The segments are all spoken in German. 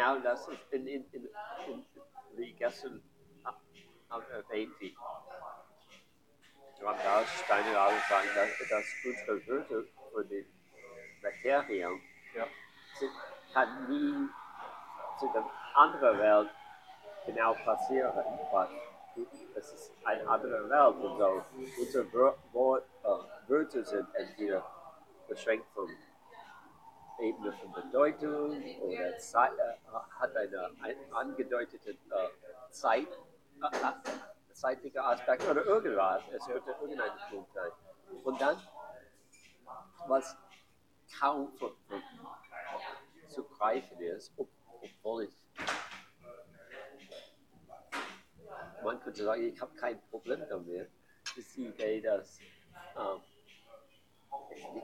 Genau, das ist in, in, in, in, wie gestern haben erwähnt, wie Ramdas Steine alle sagen, dass, dass unsere Wörter für die Materien Ja. sind, kann nie zu der anderen Welt genau passieren, weil es ist eine andere Welt und so. Unsere Wör- Wort, äh, Wörter sind entweder beschränkt von Ebene von Bedeutung oder Zeit, äh, hat eine ein, angedeutete äh, Zeit, äh, äh, zeitliche Aspekt oder irgendwas. Es könnte irgendein Punkt sein. Und dann, was kaum von, von, zu greifen ist, ob, obwohl ich, man könnte sagen, ich habe kein Problem damit, ist die Idee, dass ähm,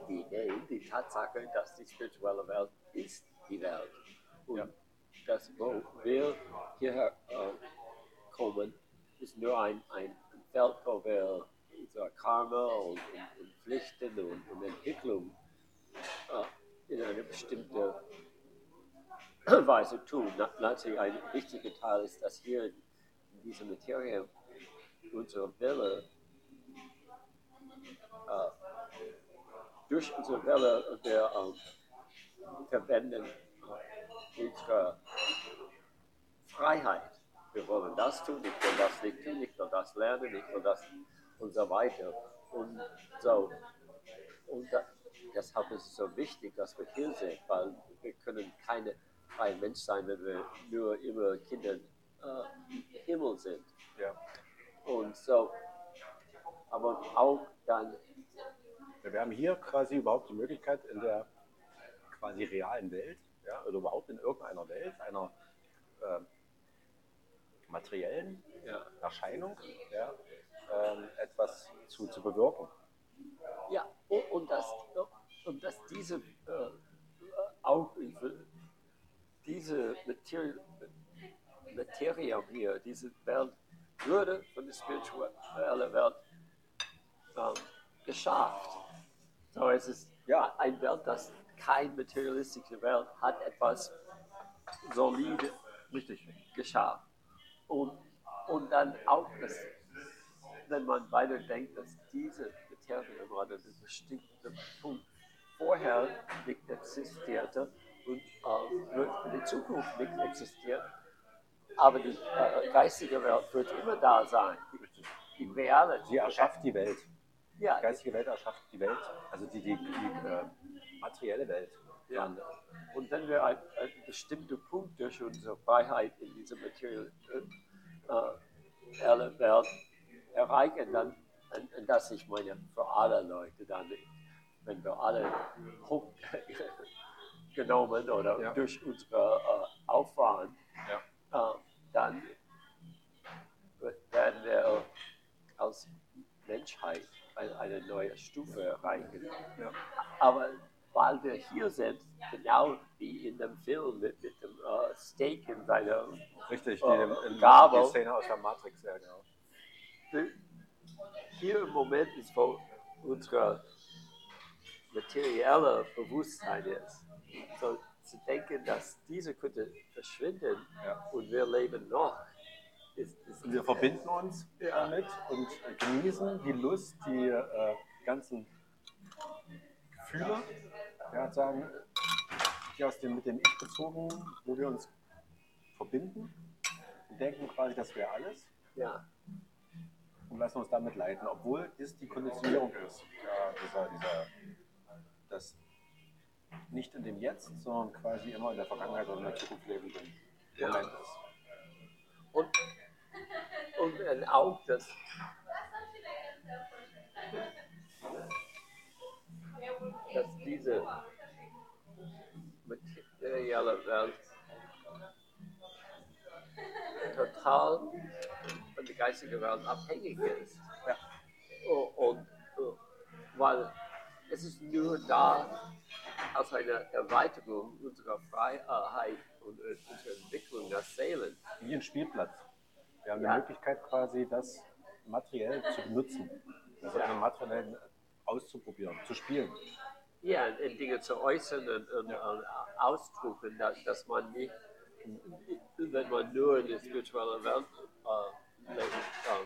die Idee, die Tatsache, dass die spirituelle Welt ist die Welt. Und Ja. das, wo wir hierher äh, kommen, ist nur ein, ein Feld, wo wir unser Karma und, und, und Pflichten und, und Entwicklung äh, in eine bestimmte Weise tun. Na- Natürlich ein wichtiger Teil ist, dass hier in dieser Materie unsere Wille äh, durch unsere Welle wir ähm, verwenden äh, unsere Freiheit. Wir wollen das tun, ich will das nicht tun, ich will das lernen, ich will das und so weiter. Und so. Und da, deshalb ist es so wichtig, dass wir hier sind, weil wir können keine freie Mensch sein, wenn wir nur immer Kinder äh, im Himmel sind. Ja. Und so, aber auch dann Wir haben hier quasi überhaupt die Möglichkeit in der quasi realen Welt, ja, oder überhaupt in irgendeiner Welt, einer ähm, materiellen ja, Erscheinung, ja, ähm, etwas zu, zu bewirken. Ja, und, dass, und dass diese äh, auch diese Materie, Materie hier, diese Welt, würde von der spirituellen Welt ähm, geschafft. So, es ist Ja. eine Welt, das keine materialistische Welt hat, etwas solide Richtig. geschah. Und, und dann auch, dass, wenn man weiterdenkt, dass diese Materie gerade an einem bestimmten Punkt vorher nicht existierte und äh, wird in der Zukunft nicht existieren, aber die äh, geistige Welt wird immer da sein. Die, die reale. Sie erschafft die Welt. Ja, Die geistige Welt erschafft die Welt, also die, die, die äh, materielle Welt. Ja. Und, Und wenn wir einen, einen bestimmten Punkt durch unsere Freiheit in dieser materiellen äh, Welt erreichen, dann, und, und das ich meine für alle Leute, dann, wenn wir alle hochgenommen oder Ja. durch unsere äh, Aufwand, ja. äh, dann werden wir als Menschheit eine, neue Stufe erreichen. Ja. Aber weil wir hier sind, genau wie in dem Film mit, mit dem äh, Steak in seiner Richtig, die, Äh, in, Gabel. die Szene aus der Matrix, ja genau. hier im Moment ist, wo unsere materielle Bewusstsein ist. So zu denken, dass diese könnte verschwinden Ja. und wir leben noch, ist, ist Und wir verbinden uns damit und genießen die Lust, die äh, ganzen Gefühle, ja, sagen, die aus dem mit dem Ich bezogen, wo wir uns verbinden und denken quasi, das wäre alles ja, und lassen uns damit leiten, obwohl es die Konditionierung ist, ja, dieser, dieser, das nicht in dem Jetzt, sondern quasi immer in der Vergangenheit oder in der Zukunft lebenden Ja. Moment ist. und, dann auch das dass diese materielle Welt total von der geistigen Welt abhängig ist. Ja. Und, und, und weil es ist nur da als eine Erweiterung unserer Freiheit und unserer Entwicklung der Seelen. wie ein Spielplatz. Wir haben Ja. die Möglichkeit quasi, das materiell zu benutzen, also eine materiell auszuprobieren, zu spielen. Ja, in Dinge zu äußern und, und, und ausdrücken, dass, dass man nicht wenn man nur in die spirituelle Welt äh, lebt, äh,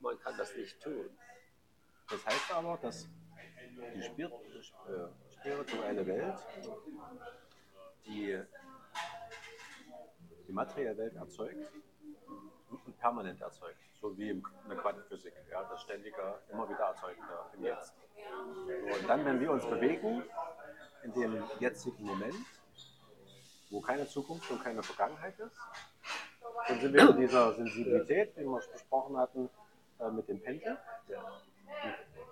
man kann das nicht tun. Das heißt aber, dass die äh, spirituelle Welt die materielle Welt erzeugt und permanent erzeugt. So wie in der Quantenphysik, ja, das ständige, immer wieder erzeugende im Jetzt. So, und dann, wenn wir uns bewegen, in dem jetzigen Moment, wo keine Zukunft und keine Vergangenheit ist, dann sind wir in dieser Sensibilität, die wir besprochen hatten, äh, mit dem Pendel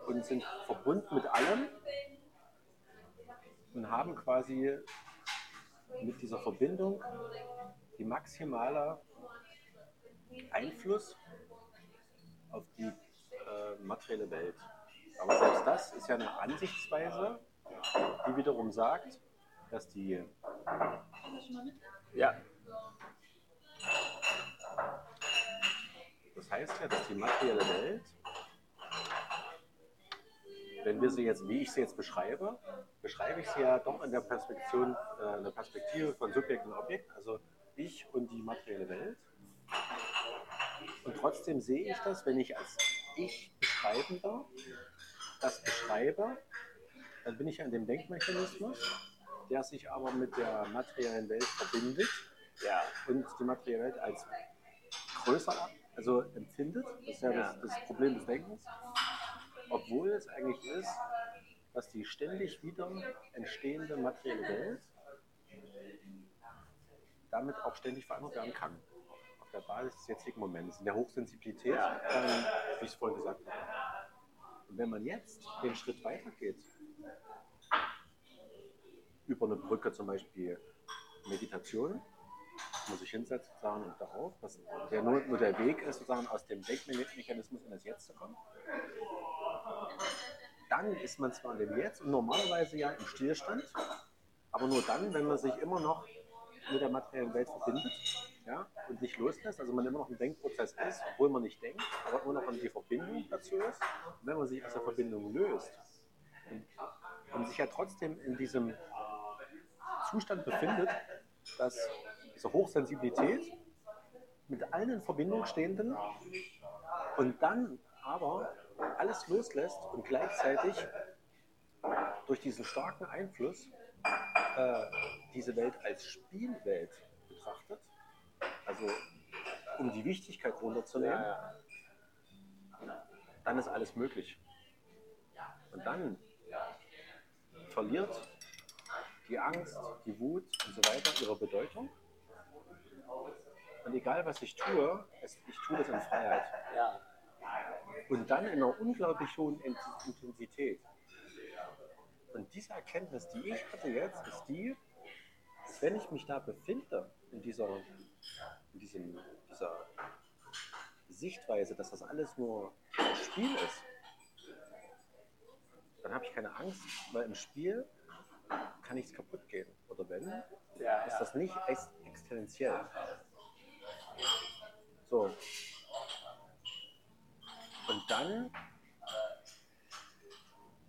und sind verbunden mit allem und haben quasi mit dieser Verbindung die maximale Einfluss auf die äh, materielle Welt. Aber selbst das ist ja eine Ansichtsweise, die wiederum sagt, dass die Ja, Das heißt ja, dass die materielle Welt, wenn wir sie jetzt, wie ich sie jetzt beschreibe, beschreibe ich sie ja doch in der Perspektive, äh, in der Perspektive von Subjekt und Objekt, also ich und die materielle Welt. Und trotzdem sehe ich das, wenn ich als ich Beschreibender das beschreibe, dann bin ich ja in dem Denkmechanismus, der sich aber mit der materiellen Welt verbindet ja, und die materielle Welt als größer also empfindet. Das ist ja, Ja. Das, das Problem des Denkens. Obwohl es eigentlich ist, dass die ständig wieder entstehende materielle Welt damit auch ständig verändert werden kann. Auf der Basis des jetzigen Moments, in der Hochsensibilität, ähm, wie ich es vorhin gesagt habe. Und wenn man jetzt den Schritt weitergeht, über eine Brücke zum Beispiel Meditation, muss ich hinsetzen sozusagen und darauf, dass der nur, nur der Weg ist, sozusagen aus dem Denkmechanismus in das Jetzt zu kommen. Dann ist man zwar in dem Jetzt und normalerweise ja im Stillstand, aber nur dann, wenn man sich immer noch mit der materiellen Welt verbindet ja, und nicht loslässt, also man immer noch im Denkprozess ist, obwohl man nicht denkt, aber immer noch in die Verbindung dazu ist. Und wenn man sich aus der Verbindung löst und, und sich ja trotzdem in diesem Zustand befindet, dass diese Hochsensibilität mit allen in Verbindung stehenden und dann aber alles loslässt und gleichzeitig durch diesen starken Einfluss äh, diese Welt als Spielwelt betrachtet, also um die Wichtigkeit runterzunehmen, dann ist alles möglich. Und dann verliert die Angst, die Wut und so weiter ihre Bedeutung. Und egal was ich tue, es, ich tue das in Freiheit. Und dann in einer unglaublich hohen In- Intensität. Und diese Erkenntnis, die ich hatte jetzt, ist die, dass wenn ich mich da befinde, in dieser, in diesem, dieser Sichtweise, dass das alles nur ein Spiel ist, dann habe ich keine Angst, weil im Spiel kann nichts kaputt gehen. Oder wenn, ist das nicht ex existenziell. So. Und dann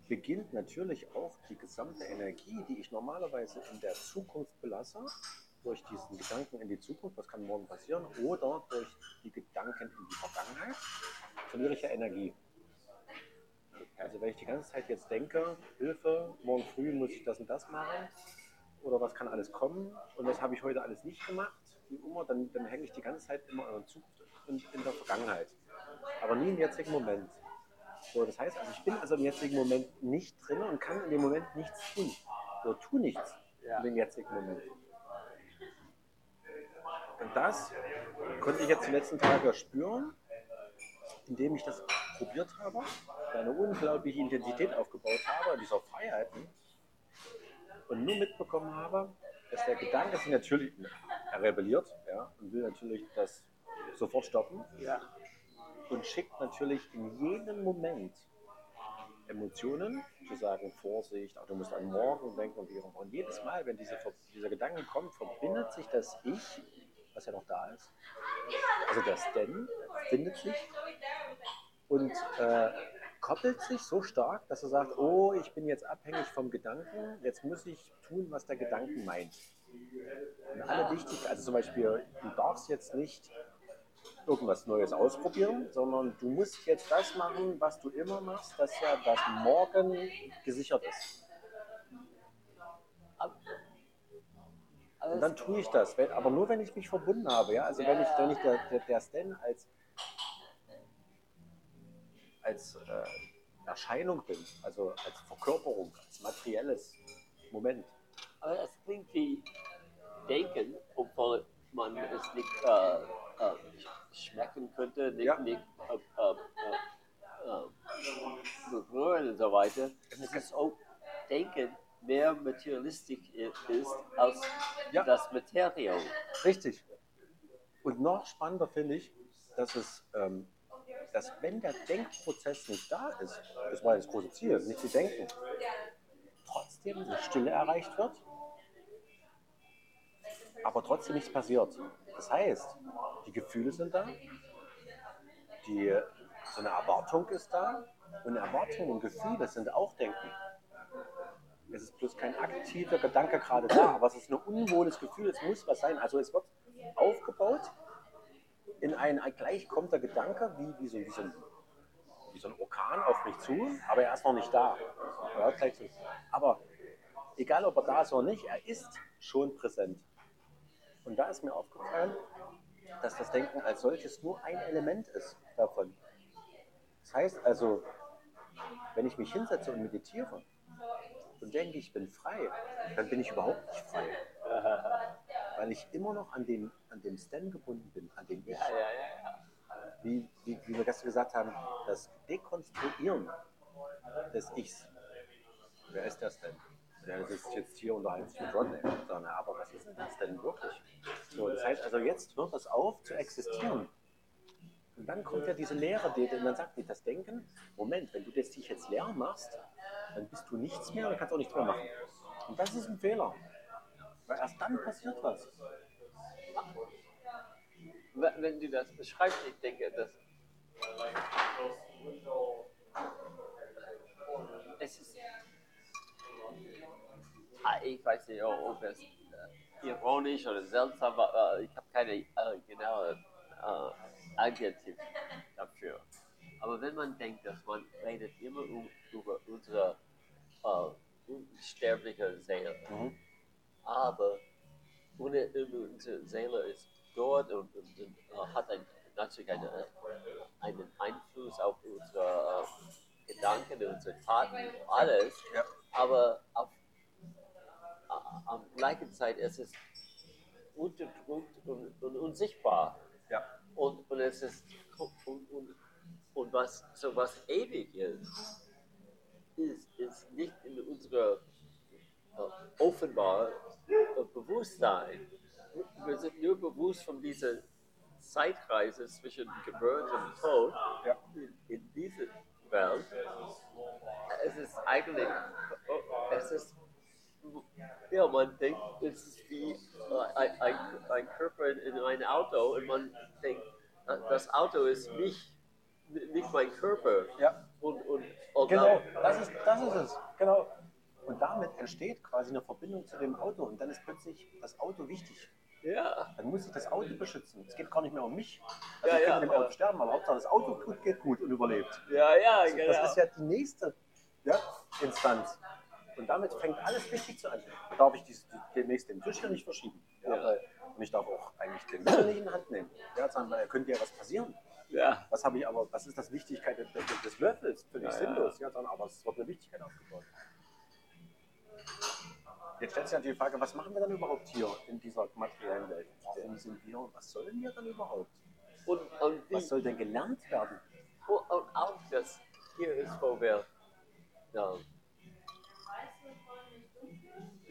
beginnt natürlich auch die gesamte Energie, die ich normalerweise in der Zukunft belasse, durch diesen Gedanken in die Zukunft, was kann morgen passieren, oder durch die Gedanken in die Vergangenheit, verliere ich ja Energie. Also wenn ich die ganze Zeit jetzt denke, Hilfe, morgen früh muss ich das und das machen, oder was kann alles kommen und was habe ich heute alles nicht gemacht, wie immer, dann, dann hänge ich die ganze Zeit immer in der Zukunft und in der Vergangenheit. Aber nie im jetzigen Moment. So, das heißt, also ich bin also im jetzigen Moment nicht drin und kann in dem Moment nichts tun. So, tu nichts Ja. in dem jetzigen Moment. Und das konnte ich jetzt die letzten Tage spüren, indem ich das probiert habe, eine unglaubliche Intensität aufgebaut habe, dieser Freiheiten, und nur mitbekommen habe, dass der Gedanke sich natürlich, er rebelliert ja, und will natürlich das sofort stoppen ja, und schickt natürlich in jedem Moment Emotionen, zu sagen Vorsicht, auch du musst an morgen denken und wie auch immer. Und jedes Mal, wenn diese, dieser Gedanke kommt, verbindet sich das Ich, was ja noch da ist, also das Denn, findet sich und äh, koppelt sich so stark, dass er sagt, oh, ich bin jetzt abhängig vom Gedanken, jetzt muss ich tun, was der Gedanken meint. Und alle wichtig, also zum Beispiel, du darfst jetzt nicht irgendwas Neues ausprobieren, sondern du musst jetzt das machen, was du immer machst, dass ja das Morgen gesichert ist. Und dann tue ich das, wenn, aber nur wenn ich mich verbunden habe. Ja? Also wenn ich, wenn ich der, der, der Stan als, als äh, Erscheinung bin, also als Verkörperung, als materielles Moment. Aber es klingt wie Denken, obwohl man es nicht äh, äh, schmecken könnte, nicht, Ja. nicht äh, äh, äh, äh, berühren und so weiter. Es ist auch Denken mehr materialistisch i- ist als Ja. das Materium. Richtig. Und noch spannender finde ich, dass es, ähm, dass wenn der Denkprozess nicht da ist, das war das große Ziel, nicht zu denken, trotzdem eine Stille erreicht wird, aber trotzdem nichts passiert. Das heißt, die Gefühle sind da, die, so eine Erwartung ist da und Erwartung und Gefühle sind auch Denken. Es ist bloß kein aktiver Gedanke gerade da, aber es ist ein unwohles Gefühl, es muss was sein. Also es wird aufgebaut, in ein, gleich kommt der Gedanke, wie, wie, so, wie, so ein, wie so ein Orkan auf mich zu, aber er ist noch nicht da. Aber egal ob er da ist oder nicht, er ist schon präsent. Und da ist mir aufgefallen, dass das Denken als solches nur ein Element ist davon. Das heißt also, wenn ich mich hinsetze und meditiere und denke, ich bin frei, dann bin ich überhaupt nicht frei. Weil ich immer noch an dem, an dem Stand gebunden bin, an dem Ich. Wie, wie, wie wir gestern gesagt haben, das Dekonstruieren des Ichs. Wer ist das denn? Ja, das ist jetzt hier unter Rodney. So, na, aber was ist denn das denn wirklich? So, das heißt also, jetzt hört das auf zu existieren. Und dann kommt ja diese Lehre, die, dann sagt die das Denken, Moment, wenn du das dich jetzt leer machst, dann bist du nichts mehr und kannst auch nichts mehr machen. Und das ist ein Fehler. Weil erst dann passiert was. Wenn du das beschreibst, ich denke, dass es ist, ich weiß nicht, ob es äh, ironisch oder seltsam war, ich habe keine äh, genaue äh, Adjektiv dafür. Aber wenn man denkt, dass man redet immer um, über unsere äh, unsterbliche Seele, Mhm. aber ohne, unsere Seele ist dort und, und, und äh, hat ein, natürlich eine, einen Einfluss auf unsere äh, Gedanken, unsere Taten, alles. Ja. Aber auf, am gleichen Zeit ist es unterdrückt und, und unsichtbar. Ja. Und, und es ist und, und, und was so was ewig ist, ist, ist nicht in unserer äh, offenbar äh, Bewusstsein. Wir sind nur bewusst von dieser Zeitreise zwischen Geburt und Tod Ja. in, in diese Welt. Es ist eigentlich, es ist, ja, man denkt, es ist wie äh, ein, ein, ein Körper in, in ein Auto und man denkt, äh, das Auto ist nicht, nicht mein Körper. Ja. Und, und, und Genau, das ist, das ist es. Genau. Und damit entsteht quasi eine Verbindung zu dem Auto und dann ist plötzlich das Auto wichtig. Ja, Dann muss ich das Auto beschützen. Es geht gar nicht mehr um mich. Also Ja, ich ja, könnte mit dem Auto sterben, aber Hauptsache das Auto tut, geht gut und überlebt. ja, ja, Also genau. Das ist ja die nächste ja, Instanz. Und damit fängt alles wichtig zu an. Darf ich dies, demnächst den Tisch hier nicht verschieben? Ja, Ja. Weil, und ich darf auch eigentlich den Mittel nicht in die Hand nehmen. Ja, sagen, weil könnte ja was passieren. ja. Was habe ich aber, was ist das Wichtigkeit des, des, Löffels? Völlig Ja, sinnlos. Ja, dann, aber es wird eine Wichtigkeit aufgebaut. Jetzt stellt sich natürlich die Frage, was machen wir dann überhaupt hier in dieser materiellen Welt? Warum sind wir? Was sollen wir dann überhaupt? Und, und, Was soll denn gelernt werden? und, und auch das hier ist, wo wir. Ja,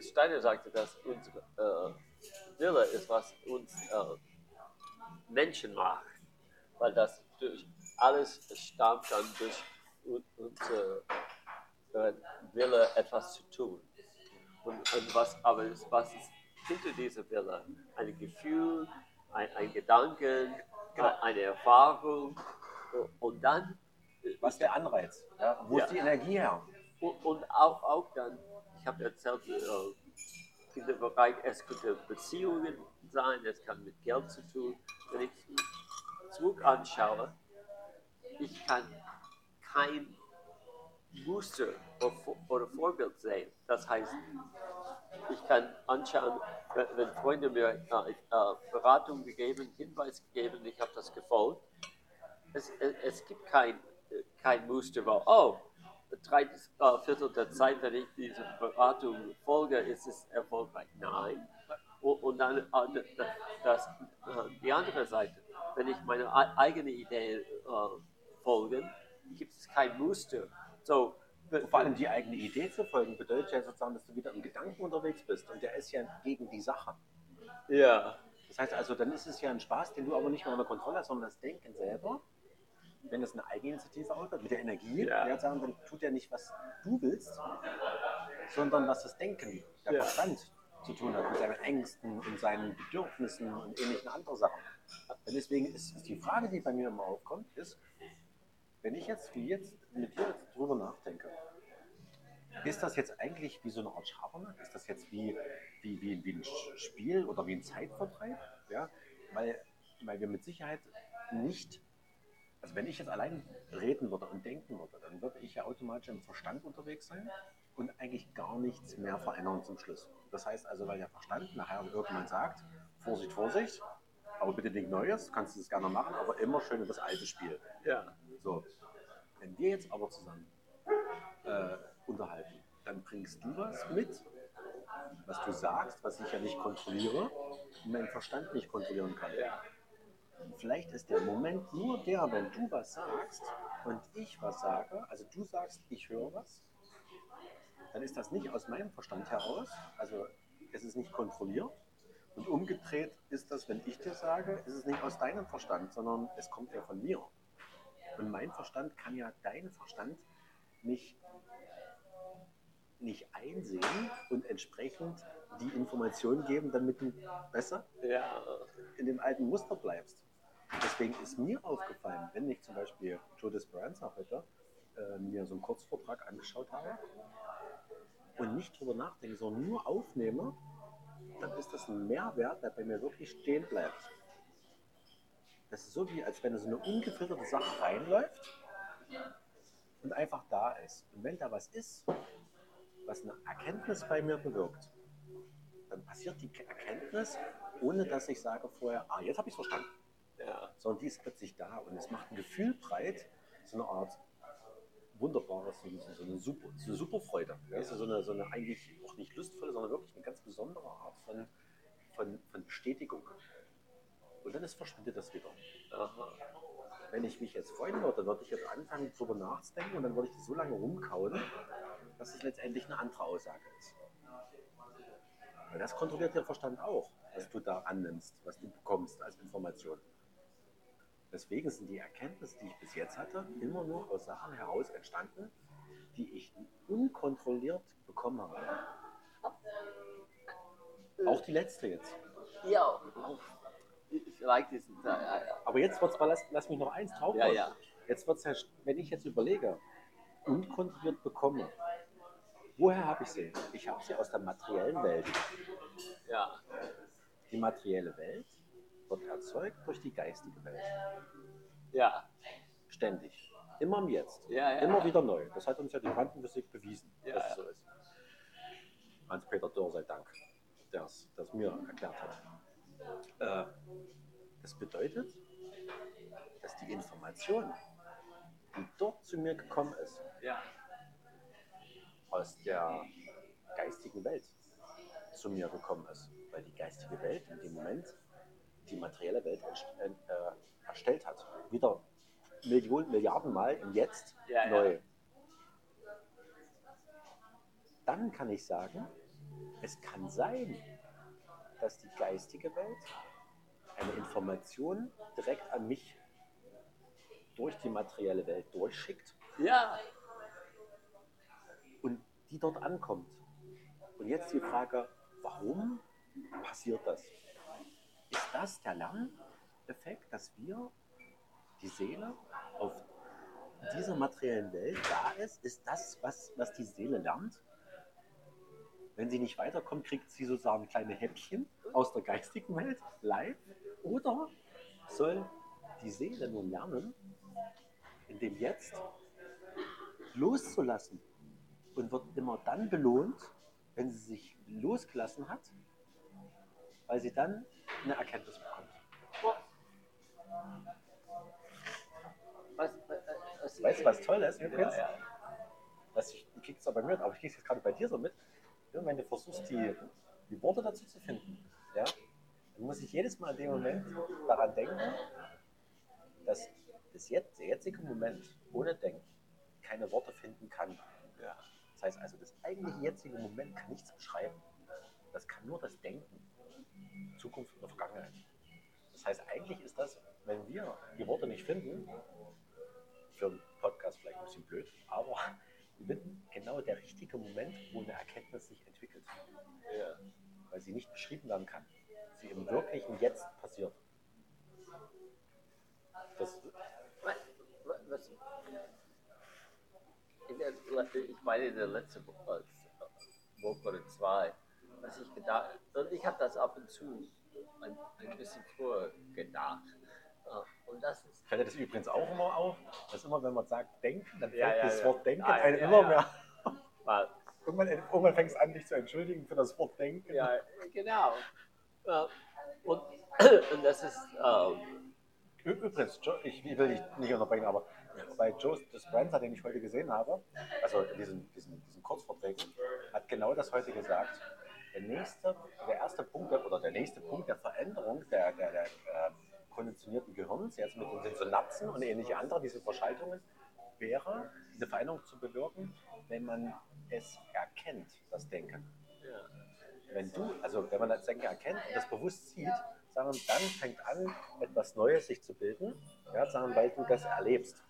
Steiner sagte, dass unsere äh, Wille ist, was uns äh, Menschen macht. Weil das durch alles stammt dann durch un- unsere äh, Wille, etwas zu tun. Und, und was aber ist, was ist hinter dieser Wille? Ein Gefühl, ein, ein Gedanken, Genau. eine Erfahrung. Und dann Was ist der Anreiz? Ja? Wo Ja. ist die Energie her? Und, und auch, auch dann, ich habe erzählt, äh, in dem Bereich, es könnte Beziehungen sein, es kann mit Geld zu tun. Wenn ich zurück anschaue, ich kann kein Muster oder, Vor- oder Vorbild sehen. Das heißt, ich kann anschauen, wenn Freunde mir äh, äh, Beratung gegeben, Hinweis gegeben, ich habe das gefolgt. Es, es, es gibt kein, kein Muster, wo, oh, drei äh, Viertel der Zeit, wenn ich diese Beratung folge, ist es erfolgreich. Nein. Und, und dann äh, das, äh, die andere Seite, wenn ich meine ei- eigene Idee äh, folge, gibt es kein Muster. So, Und vor allem die eigene Idee zu folgen, bedeutet ja sozusagen, dass du wieder im Gedanken unterwegs bist. Und der ist ja gegen die Sache. ja, Das heißt also, dann ist es ja ein Spaß, den du aber nicht mehr unter Kontrolle hast, sondern das Denken selber. Wenn es eine Eigeninitiative ausgeht, mit der Energie, Ja. sagen, dann tut er nicht, was du willst, sondern was das Denken, der Ja. Verstand zu tun hat, mit seinen Ängsten und seinen Bedürfnissen und ähnlichen anderen Sachen. Und deswegen ist, die Frage, die bei mir immer aufkommt, ist, wenn ich jetzt wie jetzt mit dir jetzt drüber nachdenke, ist das jetzt eigentlich wie so eine Art Schabernack? Ist das jetzt wie, wie, wie, wie ein Spiel oder wie ein Zeitvertreib? Ja? Weil, weil wir mit Sicherheit nicht, also wenn ich jetzt allein reden würde und denken würde, dann würde ich ja automatisch im Verstand unterwegs sein und eigentlich gar nichts mehr verändern zum Schluss. Das heißt also, weil der Verstand nachher irgendwann sagt, Vorsicht, Vorsicht, aber bitte nichts Neues, kannst du das gerne machen, aber immer schön in das alte Spiel. ja, So, wenn wir jetzt aber zusammen äh, unterhalten, dann bringst du was mit, was du sagst, was ich ja nicht kontrolliere und mein Verstand nicht kontrollieren kann. ja, Vielleicht ist der Moment nur der, wenn du was sagst und ich was sage, also du sagst, ich höre was, dann ist das nicht aus meinem Verstand heraus, also es ist nicht kontrolliert. Und umgedreht ist das, wenn ich dir sage, ist es nicht aus deinem Verstand, sondern es kommt ja von mir. Und mein Verstand kann ja deinen Verstand nicht, nicht einsehen und entsprechend die Information geben, damit du besser ja, in dem alten Muster bleibst. Deswegen ist mir aufgefallen, wenn ich zum Beispiel Joe Disperanza heute äh, mir so einen Kurzvortrag angeschaut habe und nicht drüber nachdenke, sondern nur aufnehme, dann ist das ein Mehrwert, der bei mir wirklich stehen bleibt. Das ist so wie, als wenn so eine ungefilterte Sache reinläuft und einfach da ist. Und wenn da was ist, was eine Erkenntnis bei mir bewirkt, dann passiert die Erkenntnis, ohne dass ich sage vorher, ah, jetzt habe ich es verstanden. Sondern die ist plötzlich da und es macht ein Gefühl breit, so eine Art wunderbares, so, eine, super, so eine Superfreude. Ja? So, so, eine, so eine eigentlich auch nicht lustvolle, sondern wirklich eine ganz besondere Art von, von, von Bestätigung. Und dann ist, verschwindet das wieder. aha, Wenn ich mich jetzt freuen würde, würde ich jetzt anfangen, darüber nachzudenken und dann würde ich das so lange rumkauen, dass es letztendlich eine andere Aussage ist. Weil das kontrolliert der Verstand auch, was du da annimmst, was du bekommst als Information. Deswegen sind die Erkenntnisse, die ich bis jetzt hatte, immer nur aus Sachen heraus entstanden, die ich unkontrolliert bekommen habe. Auch die letzte jetzt. ja, auch, vielleicht ist es, ja, ja, ja. Aber jetzt wird's mal, lass, lass mich noch eins drauf. Ja, ja. Jetzt wird's ja, wenn ich jetzt überlege, unkontrolliert bekomme, woher habe ich sie? Ich habe sie aus der materiellen Welt. ja, Die materielle Welt wird erzeugt durch die geistige Welt. ja, Ständig. Immer im Jetzt. Ja, ja. Immer wieder neu. Das hat uns ja die Quantenphysik bewiesen, Ja, dass es ja. so ist. Hans-Peter Dörr sei Dank, der es mir erklärt hat. Äh, das bedeutet, dass die Information, die dort zu mir gekommen ist, ja, aus der geistigen Welt zu mir gekommen ist. Weil die geistige Welt in dem Moment die materielle Welt entst- äh, erstellt hat. Wieder Millionen, Milliarden Mal im Jetzt Ja, ja. neu. Dann kann ich sagen, es kann sein, dass die geistige Welt eine Information direkt an mich durch die materielle Welt durchschickt ja, und die dort ankommt. Und jetzt die Frage, warum passiert das? Ist das der Lerneffekt, dass wir die Seele auf dieser materiellen Welt da ist, ist das, was, was die Seele lernt. Wenn sie nicht weiterkommt, kriegt sie sozusagen kleine Häppchen aus der geistigen Welt live. Oder soll die Seele nun lernen, in dem Jetzt loszulassen und wird immer dann belohnt, wenn sie sich losgelassen hat, weil sie dann eine Erkenntnis bekommt. Was, was, was, Weißt du, was toll ist übrigens? Ja, ja. Was ich, ich krieg's zwar bei mir mit, aber ich krieg's jetzt gerade bei dir so mit. Wenn du versuchst, die, die Worte dazu zu finden, ja, dann muss ich jedes Mal in dem Moment daran denken, dass das jetzt, der jetzige Moment ohne Denken keine Worte finden kann. Ja. Das heißt also, das eigentliche jetzige Moment kann nichts beschreiben. Das kann nur das Denken. Zukunft oder Vergangenheit. Das heißt, eigentlich ist das, wenn wir die Worte nicht finden, für einen Podcast vielleicht ein bisschen blöd, aber wir finden genau der richtige Moment, wo eine Erkenntnis sich entwickelt. Ja. Weil sie nicht beschrieben werden kann. Sie im wirklichen Jetzt passiert. Das, Was, was, der, ich meine, in der letzten Woche Woche oder zwei, was ich gedacht und ich habe das ab und zu ein, ein bisschen früher gedacht. Äh, Und das ist fällt das übrigens auch immer auf, dass immer, wenn man sagt denken, dann fällt Ja, ja, das ja. Wort denken Ah, einem immer mehr. weil Irgendwann, irgendwann fängst du an, dich zu entschuldigen für das Wort denken. Ja, genau. Ja, und, und das ist, ähm, Übrigens, ich will dich nicht unterbrechen, aber bei Joe Dispenza, den ich heute gesehen habe, also diesen, diesen, diesen Kurzvorträgen, hat genau das heute gesagt. Der nächste, der erste Punkt der- oder der nächste Punkt der Veränderung der, der, der äh, konditionierten Gehirns, jetzt mit den Synapsen und ähnliche andere, diese Verschaltungen, wäre, diese Veränderung zu bewirken, wenn man es erkennt, das Denken. Wenn du, also wenn man das Denken erkennt und das bewusst sieht, sagen dann fängt an, etwas Neues sich zu bilden, ja, sagen weil du das erlebst.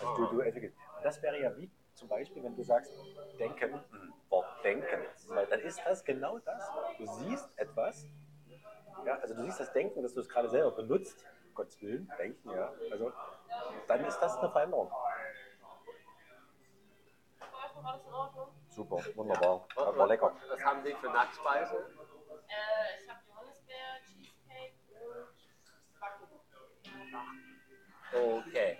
Also du, du das wäre ja wie zum Beispiel, wenn du sagst, denken, hm, Wort denken. Weil dann ist das genau das. Du siehst etwas, ja, also du siehst das Denken, dass du es gerade selber benutzt, Gottes Willen, denken, ja. Also dann ist das eine Veränderung. Alles in Ordnung? Super, wunderbar. Das war lecker. was, was haben Sie für Nachspeise? Äh, ich habe Johannisbeer, Cheesecake und Backen. Okay.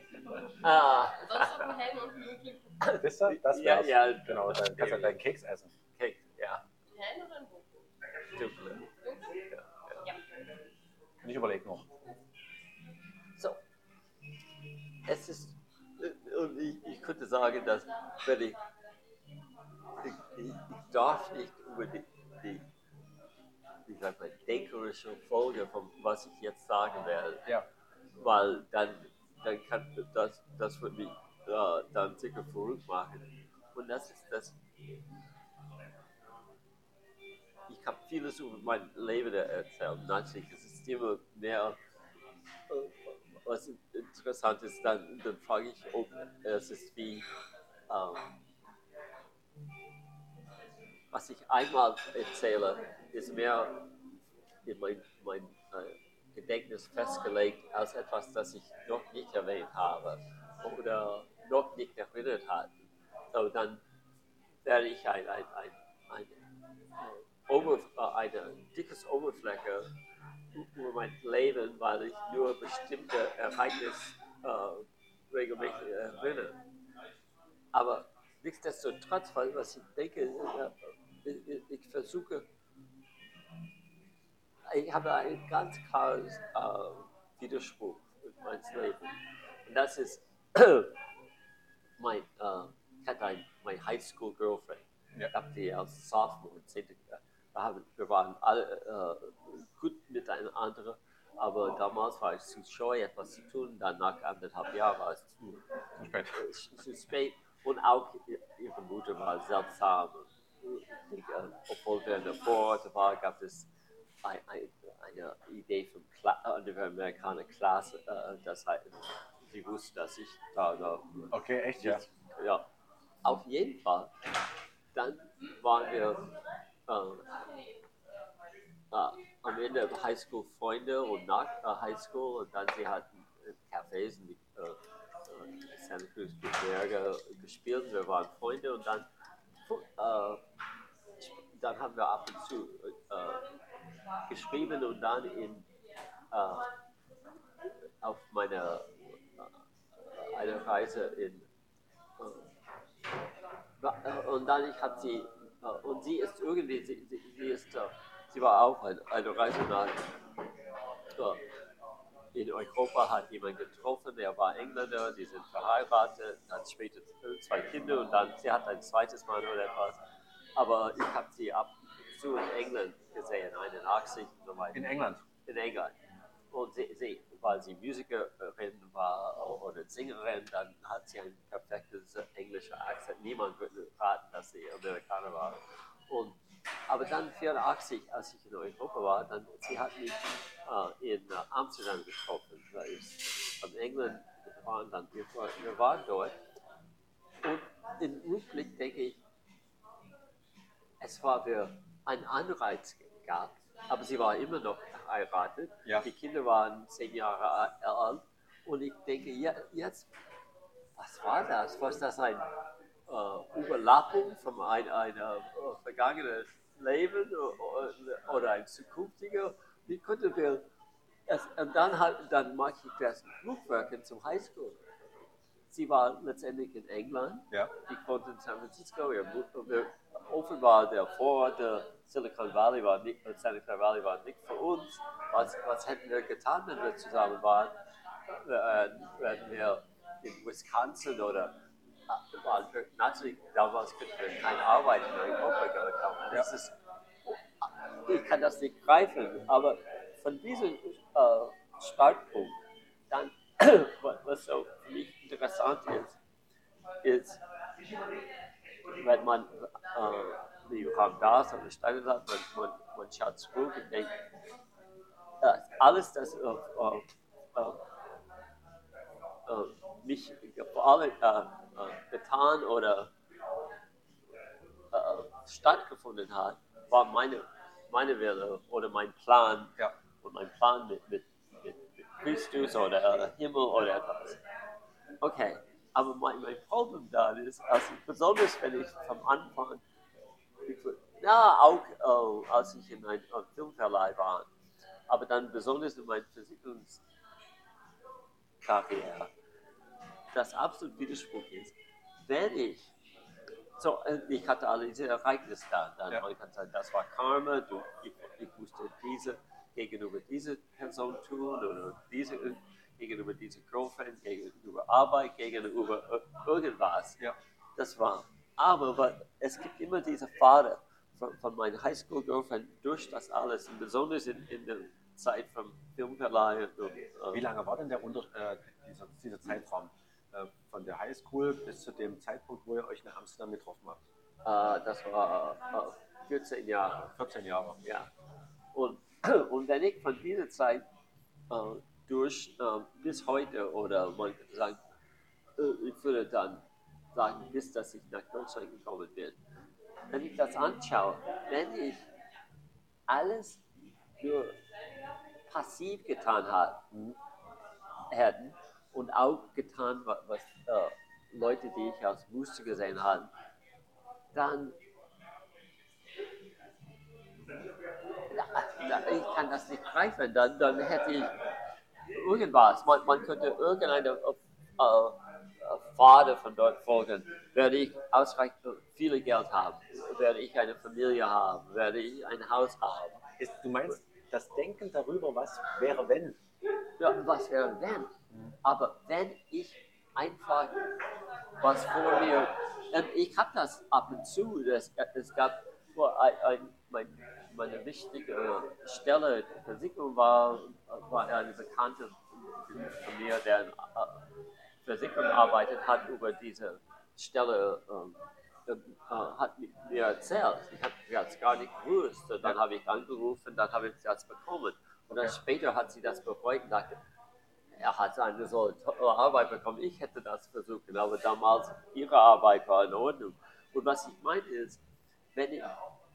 Ah, Sonst noch einen hellen und. Wisst ihr, das Ja, wär's. ja. Genau, dann kannst du deinen Keks essen. okay, ja, Einen hellen oder einen dunklen? dunkle. Dunklen? Ja. Ich überlege noch. So. Es ist, und ich, ich könnte sagen, dass wenn ich, ich, ich, ich darf nicht über die, die wie sagt man, denkerische Folge von was ich jetzt sagen werde, Ja. weil dann, dann kann das, das wird mich äh, dann sicher verrückt machen. Und das ist das. Ich habe vieles über mein Leben erzählt. Natürlich ist es immer mehr, was interessant ist, dann, dann frage ich, ob es ist wie, ähm, was ich einmal erzähle, ist mehr in mein, mein äh, Gedächtnis festgelegt als etwas, das ich noch nicht erwähnt habe oder noch nicht erinnert habe. So, dann werde ich ein, ein, ein, ein, äh, äh, eine dickes Oberfläche über mein Leben, weil ich nur bestimmte Ereignisse äh, regelmäßig erinnere. Aber nichtsdestotrotz, weil was ich denke, äh, ich, ich versuche, ich habe ein ganz klares äh, Widerspruch in meinem Leben. Und das ist mein, äh, ich hatte ein, mein Highschool Girlfriend. Ja. Ich habe die als Sophomore und 10. Da haben, wir waren alle äh, gut miteinander, aber damals war ich zu scheu, etwas zu tun. Dann nach anderthalb Jahren war es zu, Zu spät. äh, zu spät und auch ihre Mutter war seltsam. Ich, äh, obwohl wir in der Vororte waren, gab es ein, ein, eine Idee von Amerikaner Klasse, äh, das heißt, sie wusste, dass ich da noch Okay, echt, ja. ja, auf jeden Fall. Dann waren wir äh, äh, am Ende Highschool Freunde und nach äh, Highschool und dann sie hatten äh, Cafés und äh, äh, Santa Cruz Gebirge gespielt. Wir waren Freunde und dann, dann haben wir ab und zu geschrieben und dann in, äh, auf meiner äh, eine Reise in äh, und dann ich habe sie äh, und sie ist irgendwie sie, sie, sie ist äh, sie war auch eine, eine Reise nach äh, in Europa hat jemand getroffen, der war Engländer, die sind verheiratet, hat später zwei Kinder und dann sie hat ein zweites Mal oder etwas. Aber ich habe sie ab zu in England gesehen, 81 und so weiter. In England. In England. Und sie, sie, weil sie Musikerin war oder Sängerin, dann hat sie ein perfektes englischer Akzent. Niemand würde raten, dass sie Amerikaner war. Und, aber dann 84, als ich in Europa war, dann sie hat mich äh, in Amsterdam getroffen, weil ich von England war und dann wir, wir waren dort. Und im Rückblick denke ich, es war für einen Anreiz gab, aber sie war immer noch verheiratet. Ja. Die Kinder waren zehn Jahre alt. Und ich denke, ja, jetzt, was war das? Was das ein äh, Überlappung von ein, einer äh, vergangenen Leben oder, oder ein zukünftiger? Wie könnten wir es, und dann, halt, dann mache ich das Rückwirken zum Highschool. Sie war letztendlich in England Ja. ich wohnte in San Francisco. Wir, wir, offenbar der Vorort der Silicon Valley war nicht, äh, Silicon Valley war nicht für uns. Was, was hätten wir getan, wenn wir zusammen waren? Äh, wären wir in Wisconsin oder äh, natürlich damals könnten wir keine Arbeit in Europa bekommen. Das ist, ich kann das nicht greifen, aber von diesem äh, Startpunkt, dann, was so für mich interessant ist, ist, wenn man, äh, wie Johann Das und Steiner sagt, man, man, schaut zurück und denkt, alles das äh, äh, äh, mich vor allem äh, äh, getan oder äh, stattgefunden hat, war meine, meine Wille oder mein Plan Ja. und mein Plan mit, mit, mit, Christus oder Himmel oder etwas. Okay, aber mein, mein Problem da ist, also besonders wenn ich vom Anfang, ja, auch äh, als ich in einem äh, Filmverleih war, aber dann besonders in meiner Versicherungskarriere, das absolut Widerspruch ist, wenn ich, so, äh, ich hatte alle diese Ereignisse da, dann Ja. man kann sagen, das war Karma, du, ich, ich musste diese gegenüber dieser Person tun oder diese gegenüber dieser Girlfriend, gegenüber Arbeit, gegenüber äh, irgendwas. Ja. Das war. Aber es gibt immer diese Vater von, von meiner Highschool-Girlfriend durch das alles, besonders in, in der Zeit vom Filmverleih. Und, äh, Wie lange war denn der Unter äh, dieser, dieser Zeitraum äh, von der Highschool bis zu dem Zeitpunkt, wo ihr euch in Amsterdam getroffen habt? Äh, das war äh, 14 Jahre. 14 Jahre. Ja. Und, und wenn ich von dieser Zeit äh, durch äh, bis heute oder man äh, ich würde dann sagen, bis dass ich nach Deutschland gekommen bin, wenn ich das anschaue, wenn ich alles nur passiv getan hat, hätten und auch getan, wa- was äh, Leute, die ich als Muster gesehen habe, dann ich kann das nicht greifen, dann, dann hätte ich irgendwas, man, man könnte irgendeine äh, Pfade von dort folgen, werde ich ausreichend viel Geld haben, werde ich eine Familie haben, werde ich ein Haus haben. Ist, du meinst, das Denken darüber, was wäre, wenn? Ja, was wäre wenn? Aber wenn ich einfach was vor mir, ähm, ich habe das ab und zu, das, es gab vor ein, ein, mein, meine wichtige Stelle, der Versicherung war, war eine Bekannte von mir, der äh, Versicherung arbeitet hat, über diese Stelle ähm, äh, hat mi- mir erzählt. Ich habe das gar nicht gewusst. Dann habe ich angerufen, dann habe ich das bekommen. Und dann Okay. später hat sie das bereut und dachte, er hat eine so tolle Arbeit bekommen. Ich hätte das versucht, aber damals ihre Arbeit war in Ordnung. Und was ich meine ist, wenn ich,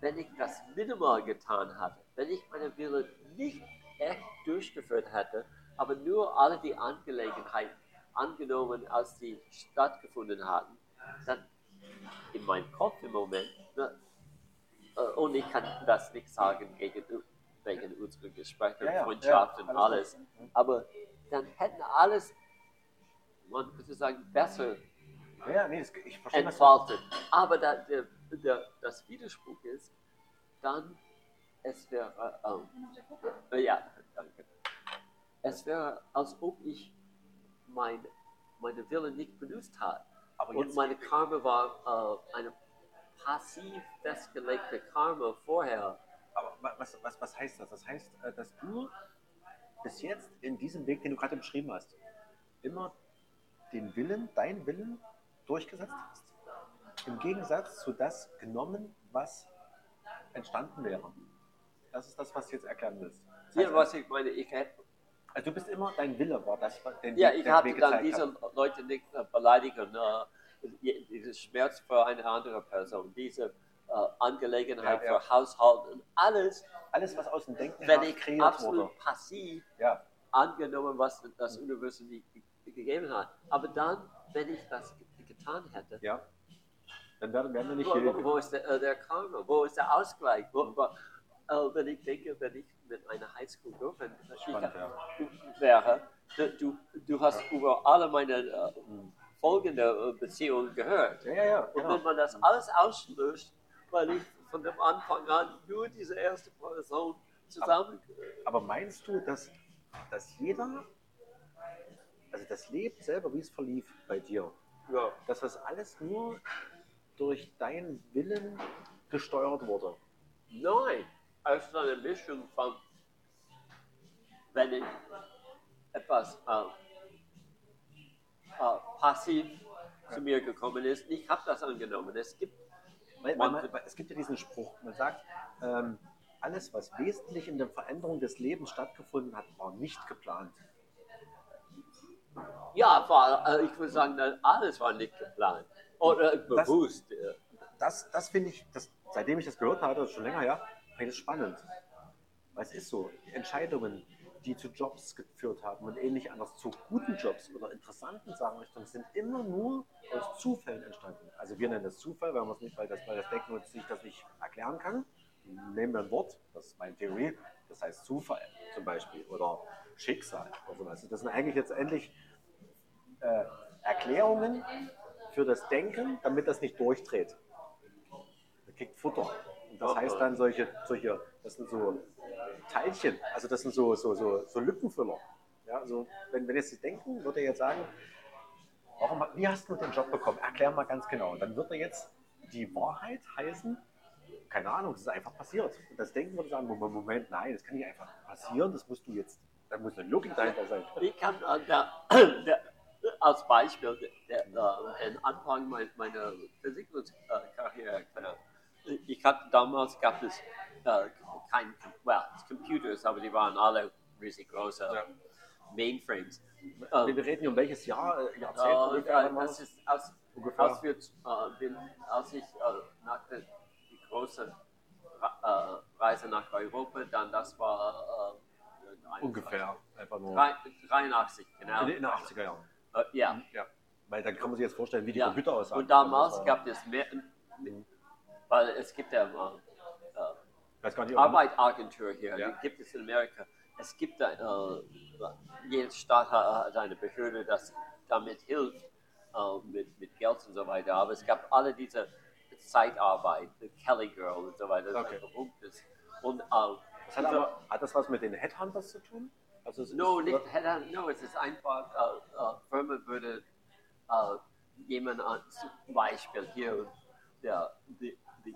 wenn ich das minimal getan hatte, wenn ich meine Wille nicht echt durchgeführt hätte, aber nur alle die Angelegenheiten angenommen, als die stattgefunden hatten, dann in meinem Kopf im Moment, ne, äh, und ich kann das nicht sagen gegen, wegen unserer Gespräche, Ja, ja, Freundschaft ja, und alles alles, aber dann hätten alles, man könnte sagen, besser Ja, nee, das, ich verstehe das. entfaltet. Aber da, der, der, das Widerspruch ist, dann, es wäre, ähm, äh, ja, danke. Es wäre, als ob ich mein, meine Wille nicht benutzt habe. Aber Und meine Karma war äh, eine passiv festgelegte Karma vorher. aber wa- was, was, was heißt das? Das heißt, äh, dass du bis jetzt in diesem Weg, den du gerade beschrieben hast, immer den Willen, deinen Willen durchgesetzt hast. Im Gegensatz zu das genommen, was entstanden wäre. Das ist das, was du jetzt erklären willst. Das heißt, was ich meine, ich hätte, also du bist immer, dein Wille war das, was den ja, ich den hatte Weg dann diese. Leute nicht beleidigen, äh, dieses Schmerz für eine andere Person, diese äh, Angelegenheit Ja, ja. für Haushalt und alles, Alles, was aus dem Denken wenn ich kreiert absolut wurde. passiv Ja, angenommen, was das Universum gegeben hat. Aber dann, wenn ich das ge- getan hätte, ja. Dann werden, wir nicht wo, wo, ist der, äh, der Karma? Wo ist der Ausgleich? Wo, wo, wenn ich denke, wenn ich mit einer Highschool Girlfriend Spannend, ja. wäre, du, du, hast über alle meine äh, folgende äh, Beziehungen gehört. Ja, ja, ja. Und Genau. wenn man das alles auslöscht, weil ich von dem Anfang an nur diese erste Person zusammen. Aber meinst du, dass, dass jeder, also das Leben selber, wie es verlief bei dir, Ja. dass das alles nur durch deinen Willen gesteuert wurde? Nein, ist eine Mischung von, wenn ich etwas äh, äh, passiv zu mir gekommen ist, ich habe das angenommen. Es gibt, Weil, weil, man, es gibt ja diesen Spruch, man sagt, ähm, alles, was wesentlich in der Veränderung des Lebens stattgefunden hat, war nicht geplant. ja, war, äh, ich würde sagen, alles war nicht geplant oder Das- bewusst. Das, das finde ich, das, seitdem ich das gehört habe, das ist schon länger her, finde ich das spannend. Weil es ist so, Entscheidungen, die zu Jobs geführt haben und ähnlich anders zu guten Jobs oder interessanten Sachenrichtungen, sind immer nur aus Zufällen entstanden. Also wir nennen das Zufall, weil wir es nicht, weil das, weil das Denken uns nicht das nicht erklären kann. Nehmen wir ein Wort, das ist meine Theorie, das heißt Zufall zum Beispiel oder Schicksal oder sowas. Das sind eigentlich jetzt endlich äh, Erklärungen für das Denken, damit das nicht durchdreht. Das kriegt Futter. Und das heißt dann solche, solche, das sind so Teilchen, also das sind so, so, so, so Lückenfüller. Ja, also wenn, wenn jetzt Sie denken, würde er jetzt sagen, warum, wie hast du den Job bekommen? Erklär mal ganz genau. Und dann wird er jetzt die Wahrheit heißen, keine Ahnung, das ist einfach passiert. Und das Denken würde sagen, Moment, Moment, nein, das kann nicht einfach passieren, das musst du jetzt, da muss eine Logik dahinter sein. Ich kann äh, der, der, als Beispiel der, der, den Anfang mein- meiner Physikkarriere erklären. Ich hatte damals gab es äh, kein well, Computers, aber die waren alle riesig große Ja. Mainframes. Wir Ähm, reden hier um welches Jahr, äh, Jahrzehnt äh, das ist aus, Ungefähr. als, wir, äh, bin, als ich äh, nach der die große äh, Reise nach Europa, dann das war äh, Ungefähr, einfach nur. drei- 83, genau. In, in den 80er Jahren. Ja. Ja. Weil dann kann man sich jetzt vorstellen, wie die Ja. Computer aussahen. Und damals Also gab es mehr, weil es gibt ja äh, äh, Arbeitsagentur hier, Ja. die gibt es in Amerika. Es gibt da, äh, jede Stadt hat eine Behörde, das damit hilft, äh, mit, mit Geld und so weiter. Aber es gab alle diese Zeitarbeit, die Kelly Girl und so weiter, das Okay. ist berühmtes. Und äh, Das hat, aber, hat das was mit den Headhunters zu tun? Also es No, ist, nicht Headhunt, no, es ist einfach, äh, äh, Firma würde äh, jemand an, zum Beispiel hier, der, die, die, äh,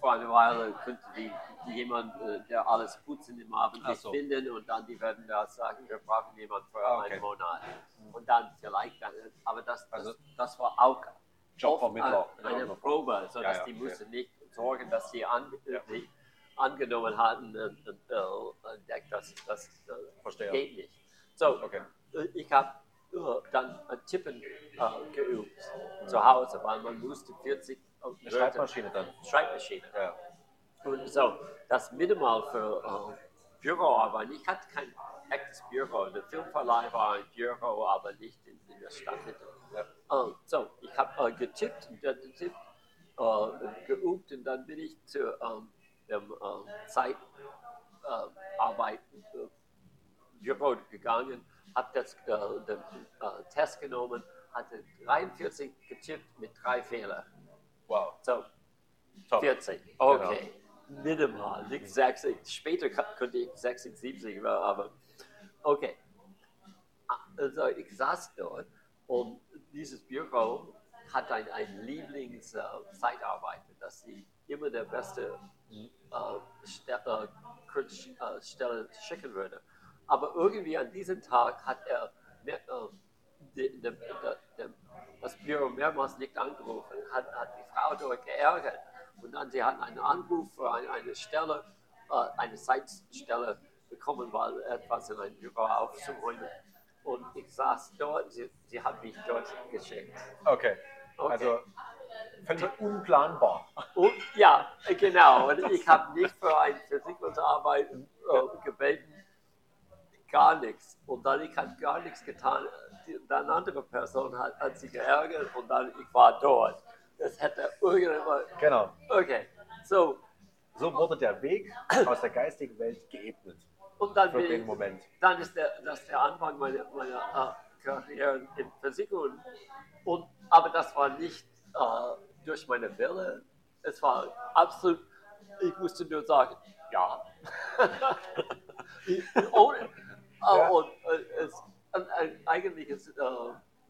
vor einer Weile könnte die, die jemand, äh, der alles putzen im Abend nicht so. finden und dann die werden da sagen, wir brauchen jemanden für Ah, okay. einen Monat. Und dann vielleicht, dann, aber das, das, Also- das war auch Jobvermittler. eine Probe, sodass Ja, ja, die okay. mussten nicht sorgen, dass sie an, Ja. die angenommen hatten und, und äh, dass das äh, Verstehe. geht nicht. So, Okay. äh, ich habe äh, dann äh, Tippen äh, geübt zu Hause, weil man musste 40 äh, Eine Schreibmaschine dann. Schreibmaschine. Ja. Und so, das Minimal für äh, Büroarbeit. Ich hatte kein echtes Büro. Der Filmverleih war ein Büro, aber nicht in, in der Stadtmitte. Ja. Äh, so, ich habe äh, getippt und dann getippt, äh, geübt und dann bin ich zu ähm, dem äh, Zeitarbeit äh, Büro gegangen, habe das äh, den äh, Test genommen, hatte 43 getippt mit drei Fehlern. Wow. So, Top. 40. Okay. Minimal, nicht 60. Später könnte ich 60, 70 werden, aber okay. Also ich saß dort und dieses Büro hat ein, ein Lieblings-Zeitarbeiter, dass sie immer der beste äh, Ste äh, äh, Stelle schicken würde. Aber irgendwie an diesem Tag hat er mehr, äh, die, die, die, das Büro mehrmals nicht angerufen, hat, hat die Frau dort geärgert. Und dann sie hatten einen Anruf für eine, eine Stelle, äh, eine Zeitstelle bekommen, weil etwas in ein Büro aufzuräumen. Und ich saß dort, sie, sie hat mich dort geschickt. Okay. Okay. Also völlig unplanbar. Und, ja, genau. Und ich habe nicht für eine Versicherungsarbeit äh, gebeten, gar nichts. Und dann ich habe gar nichts getan. Dann eine andere Person hat, hat sich geärgert und dann ich war dort. Das hätte irgendwann. Genau. Okay, so So wurde der Weg aus der geistigen Welt geebnet und dann für den Moment. dann ist der, das der Anfang meiner, meiner äh, Karriere in Versicherung. Und, aber das war nicht äh, durch meine Wille. Es war absolut, ich musste nur sagen, ja. Ich- Ohne, äh, Ja. Und äh, es, und, eigentlich ist, äh,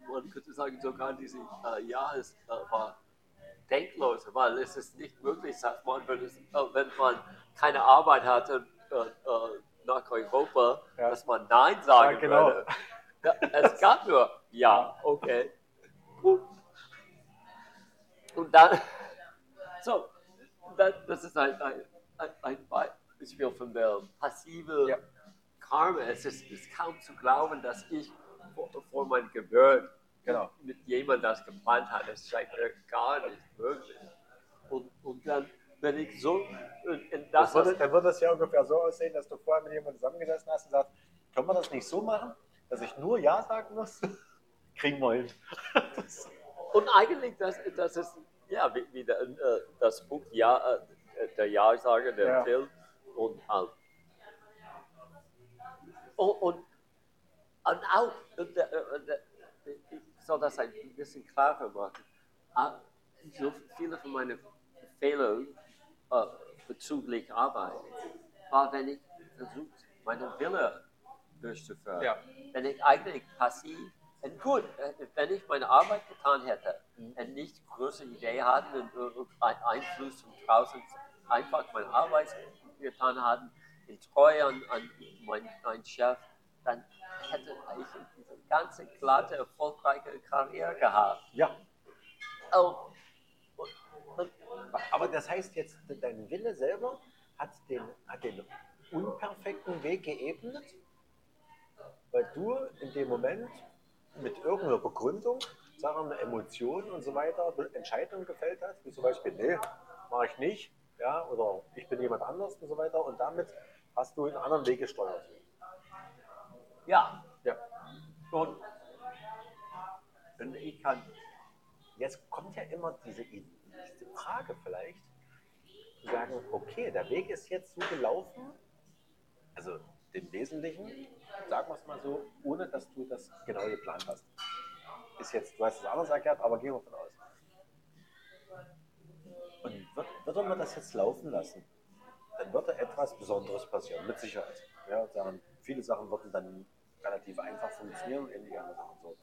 man könnte sagen, sogar dieses äh, Ja es, äh, war denklos, weil es ist nicht möglich, sagt man, wenn, es, äh, wenn man keine Arbeit hat und äh, nach Europa, Ja. dass man Nein sagen Ja, genau. würde. Es gab nur Ja, okay. Und dann, so, das, das ist ein, ein, ein, ein Beispiel von der passiven Ja. Karma. Es ist, ist kaum zu glauben, dass ich vor, vor meiner Geburt Genau. mit jemandem das geplant hat. Das scheint mir gar nicht möglich. Und, und dann, wenn ich so, und das, würde, dann würde es ja ungefähr so aussehen, dass du vorher mit jemandem zusammengesessen hast und sagst, können wir das nicht so machen, dass ich nur Ja sagen muss? Kriegen wir hin. Und eigentlich, das, das ist ja wie, wie der, äh, das Buch ja, äh, der Ja-Sager, der Ja. Film. Und, ähm, und, und, und auch, und, äh, der, ich soll das ein bisschen klarer machen. Ah, So viele von meinen Fehlern äh, bezüglich Arbeit war, wenn ich versucht, meine Wille durchzuführen. Ja. Wenn ich eigentlich passiv, und gut, äh, wenn ich meine Arbeit getan hätte und nicht große Idee hatte und einen Einfluss von draußen einfach meine Arbeit getan hatten, in Treue an, meinen meinen Chef, dann hätte ich diese ganze glatte, erfolgreiche Karriere gehabt. Ja, Oh, und, und, aber das heißt jetzt, dein Wille selber hat den, hat den unperfekten Weg geebnet, weil du in dem Moment mit irgendeiner Begründung, Sachen, Emotionen und so weiter Entscheidungen gefällt hast, wie zum Beispiel, nee, mache ich nicht, ja, oder ich bin jemand anders und so weiter und damit hast du einen anderen Weg gesteuert. ja, Ja. und, und ich kann Jetzt kommt ja immer diese, diese Frage vielleicht, zu sagen, okay, der Weg ist jetzt so gelaufen, also den Wesentlichen, sagen wir es mal so, ohne dass du das genau geplant hast. Ist jetzt, du hast es anders erklärt, aber gehen wir von aus. Und wird, würde man das jetzt laufen lassen, dann würde etwas Besonderes passieren, mit Sicherheit. Ja, sagen, viele Sachen würden dann relativ einfach funktionieren, ähnliche andere Sachen so.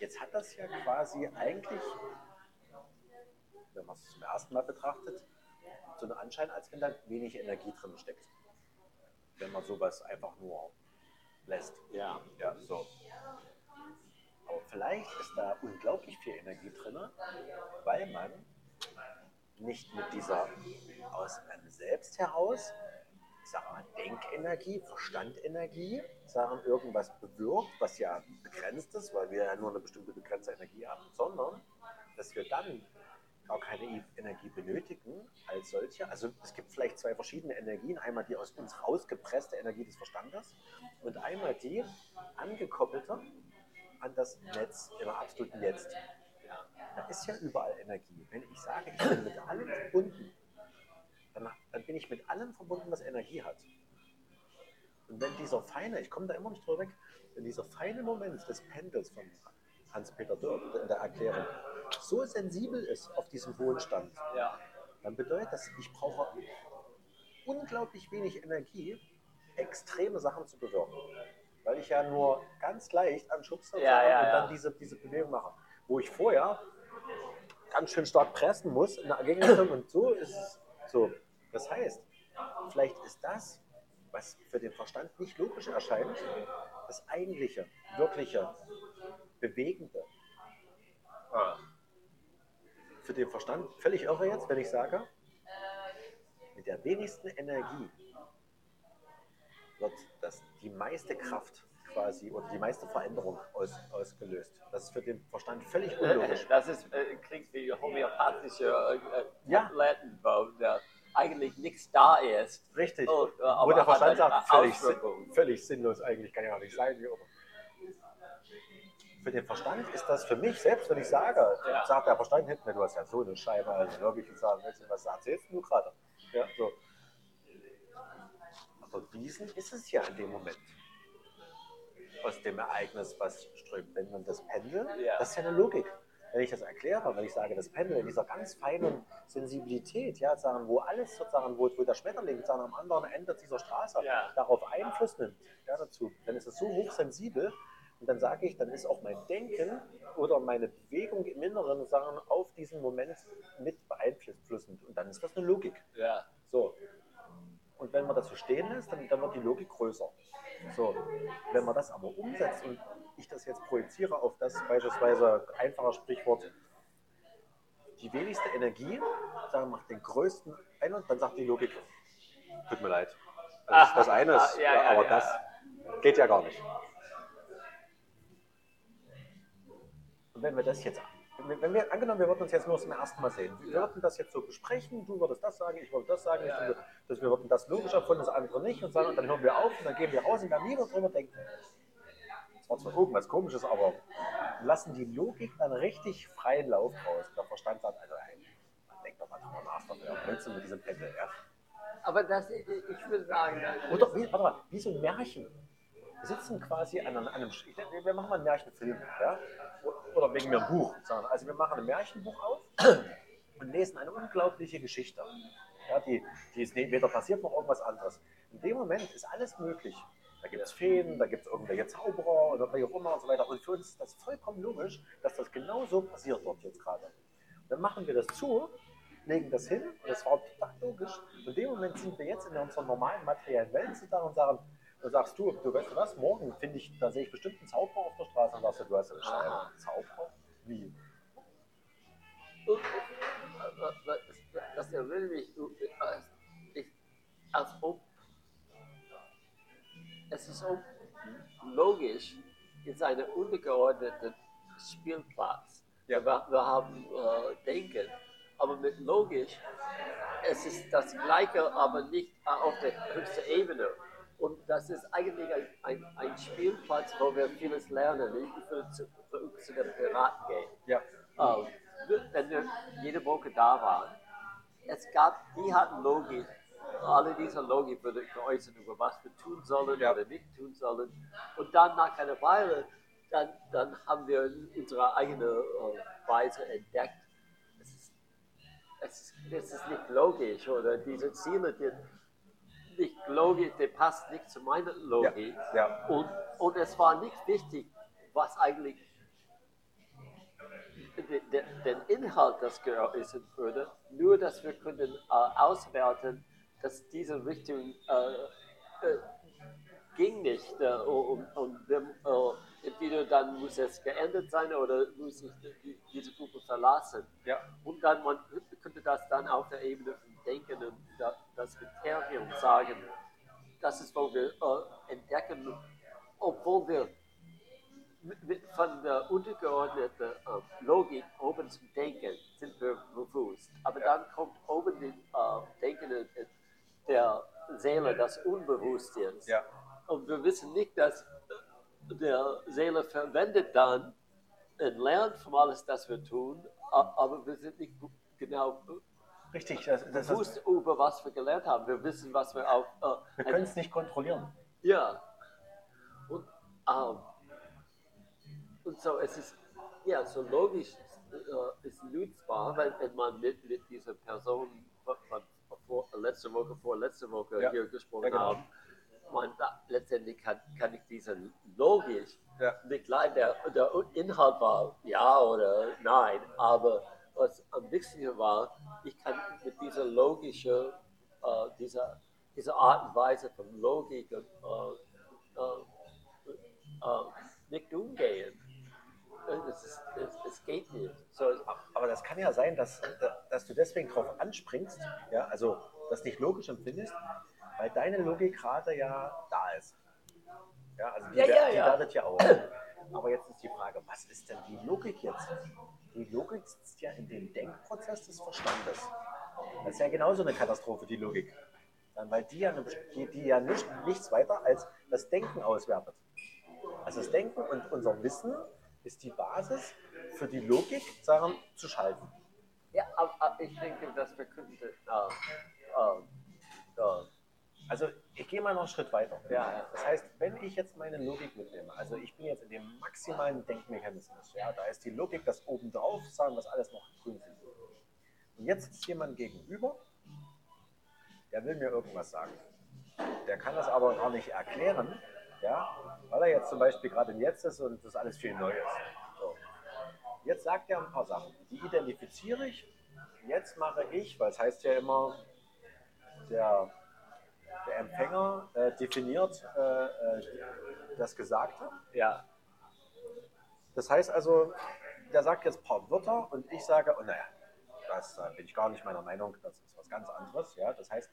Jetzt hat das ja quasi eigentlich, wenn man es zum ersten Mal betrachtet, so einen Anschein, als wenn da wenig Energie drin steckt. Wenn man sowas einfach nur lässt. ja, Ja, so. Aber vielleicht ist da unglaublich viel Energie drin, weil man nicht mit dieser aus einem selbst heraus, ich sag mal, Denkenergie, Verstandenergie, sagen, irgendwas bewirkt, was ja begrenzt ist, weil wir ja nur eine bestimmte begrenzte Energie haben, sondern dass wir dann gar keine E- Energie benötigen als solche. Also es gibt vielleicht zwei verschiedene Energien. Einmal die aus uns rausgepresste Energie des Verstandes und einmal die angekoppelte an das Netz im absoluten Jetzt. Da ist ja überall Energie. Wenn ich sage, ich bin mit allem verbunden, dann, dann bin ich mit allem verbunden, was Energie hat. Und wenn dieser feine, ich komme da immer nicht drüber weg, wenn dieser feine Moment des Pendels von Hans-Peter Dürr in der Erklärung so sensibel ist auf diesem hohen Stand, Ja. dann bedeutet das, ich brauche unglaublich wenig Energie, extreme Sachen zu bewirken. Weil ich ja nur ganz leicht anschubse Ja, ja, und dann diese, diese Bewegung mache. Wo ich vorher ganz schön stark pressen muss in der Gegenrichtung und so ist es so. Das heißt, vielleicht ist das, was für den Verstand nicht logisch erscheint, das eigentliche, wirkliche, bewegende. Ah. Für den Verstand völlig irre jetzt, wenn ich sage, mit der wenigsten Energie wird das die meiste Kraft quasi oder die meiste Veränderung aus, ausgelöst. Das ist für den Verstand völlig unlogisch. Das ist, äh, klingt wie homöopathische äh, Ja. Tabletten, wo da eigentlich nichts da ist. Richtig. Oh, äh, Wo aber der Verstand sagt, völlig, völlig sinnlos eigentlich, kann ja nicht sein. Auch. Für den Verstand ist das für mich, selbst wenn ich sage, Ja. sagt der Verstand hinten, du hast ja so eine Scheibe, also wirklich und sagen, was erzählst du gerade? Ja, so. Aber Wiesen ist es ja in dem Moment. Aus dem Ereignis, was strömt. Wenn man das Pendel, Ja. das ist ja eine Logik. Wenn ich das erkläre, wenn ich sage, das Pendel in dieser ganz feinen Sensibilität, ja, sagen, wo alles sozusagen, wo, wo der Schmetterling sagen, am anderen Ende dieser Straße Ja. darauf Einfluss nimmt, ja, dazu, dann ist es so hochsensibel und dann sage ich, dann ist auch mein Denken oder meine Bewegung im Inneren sagen, auf diesen Moment mit beeinflussend und dann ist das eine Logik. Ja. So. Und wenn man das so stehen lässt, dann, dann wird die Logik größer. So. Wenn man das aber umsetzt und ich das jetzt projiziere auf das beispielsweise einfache Sprichwort, die wenigste Energie, sagen, macht den größten Eindruck, dann sagt die Logik, tut mir leid. Das, das eine ist, Ah, ja, ja, aber ja. das geht ja gar nicht. Und wenn wir das jetzt, wenn wir, angenommen, wir würden uns jetzt nur zum ersten Mal sehen, wir würden das jetzt so besprechen, du würdest das sagen, ich würde das sagen, Ja, ich ja. dass wir würden das logischer von das andere nicht und sagen, und dann hören wir auf und dann gehen wir raus und werden nie mehr drüber denken. Das war zwar irgendwas komisches, aber lassen die Logik dann richtig freien Lauf raus. Der Verstand sagt, also, ey, denk doch mal drüber nach, das wäre Blödsinn mit diesem Pendel, ja. Aber das, ich, würde sagen, Oder wie, warte mal, wie so ein Märchen. Wir sitzen quasi an einem, an einem wir machen mal einen Märchenfilm, ja? Oder wegen mir ein Buch. Also wir machen ein Märchenbuch auf und lesen eine unglaubliche Geschichte. Ja, die, die ist weder passiert noch irgendwas anderes. In dem Moment ist alles möglich. Da gibt es Feen, da gibt es irgendwelche Zauberer oder wie auch und so weiter. Und für uns ist das vollkommen logisch, dass das genau so passiert wird jetzt gerade. Dann machen wir das zu, legen das hin und das war total logisch. In dem Moment sind wir jetzt in unserer normalen materiellen Welt sind da und sagen, dann sagst du, du weißt du was, morgen finde ich, da sehe ich bestimmt einen Zauberer auf der Straße und sagst du, du hast eine Scheibe. Aha. Zauberer? Wie? das erinnert mich, als, ich, als ob es ist so logisch in einem untergeordneten Spielplatz. Ja. Wir, wir haben äh, Denken, aber mit logisch, es ist das Gleiche, aber nicht äh, auf der höchsten Ebene. Und das ist eigentlich ein, ein, ein Spielplatz, wo wir vieles lernen. Ich würde zu, für uns zu den Piraten gehen. Ja. Ähm, wenn wir jede Woche da waren, es gab, die hatten Logik, alle diese Logik wurde geäußert, über was wir tun sollen Ja. oder nicht tun sollen. Und dann nach einer Weile, dann, dann haben wir unsere eigene äh, Weise entdeckt. Es ist, es, ist, es ist nicht logisch oder diese Ziele, die nicht logisch, die passt nicht zu meiner Logik. Ja. Und, und es war nicht wichtig, was eigentlich den, Inhalt das geäußert wurde, nur dass wir können äh, auswerten, dass diese Richtung äh, äh, ging nicht äh, und, und äh, entweder dann muss es geändert sein oder muss ich die- diese Gruppe verlassen. Ja. Und dann man könnte das dann auf der Ebene von Denken und da, das Kriterium sagen. Das ist, wo wir äh, entdecken, obwohl wir von der untergeordneten äh, Logik oben zum Denken sind wir bewusst. Aber dann kommt oben die äh, Denken äh, der Seele, das unbewusst ist. Ja. Und wir wissen nicht, dass der Seele verwendet dann und lernt von alles, das wir tun, aber wir sind nicht genau bu- Richtig, das, das, bewusst über was wir gelernt haben. Wir wissen, was wir auch. Äh, wir können es nicht kontrollieren. ja. Und, ähm, und so, es ist, ja, so logisch äh, ist nutzbar, wenn, wenn man mit, mit dieser Person von, vor, letzte Woche, vor letzte Woche Ja. hier gesprochen Ja, genau. haben. Man, da, letztendlich kann, kann ich diese Logik Ja. nicht leiden. Der, der Inhalt war ja oder nein, aber was am wichtigsten war, ich kann mit dieser logischen, äh, dieser, dieser Art und Weise von Logik äh, äh, äh, nicht umgehen. Es, ist, es, es geht nicht. So, Aber das kann ja sein, dass, dass du deswegen drauf anspringst, ja, also das nicht logisch empfindest, weil deine Logik gerade ja da ist. Ja, also die, Ja, ja, die ja. ja auch. Aber jetzt ist die Frage, was ist denn die Logik jetzt? Die Logik sitzt ja in dem Denkprozess des Verstandes. Das ist ja genauso eine Katastrophe, die Logik. Weil die ja, eine, die, die ja nicht, nichts weiter als das Denken auswertet. Also das Denken und unser Wissen ist die Basis für die Logik, sagen, zu schalten. ja, aber, aber ich denke, dass wir könnten. Äh, äh, äh, Also ich gehe mal noch einen Schritt weiter. Ja. Das heißt, wenn ich jetzt meine Logik mitnehme, also ich bin jetzt in dem maximalen Denkmechanismus, ja, da ist die Logik, das oben drauf sagen, was alles noch grün sind. Und jetzt sitzt jemand gegenüber, der will mir irgendwas sagen. Der kann das aber gar nicht erklären, ja, weil er jetzt zum Beispiel gerade im Jetzt ist und das alles viel Neues. So. Jetzt sagt er ein paar Sachen, die identifiziere ich. Jetzt mache ich, weil es heißt ja immer, der der Empfänger äh, definiert äh, äh, das Gesagte. ja, Das heißt also, der sagt jetzt ein paar Wörter und ich sage, oh naja, das äh, bin ich gar nicht meiner Meinung, das ist was ganz anderes. Ja? Das heißt,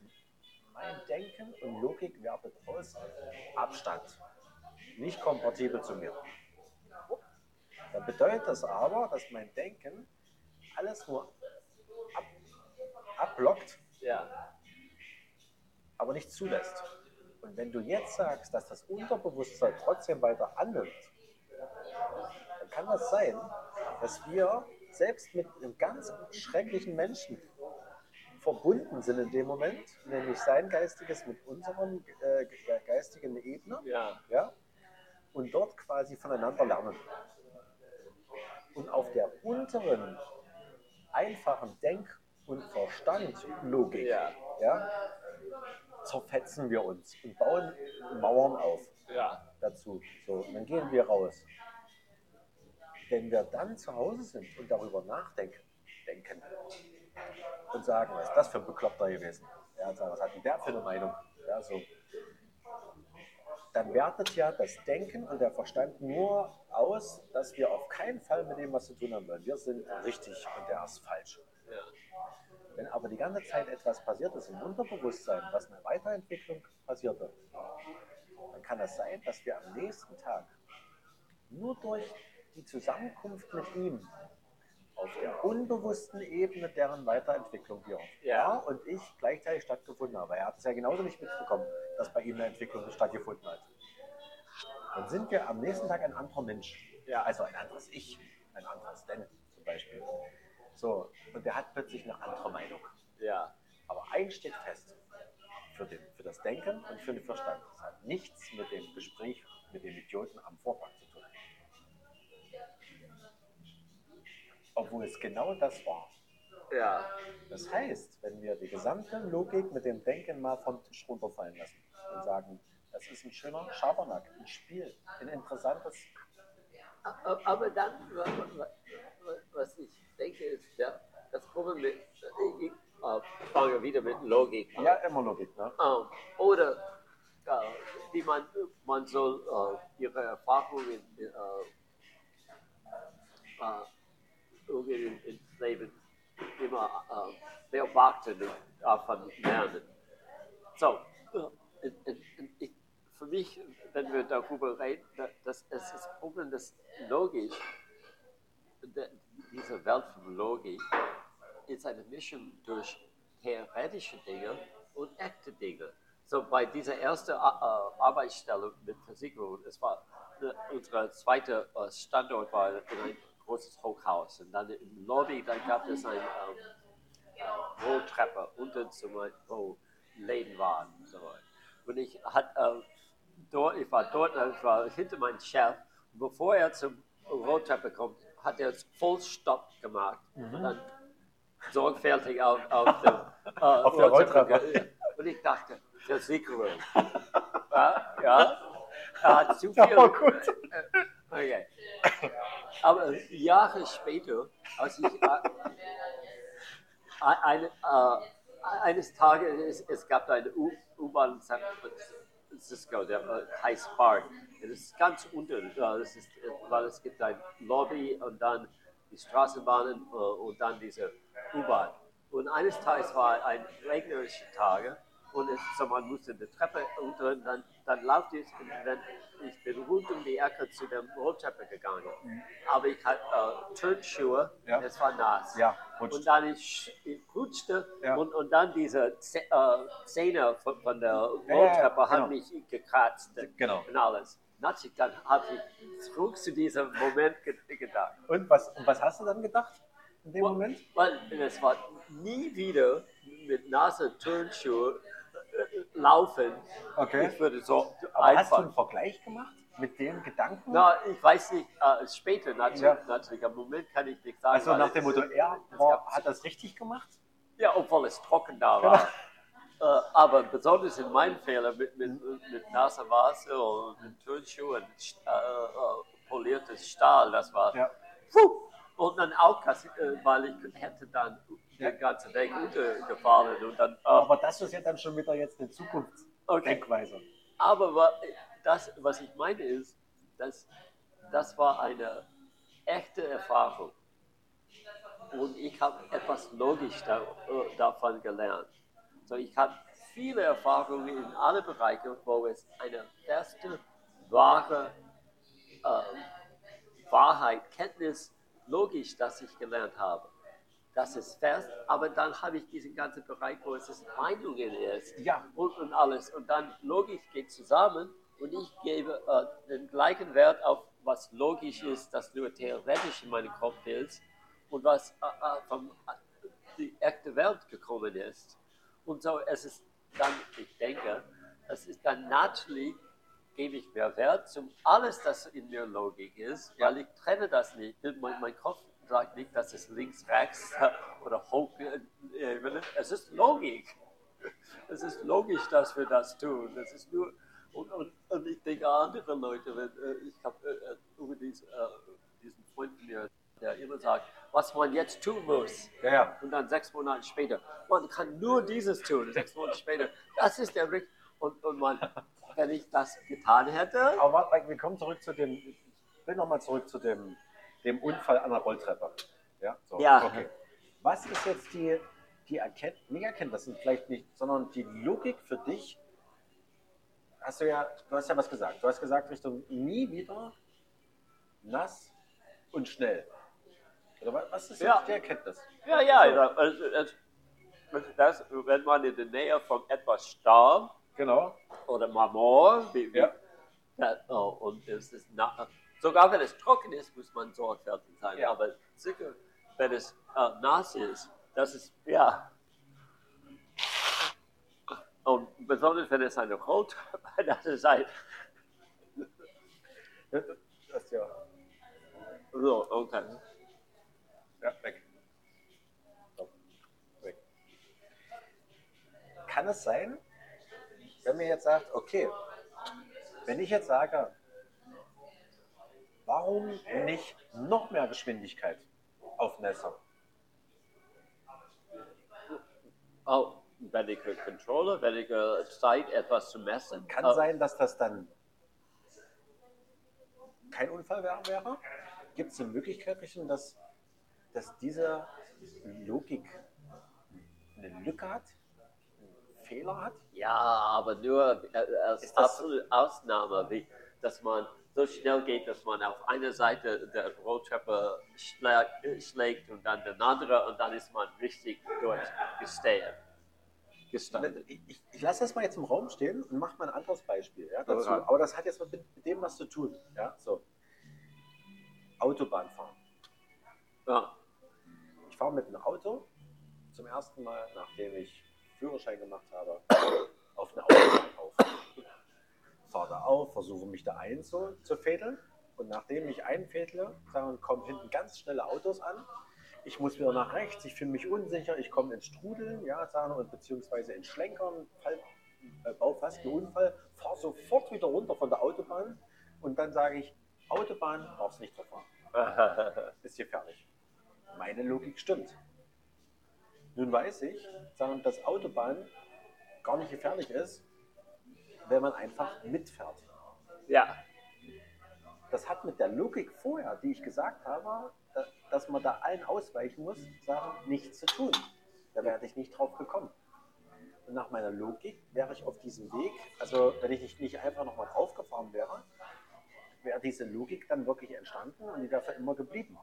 mein Denken und Logik wertet aus Abstand, nicht kompatibel zu mir. Dann bedeutet das aber, dass mein Denken alles nur ab, abblockt, ja, aber nicht zulässt. Und wenn du jetzt sagst, dass das Unterbewusstsein trotzdem weiter annimmt, dann kann das sein, dass wir selbst mit einem ganz schrecklichen Menschen verbunden sind in dem Moment, nämlich sein Geistiges mit unserem äh, ge- geistigen Ebene, ja, ja, und dort quasi voneinander lernen. Und auf der unteren, einfachen Denk- und Verstandlogik, Ja. ja, zerfetzen wir uns und bauen Mauern auf ja, dazu. So, und dann gehen wir raus. Wenn wir dann zu Hause sind und darüber nachdenken, denken und sagen, was ist das für ein Bekloppter gewesen? Ja, sagen, was hat denn der für eine Meinung? Ja, so. Dann wertet ja das Denken und der Verstand nur aus, dass wir auf keinen Fall mit dem was zu tun haben wollen. Wir sind richtig und der ist falsch. ja, Wenn aber die ganze Zeit etwas passiert ist im Unterbewusstsein, was eine Weiterentwicklung passierte, dann kann es sein, dass wir am nächsten Tag nur durch die Zusammenkunft mit ihm auf der unbewussten Ebene deren Weiterentwicklung wir Ja. und ich gleichzeitig stattgefunden haben. Er hat es ja genauso nicht mitbekommen, dass bei ihm eine Entwicklung stattgefunden hat. Dann sind wir am nächsten Tag ein anderer Mensch. Ja. Also ein anderes Ich, ein anderes Denn zum Beispiel. So, und der hat plötzlich eine andere Meinung. ja, Aber eins steht fest. Für, den, für das Denken und für den Verstand. Das hat nichts mit dem Gespräch mit dem Idioten am Vortag zu tun. Obwohl es genau das war. ja, Das heißt, wenn wir die gesamte Logik mit dem Denken mal vom Tisch runterfallen lassen und sagen, das ist ein schöner Schabernack, ein Spiel, ein interessantes. Aber dann, wa- wa- wa- was ich denke, ist, ja, das Problem mit, ich äh, fange wieder mit Logik an. Ja, immer Logik, ne? Ähm, oder äh, wie man, man soll äh, ihre Erfahrungen äh, äh, irgendwie in, ins Leben immer äh, beobachten und davon lernen. So, äh, ich, für mich wenn wir darüber reden, da- das, es ist das Problem, dass logisch, diese Welt von Logik ist eine Mischung durch theoretische Dinge und echte Dinge. So bei dieser ersten äh, Arbeitsstelle mit Versicherung, es war äh, unser zweiter äh, Standort war in ein großes Hochhaus und dann im Lobby, dann gab es ein ähm, äh, Rolltreppe unten zum wo Läden waren. und So. Und ich hat, äh, dort, ich war dort, äh, ich war hinter meinem Chef. Und bevor er zum Rolltreppe kommt, hat er voll Stopp gemacht und dann sorgfältig auf, auf, dem, äh, Auf der Rolltreppe. Und ich dachte, Versicherung. ja, ja. Er hat zu viel. Oh, gut. Okay. Aber Jahre später, als ich äh, eine, äh, eines Tages, es, es gab eine U- Francisco, der heißt Park. Das ist ganz unten, das ist, äh, weil es gibt ein Lobby und dann die Straßenbahnen äh, und dann diese U-Bahn. Und eines Tages war ein regnerischer Tag und es, so man musste die Treppe unter und dann, dann laufte ich und dann, ich bin rund um die Ecke zu der Rolltreppe gegangen. Aber ich hatte äh, Turnschuhe, Ja. es war nass. Ja. Und dann ich, ich rutschte Ja. und, und dann diese Zä- äh, Zähne von, von der ja, Rolltreppe genau. haben mich gekratzt Genau. und alles. Sich- Dann habe ich zurück zu diesem Moment ge gedacht. Und was, und was hast du dann gedacht in dem Moment? Weil es war nie wieder mit Nase Turnschuhe äh, laufen. Okay. Ich würde so Aber hast du einfach. einen Vergleich gemacht mit dem Gedanken? Na, ich weiß nicht, äh, später natürlich, Ja. natürlich. Im Moment kann ich nicht sagen. also nach dem Motto, er war, hat das richtig gemacht? Ja, obwohl es trocken da Genau. war. Äh, aber besonders in meinem Fehler mit, mit, mit nasser Wasser und mit Turnschuhen, äh, äh, poliertes Stahl, das war. Ja. Und dann auch, äh, weil ich hätte dann. Den ganzen Weg untergefallen und dann. Äh, Aber das ist ja dann schon wieder jetzt eine Zukunftsdenkweise. okay. Aber das, was ich meine ist, dass das war eine echte Erfahrung. Und ich habe etwas logisch da, äh, davon gelernt. So, ich habe viele Erfahrungen in alle Bereiche, wo es eine feste, wahre äh, Wahrheit, Kenntnis, logisch, das ich gelernt habe. Das ist fest, aber dann habe ich diesen ganzen Bereich, wo es ist Meinungen ist Ja. und, und alles. Und dann Logik geht zusammen und ich gebe äh, den gleichen Wert auf, was logisch ist, das nur theoretisch in meinem Kopf ist und was äh, äh, von äh, die echte Welt gekommen ist. Und so es ist dann, ich denke, es ist dann natürlich, gebe ich mehr Wert zum alles, das in mir Logik ist, weil ich trenne das nicht. Mein, mein Kopf sagt nicht, dass es links, rechts oder hoch. äh, Es ist Logik. Es ist logisch, dass wir das tun. Es ist nur, und, und, und ich denke an andere Leute, wenn, äh, ich habe äh, äh, über dies, äh, diesen Freund von mir, der immer sagt, was man jetzt tun muss. Ja. Und dann sechs Monate später, man kann nur dieses tun. Sechs Monate später, das ist der Rick. Und, und man, wenn ich das getan hätte, Aber warte, wir kommen zurück zu dem, ich will nochmal zurück zu dem, dem Unfall an der Rolltreppe. Ja, so, Ja. okay. Was ist jetzt die, die Erkenntnis, nicht Erkenntnis, vielleicht nicht, sondern die Logik für dich? Hast du ja, du hast ja was gesagt. Du hast gesagt Richtung nie wieder nass und schnell. Oder wa- was ist Ja. jetzt die Erkenntnis? ja, ja, ja also, also das, wenn man in der Nähe von etwas Stahl Genau. oder wie, wie, Ja. Oh, und es ist na, sogar wenn es trocken ist, muss man sorgfältig sein. Ja. Aber sicher, wenn es äh, nass ist, das ist, ja. Und besonders wenn es eine Rolltreppe, das ist ein, Das ja, so, okay. ja weg. So, weg. Kann es sein, wenn mir jetzt sagt, okay, wenn ich jetzt sage, warum nicht noch mehr Geschwindigkeit auf Messer? Oh, weniger Controller, weniger Zeit, etwas zu messen. Kann Äh, sein, dass das dann kein Unfall wäre? Gibt es eine Möglichkeit, Richtung, dass, dass diese Logik eine Lücke hat, einen Fehler hat? Ja, aber nur äh, als absolute Ausnahme, wie, dass man so schnell geht, dass man auf einer Seite der Rolltreppe schlägt, schlägt und dann den andere und dann ist man richtig durchgestanden. Gestanden. Ich, ich, lasse das mal jetzt im Raum stehen und mache mal ein anderes Beispiel ja, dazu. Okay. Aber das hat jetzt mit, mit dem was zu tun. Ja? So. Autobahn fahren. Ja, Ich fahre mit einem Auto zum ersten Mal, nachdem ich Führerschein gemacht habe, auf eine Autobahn. Fahre da auf, versuche mich da einzufädeln und nachdem ich einfädle, sagen, kommen hinten ganz schnelle Autos an. Ich muss wieder nach rechts, ich fühle mich unsicher, ich komme ins Strudeln, ja, sagen, und beziehungsweise ins Schlenkern, fall, äh, baue fast einen Unfall, fahre sofort wieder runter von der Autobahn und dann sage ich, Autobahn darfst nicht verfahren ist gefährlich. Meine Logik stimmt. Nun weiß ich, sagen, dass Autobahn gar nicht gefährlich ist, wenn man einfach mitfährt. ja, Das hat mit der Logik vorher, die ich gesagt habe, da- dass man da allen ausweichen muss, sagen, nichts zu tun. Da wäre ich nicht drauf gekommen. Und nach meiner Logik wäre ich auf diesem Weg, also wenn ich nicht, nicht einfach nochmal draufgefahren wäre, wäre diese Logik dann wirklich entstanden und die wäre für immer geblieben.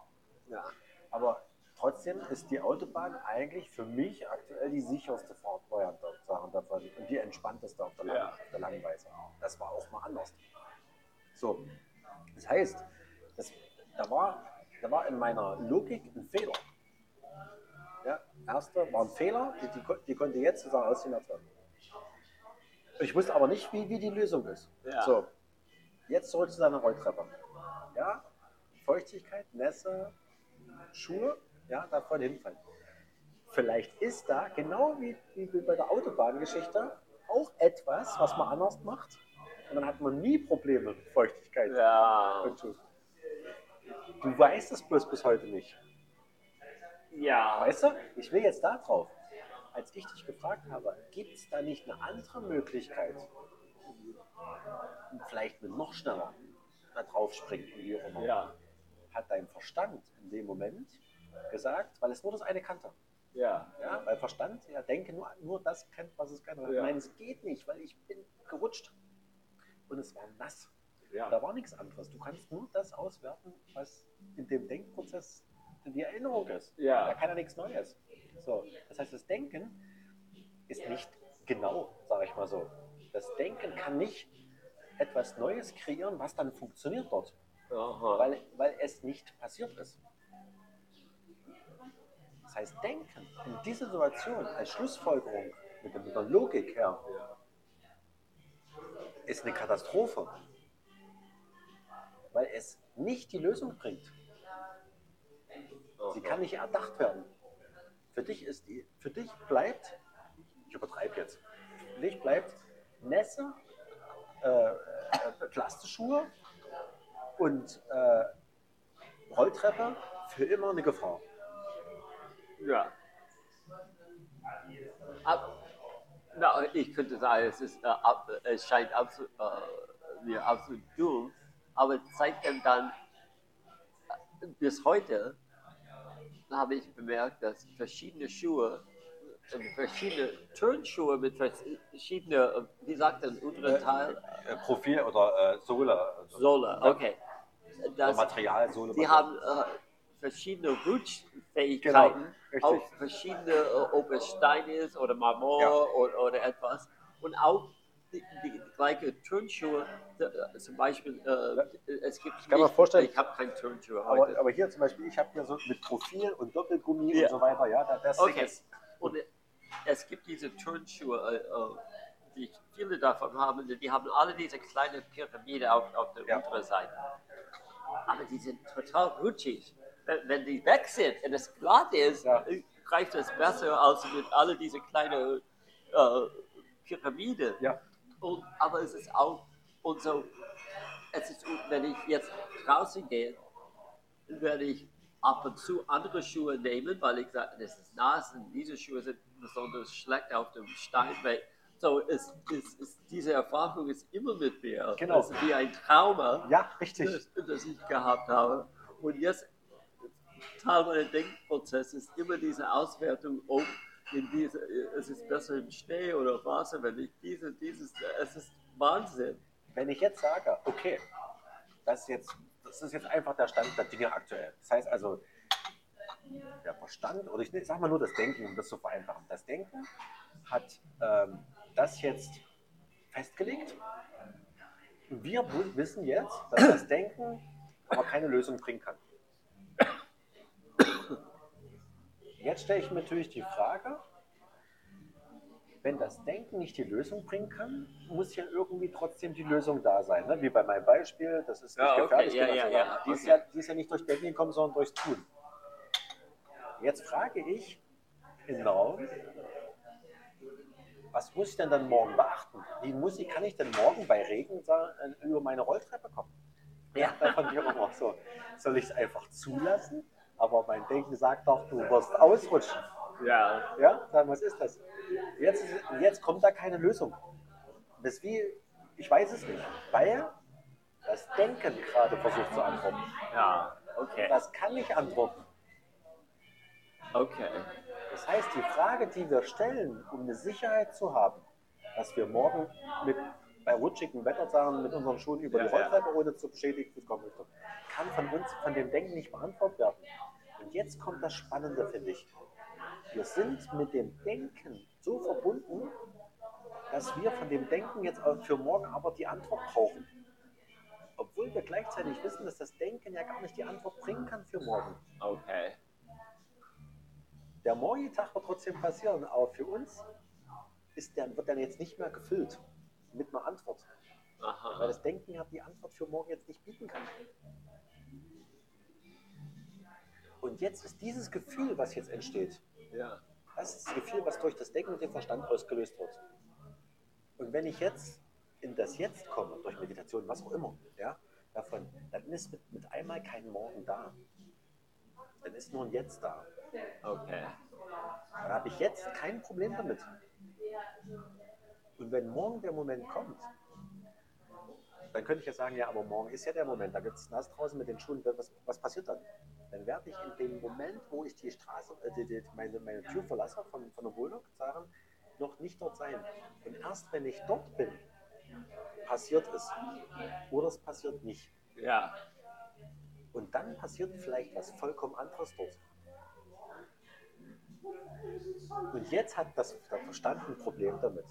ja. Aber trotzdem ist die Autobahn eigentlich für mich aktuell die sicherste Fahrtvariante sagen davon und die entspannteste auf der, Lang Ja. der langen Weise. Das war auch mal anders. So, das heißt, das, da, war, da war in meiner Logik ein Fehler. Ja, erster war ein Fehler, die, die, die konnte jetzt sozusagen aussehen als werden. Ich wusste aber nicht, wie, wie die Lösung ist. Ja. So, jetzt zurück zu deiner Rolltreppe. Ja, Feuchtigkeit, Nässe, Schuhe, ja, davon hinfallen. Vielleicht ist da, genau wie, wie bei der Autobahngeschichte, auch etwas, was man anders macht. Und dann hat man nie Probleme mit Feuchtigkeit Ja. Du weißt es bloß bis heute nicht. ja. Weißt du, ich will jetzt da drauf. Als ich dich gefragt habe, gibt es da nicht eine andere Möglichkeit, vielleicht mit noch schneller da drauf springen wie auch immer, Ja, hat dein Verstand in dem Moment gesagt, weil es nur das eine kannte. ja, Ja, weil Verstand, ja, denke nur, nur das kennt, was es kann. Ja. Nein, es geht nicht, weil ich bin gerutscht. Und es war nass. ja. Da war nichts anderes. Du kannst nur das auswerten, was in dem Denkprozess die Erinnerung ist. Ja. Da kann ja nichts Neues. So, das heißt, das Denken ist nicht genau, sage ich mal so. Das Denken kann nicht etwas Neues kreieren, was dann funktioniert dort, Aha. weil, weil es nicht passiert ist. Das heißt, Denken in dieser Situation als Schlussfolgerung mit der, Logik her ist eine Katastrophe, weil es nicht die Lösung bringt. Sie kann nicht erdacht werden. Für dich, ist die, für dich bleibt, ich übertreibe jetzt, für dich bleibt Nässe, äh, äh, Plastischuhe und äh, Rolltreppe für immer eine Gefahr. Ja. Ab, na, ich könnte sagen, es, ist, äh, ab, es scheint absolut, äh, mir absolut dumm, aber seitdem dann äh, bis heute habe ich bemerkt, dass verschiedene Schuhe, äh, verschiedene Turnschuhe mit verschiedenen, äh, wie sagt der untere Teil? Profil oder Sohle. Sohle, okay. Das, Material, Sohle. die haben äh, verschiedene Rutschfähigkeiten Genau, auf verschiedene, äh, ob es Stein ist oder Marmor Ja. oder, oder etwas. Und auch die, die, die gleiche Turnschuhe, äh, zum Beispiel, äh, es gibt. kann mir nicht- vorstellen- Ich habe keine Turnschuhe aber, heute. aber hier zum Beispiel, ich habe hier so mit Profil und Doppelgummi Ja. und so weiter, ja, das Okay. ist Und äh, es gibt diese Turnschuhe, äh, die ich viele davon habe, die haben alle diese kleine Pyramide auf, auf der Ja. unteren Seite. Aber die sind total rutschig. Wenn, die weg sind und es glatt ist, Ja. äh, greift es besser als mit alle diese kleine äh, Pyramide. Ja. Und, aber es ist auch, und so, es ist, wenn ich jetzt draußen gehe, werde ich ab und zu andere Schuhe nehmen, weil ich sage, das ist nass und diese Schuhe sind besonders schlecht auf dem Steinweg. So, es, es, es, diese Erfahrung ist immer mit mir. Genau. Das ist wie ein Trauma, Ja, richtig. das, das ich gehabt habe. Und jetzt, Teil meines Denkprozesses ist immer diese Auswertung, in diese, es ist besser im Schnee oder Wasser, wenn ich diese, dieses, es ist Wahnsinn. Wenn ich jetzt sage, okay, das ist jetzt, das ist jetzt einfach der Stand der Dinge aktuell. Das heißt also, der Verstand, oder ich sage mal nur das Denken, um das zu vereinfachen. Das Denken hat ähm, das jetzt festgelegt. Wir wissen jetzt, dass das Denken aber keine Lösung bringen kann. Jetzt stelle ich mir natürlich die Frage, wenn das Denken nicht die Lösung bringen kann, muss ja irgendwie trotzdem die Lösung da sein. Ne? Wie bei meinem Beispiel, das ist nicht Ja, okay, gefährlich. ja, genau ja, ja, Die, ist ja, die ist ja nicht durch Denken gekommen, sondern durchs Tun. Jetzt frage ich Raum, was muss ich denn dann morgen beachten? Wie muss ich, kann ich denn morgen bei Regen sagen, äh, über meine Rolltreppe kommen? Ja, davon auch so. Soll ich es einfach zulassen? Aber mein Denken sagt doch, du wirst ausrutschen. Ja, Ja, dann was ist das? Jetzt, jetzt kommt da keine Lösung. Das wie, ich weiß es nicht, weil das Denken gerade versucht zu antworten. ja, okay, Das kann nicht antworten. okay. Das heißt, die Frage, die wir stellen, um eine Sicherheit zu haben, dass wir morgen mit, bei rutschigem Wetter sagen, mit unseren Schuhen über die Ja, ja. Rolltreppe ohne zu beschädigt zu kommen, kann von uns, von dem Denken nicht beantwortet werden. Und jetzt kommt das Spannende, finde ich. Wir sind mit dem Denken so verbunden, dass wir von dem Denken jetzt auch für morgen aber die Antwort brauchen. Obwohl wir gleichzeitig wissen, dass das Denken ja gar nicht die Antwort bringen kann für morgen. Okay. Der morgige Tag wird trotzdem passieren, aber für uns ist der, wird der jetzt nicht mehr gefüllt mit einer Antwort. Weil Aha. das Denken ja die Antwort für morgen jetzt nicht bieten kann. Und jetzt ist dieses Gefühl, was jetzt entsteht, Ja. das ist das Gefühl, was durch das Denken und den Verstand ausgelöst wird. Und wenn ich jetzt in das Jetzt komme, durch Meditation, was auch immer, ja, davon, dann ist mit, mit einmal kein Morgen da. Dann ist nur ein Jetzt da. Okay. Dann habe ich jetzt kein Problem damit. Und wenn morgen der Moment kommt, dann könnte ich ja sagen, ja, aber morgen ist ja der Moment, da gibt es nass draußen mit den Schuhen, was, was passiert dann? Dann werde ich in dem Moment, wo ich die Straße, äh, die, die, meine, meine Tür verlasse von, von der Wohnung, sagen, noch nicht dort sein. Und erst wenn ich dort bin, passiert es. Oder es passiert nicht. Ja. Und dann passiert vielleicht was vollkommen anderes dort. Und jetzt hat das, der Verstand ein Problem damit.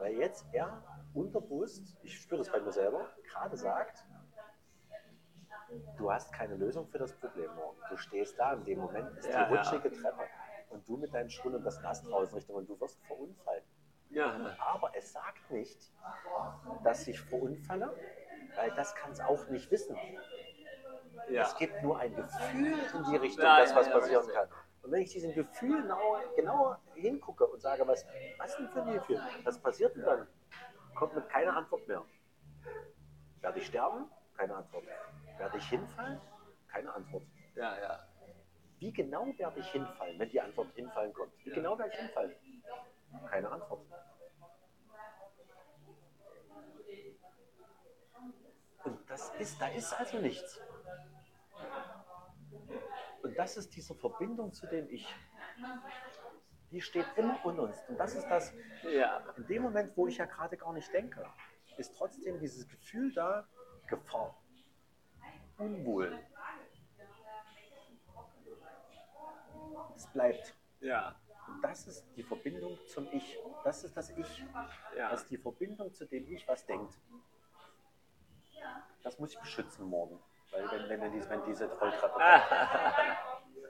Weil jetzt er unterbewusst, ich spüre das bei mir selber, gerade sagt, du hast keine Lösung für das Problem morgen. Du stehst da, in dem Moment ist Ja, die ja. rutschige Treppe. Und du mit deinen Schuhen und das Nass draußen Richtung und du wirst verunfallen. Ja. Aber es sagt nicht, dass ich verunfalle, weil das kann es auch nicht wissen. Ja. Es gibt nur ein Gefühl in die Richtung, Ja, dass ja, was ja, passieren kann. Und wenn ich diesem Gefühl genau, genau hingucke und sage, was, was denn für ein Gefühl, was passiert denn dann? Kommt mit keiner Antwort mehr. Werde ich sterben? Keine Antwort. Werde ich hinfallen? Keine Antwort. Ja, ja. Wie genau werde ich hinfallen, wenn die Antwort hinfallen kommt? Wie Ja. genau werde ich hinfallen? Keine Antwort. Und das ist, da ist also nichts. Und das ist diese Verbindung zu dem Ich. Die steht immer in uns. Und das ist das, Ja. in dem Moment, wo ich ja gerade gar nicht denke, ist trotzdem dieses Gefühl da, Gefahr, Unwohl. Es bleibt. Ja. Und das ist die Verbindung zum Ich. Das ist das Ich. Ja. Das ist die Verbindung zu dem Ich, was denkt. Das muss ich beschützen morgen. Weil wenn, wenn, wenn, diese, wenn diese Rolltreppe kommt.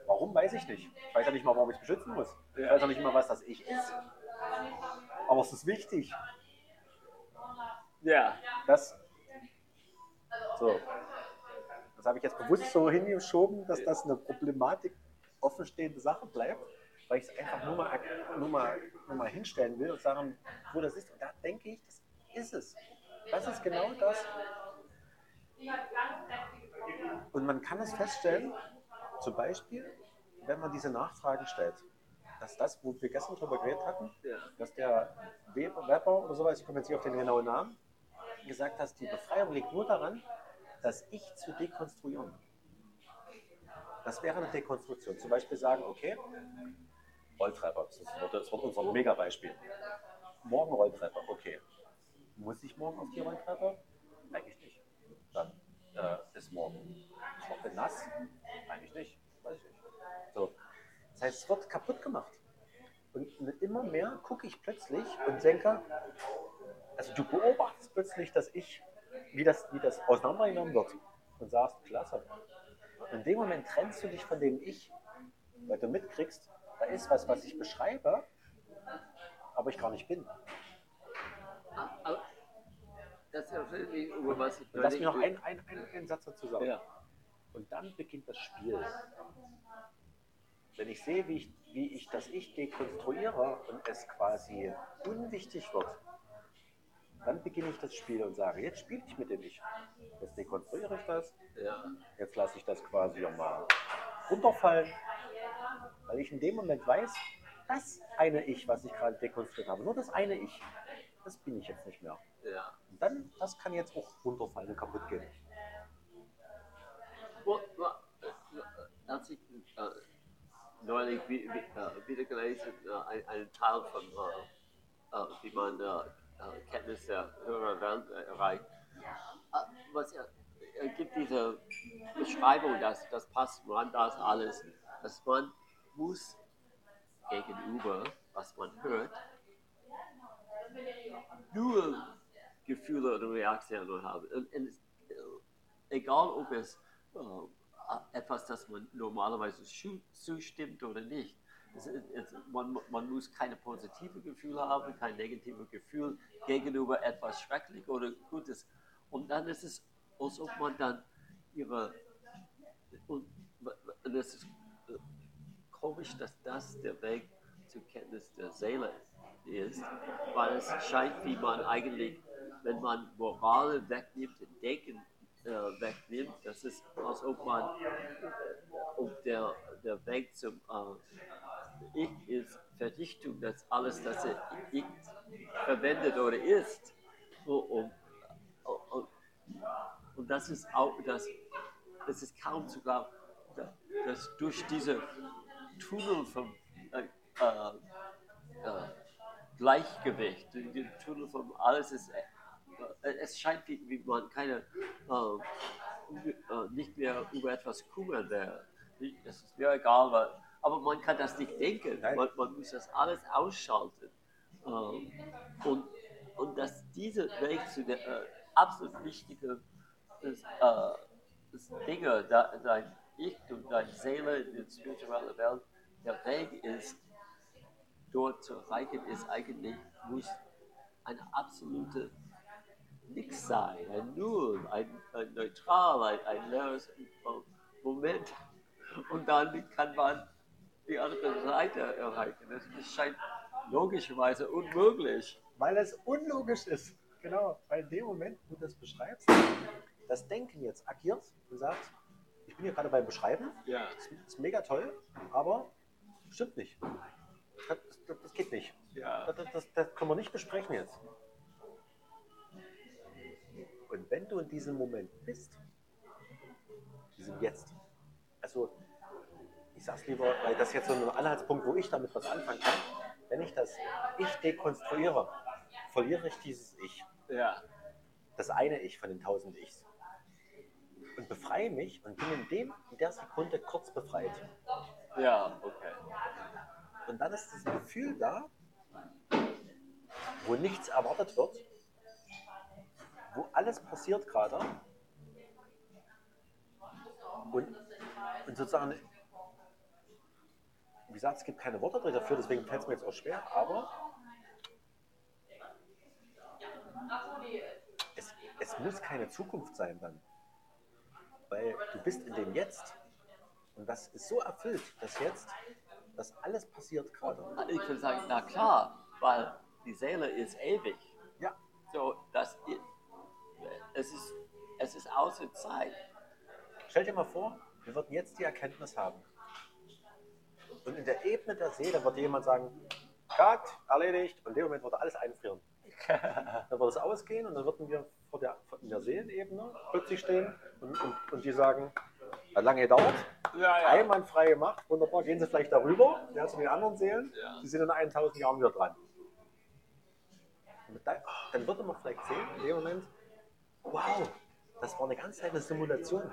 Warum, weiß ich nicht. Ich weiß ja nicht mal, warum ich es beschützen muss. Ich Ja. weiß auch nicht mal, was das Ich ist. Aber es ist wichtig. Ja. Das, so. Das habe ich jetzt bewusst so hingeschoben, dass das eine Problematik offenstehende Sache bleibt, weil ich es einfach nur mal, nur, mal, nur mal hinstellen will und sagen, wo das ist. Und da denke ich, das ist es. Das ist genau das. Und man kann es feststellen, zum Beispiel, wenn man diese Nachfragen stellt, dass das, wo wir gestern drüber geredet hatten, dass der Weber, Weber oder sowas, ich komme jetzt nicht auf den genauen Namen, gesagt hat, die Befreiung liegt nur daran, das Ich zu dekonstruieren. Das wäre eine Dekonstruktion. Zum Beispiel sagen, okay, Rolltreppe. Das wird, das wird unser Mega-Beispiel. Morgen Rolltreppe, okay. Muss ich morgen auf die Rolltreppe? Eigentlich nicht. Äh, ist morgen trocken nass? Eigentlich nicht. Weiß ich nicht. So. Das heißt, es wird kaputt gemacht. Und mit immer mehr gucke ich plötzlich und denke, also du beobachtest plötzlich, dass ich, wie das, wie das auseinandergenommen wird und sagst, klasse. Und in dem Moment trennst du dich von dem Ich, weil du mitkriegst, da ist was, was ich beschreibe, aber ich gar nicht bin. Das erinnert mich, über was ich lass mich noch einen, einen, einen Satz dazu sagen. Ja. Und dann beginnt das Spiel. Wenn ich sehe, wie ich, wie ich das Ich dekonstruiere und es quasi unwichtig wird, dann beginne ich das Spiel und sage, jetzt spiele ich mit dem Ich. Jetzt dekonstruiere ich das, Ja. jetzt lasse ich das quasi mal runterfallen, weil ich in dem Moment weiß, das eine Ich, was ich gerade dekonstruiert habe, nur das eine Ich, das bin ich jetzt nicht mehr. Ja. Dann, das kann jetzt auch runterfallen und kaputt gehen. Äh, als ich äh, neulich äh, wieder gelesen, äh, ein, einen Teil von, wie man Kenntnis der höheren Welt erreicht. Was er gibt diese Beschreibung, dass das passt man das alles, dass man muss gegenüber, was man hört, nur Gefühle oder Reaktionen haben. Und, und es, äh, egal ob es äh, etwas, das man normalerweise zustimmt oder nicht. Es, es, man, man muss keine positive Gefühle haben, kein negatives Gefühl gegenüber etwas Schreckliches oder Gutes. Und dann ist es, als ob man dann ihre. Und, und es ist äh, komisch, dass das der Weg zur Kenntnis der Seele ist, weil es scheint, wie man eigentlich, wenn man Moral wegnimmt Denken äh, wegnimmt, das ist, als ob man ob der, der Weg zum äh, Ich ist Verdichtung, dass alles, das Ich verwendet oder ist, um, um, um, und das ist auch, das, das ist kaum zu glauben, dass, dass durch diese Tunnel vom äh, äh, äh, Gleichgewicht, die, Tunnel vom alles ist, äh, es scheint wie, wie man keine, äh, äh, nicht mehr über etwas kümmern wäre. Es ist mir egal, weil, aber man kann das nicht denken, man, man muss das alles ausschalten. Ähm, und, und dass dieser Weg zu der äh, absolut wichtigen ist, äh, ist Dinge, da, dein Ich und deine Seele in der spirituellen Welt, der Weg ist, dort zu erreichen, ist eigentlich, muss eine absolute Nix sein, ein Null, ein, ein Neutral, ein, ein leeres Moment. Und dann kann man die andere Seite erreichen. Das, scheint logischerweise unmöglich. Weil es unlogisch ist. Genau, weil in dem Moment, wo du das beschreibst, das Denken jetzt agiert und sagt, ich bin hier gerade beim Beschreiben, Ja. das ist mega toll, aber stimmt nicht. Das, das, das geht nicht. Ja. Das, das, das können wir nicht besprechen jetzt. Und wenn du in diesem Moment bist, diesem Jetzt, also ich sag's lieber, weil das jetzt so ein Anhaltspunkt, wo ich damit was anfangen kann, wenn ich das Ich dekonstruiere, verliere ich dieses Ich, Ja. das eine Ich von den tausend Ichs und befreie mich und bin in, dem, in der Sekunde kurz befreit. Ja, okay. Und dann ist das Gefühl da, wo nichts erwartet wird, wo alles passiert gerade. Und, und sozusagen, wie gesagt, es gibt keine Worte dafür, deswegen fällt es mir jetzt auch schwer, aber es, es muss keine Zukunft sein dann, weil du bist in dem Jetzt. Und das ist so erfüllt, dass jetzt, dass alles passiert gerade. Ich würde sagen, na klar, weil die Seele ist ewig. Ja, So, das ist, es ist, es ist außer Zeit. Stell dir mal vor, wir würden jetzt die Erkenntnis haben. Und in der Ebene der Seele würde jemand sagen, Cut, erledigt. Und in dem Moment würde alles einfrieren. Dann würde es ausgehen und dann würden wir vor der, vor- in der Seelenebene plötzlich stehen und, und, und die sagen, hat lange gedauert, Ja, ja. einwandfrei gemacht, wunderbar, gehen Sie vielleicht darüber, ja, zu den anderen Seelen. Sie sind in 1000 Jahren wieder dran. Dann, dann würde man vielleicht sehen, in dem Moment, wow, das war eine ganz Zeit eine Simulation.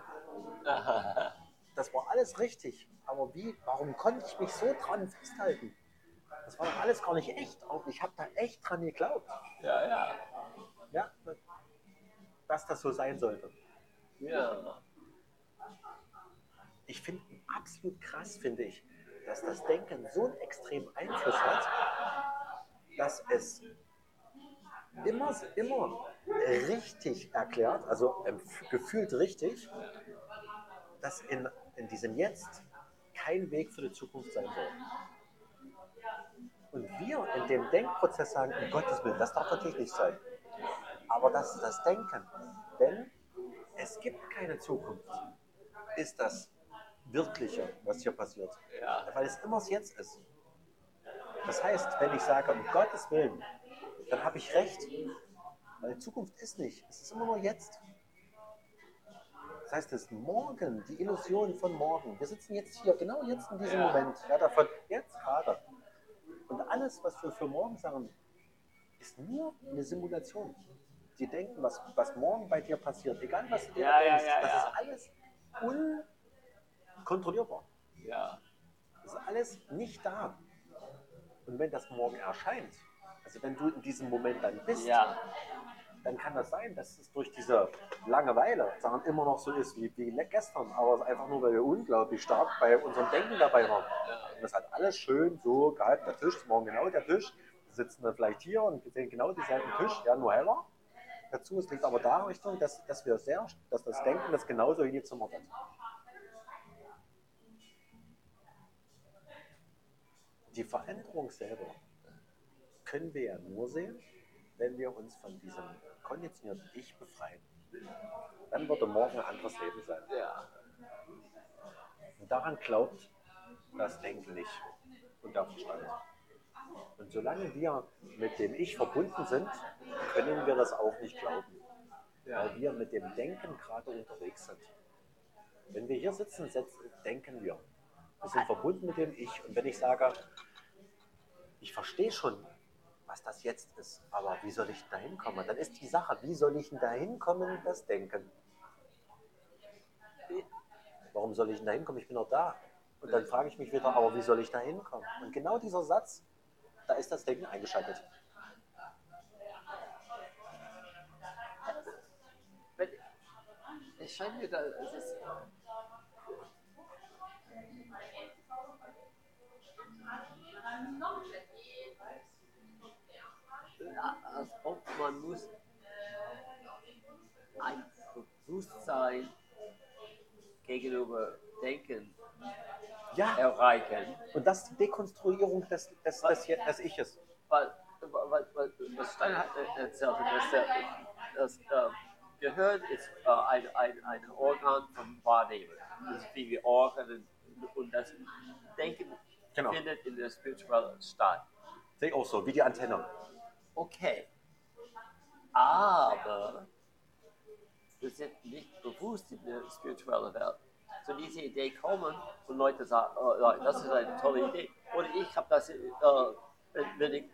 Das war alles richtig, aber wie, warum konnte ich mich so dran festhalten? Das war doch alles gar nicht echt, und ich habe da echt dran geglaubt, Ja, ja. ja, dass das so sein sollte. Ja. Ich finde absolut krass, finde ich, dass das Denken so einen extremen Einfluss hat, dass es immer, immer richtig erklärt, also ähm, gefühlt richtig, dass in, in diesem Jetzt kein Weg für die Zukunft sein soll. Und wir in dem Denkprozess sagen, um Gottes Willen, das darf natürlich nicht sein. Aber das ist das Denken. Denn es gibt keine Zukunft. Ist das Wirkliche, was hier passiert. Ja. Weil es immer das Jetzt ist. Das heißt, wenn ich sage, um Gottes Willen, dann habe ich recht. Weil die Zukunft ist nicht. Es ist immer nur jetzt. Das heißt, das Morgen, die Illusion von morgen. Wir sitzen jetzt hier, genau jetzt in diesem Ja. Moment. Ja, davon, jetzt gerade. Und alles, was wir für morgen sagen, ist nur eine Simulation. Die denken, was, was morgen bei dir passiert, egal was du dir Ja, denkst, ja, das ist alles unkontrollierbar. Ja. Das ist alles nicht da. Und wenn das morgen erscheint, also wenn du in diesem Moment dann bist, Ja. dann kann das sein, dass es durch diese Langeweile sagen, immer noch so ist wie, wie gestern, aber es ist einfach nur, weil wir unglaublich stark bei unserem Denken dabei waren. Und das hat alles schön so gehalten. Der Tisch ist morgen genau der Tisch. Wir sitzen dann vielleicht hier und sehen genau dieselben Tisch, ja, nur heller. Dazu, es liegt aber da Richtung, dass, dass wir sehr, dass das Denken das genauso hingezimmert hat. Die Veränderung selber können wir ja nur sehen, wenn wir uns von diesem konditionierten Ich befreien. Dann würde morgen ein anderes Leben sein. Ja. Und daran glaubt das Denken nicht und der Verstand. Und solange wir mit dem Ich verbunden sind, können wir das auch nicht glauben, weil wir mit dem Denken gerade unterwegs sind. Wenn wir hier sitzen, denken wir. Wir sind verbunden mit dem Ich. Und wenn ich sage, ich verstehe schon, was das jetzt ist, aber wie soll ich da hinkommen? Dann ist die Sache, wie soll ich da hinkommen, das Denken? Warum soll ich da hinkommen? Ich bin doch da. Und dann frage ich mich wieder, aber wie soll ich da hinkommen? Und genau dieser Satz, da ist das Denken eingeschaltet. Es scheint mir, da, es ist, als ob man muss ein Bewusstsein gegenüber Denken Ja, erreichen. und das ist die Dekonstruierung des, des, des, des Iches. Weil, weil, weil, was Steiner hat erzählt, dass das äh, Gehirn ist äh, ein, ein, ein Organ vom Wahrnehmen. Das ist wie und, und das Denken Genau. findet in der spirituellen statt. Sehe ich auch so, wie die Antenne. Okay. Aber wir sind nicht bewusst in der spirituellen Welt. So diese Idee kommen und Leute sagen, oh, das ist eine tolle Idee. Oder ich habe das, äh, wenn ich,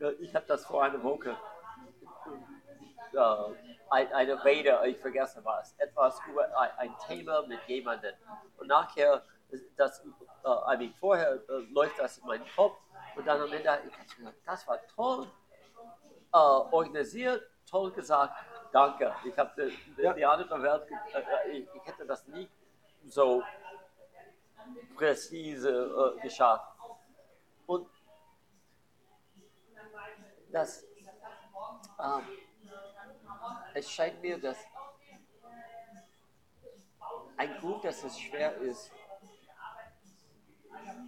äh, ich habe das vor einer Woche, äh, ein, eine Rede, ich vergesse was, etwas über ein, Thema mit jemandem. Und nachher, das, äh, I mean, vorher äh, läuft das in meinen Kopf und dann am Ende, ich das war toll äh, organisiert, toll gesagt, danke. Ich habe die, die, Ja. die andere Welt, äh, äh, ich, ich hätte das nie so präzise äh, geschafft. Und das, ähm, es scheint mir, dass ein Grund, dass es schwer ist,